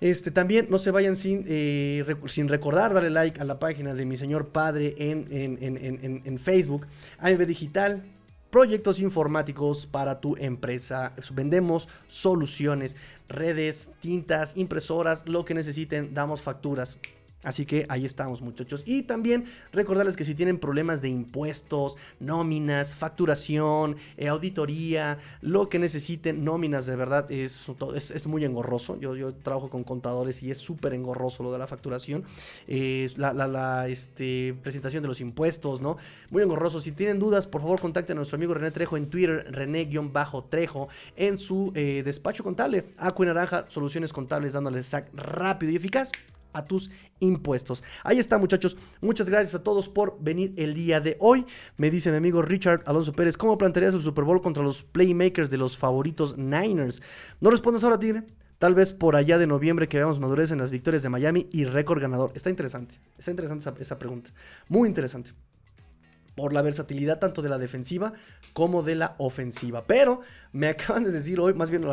Speaker 2: Este, también no se vayan sin, eh, sin recordar darle like a la página de mi señor padre en, en, Facebook, AMB Digital, proyectos informáticos para tu empresa. Vendemos soluciones, redes, tintas, impresoras, lo que necesiten, damos facturas. Así que ahí estamos muchachos. Y también recordarles que si tienen problemas de impuestos, nóminas, facturación, eh, auditoría, lo que necesiten, nóminas de verdad es, es, muy engorroso. Yo, trabajo con contadores y es súper engorroso lo de la facturación. Eh, la, este, presentación de los impuestos, ¿no? Muy engorroso. Si tienen dudas, por favor contacten a nuestro amigo René Trejo en Twitter, René-Trejo, en su eh, despacho contable. Y Naranja, soluciones contables dándole sac rápido y eficaz a tus impuestos. Ahí está, muchachos. Muchas gracias a todos por venir el día de hoy. Me dice mi amigo Richard Alonso Pérez, ¿cómo plantearías el Super Bowl contra los playmakers de los favoritos Niners? No respondas ahora, Tigre. Tal vez por allá de noviembre que veamos madurez en las victorias de Miami y récord ganador. Está interesante. Está interesante esa pregunta. Muy interesante por la versatilidad tanto de la defensiva como de la ofensiva. Pero me acaban de decir hoy, más bien lo,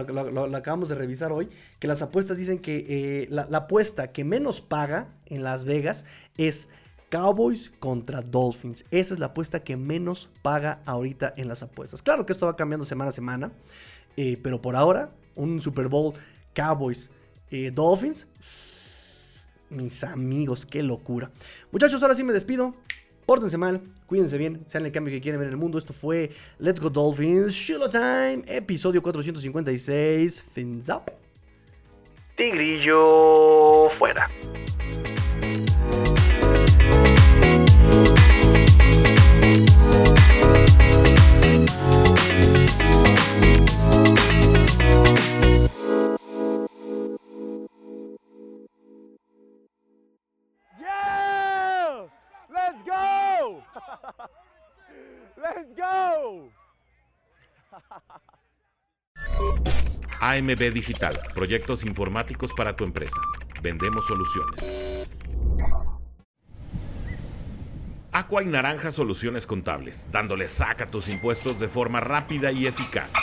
Speaker 2: acabamos de revisar hoy, que las apuestas dicen que eh, la, apuesta que menos paga en Las Vegas es Cowboys contra Dolphins. Esa es la apuesta que menos paga ahorita en las apuestas. Claro que esto va cambiando semana a semana, eh, pero por ahora, un Super Bowl Cowboys eh, Dolphins. Mis amigos, qué locura. Muchachos, ahora sí me despido. Pórtense mal, cuídense bien, sean el cambio que quieren ver en el mundo. Esto fue Let's Go Dolphins, Shiloh Time, episodio 456, Fins Up. Tigrillo fuera.
Speaker 3: Let's go!
Speaker 1: AMB Digital, proyectos informáticos para tu empresa. Vendemos soluciones. Aqua y Naranja Soluciones Contables, dándole saca a tus impuestos de forma rápida y eficaz.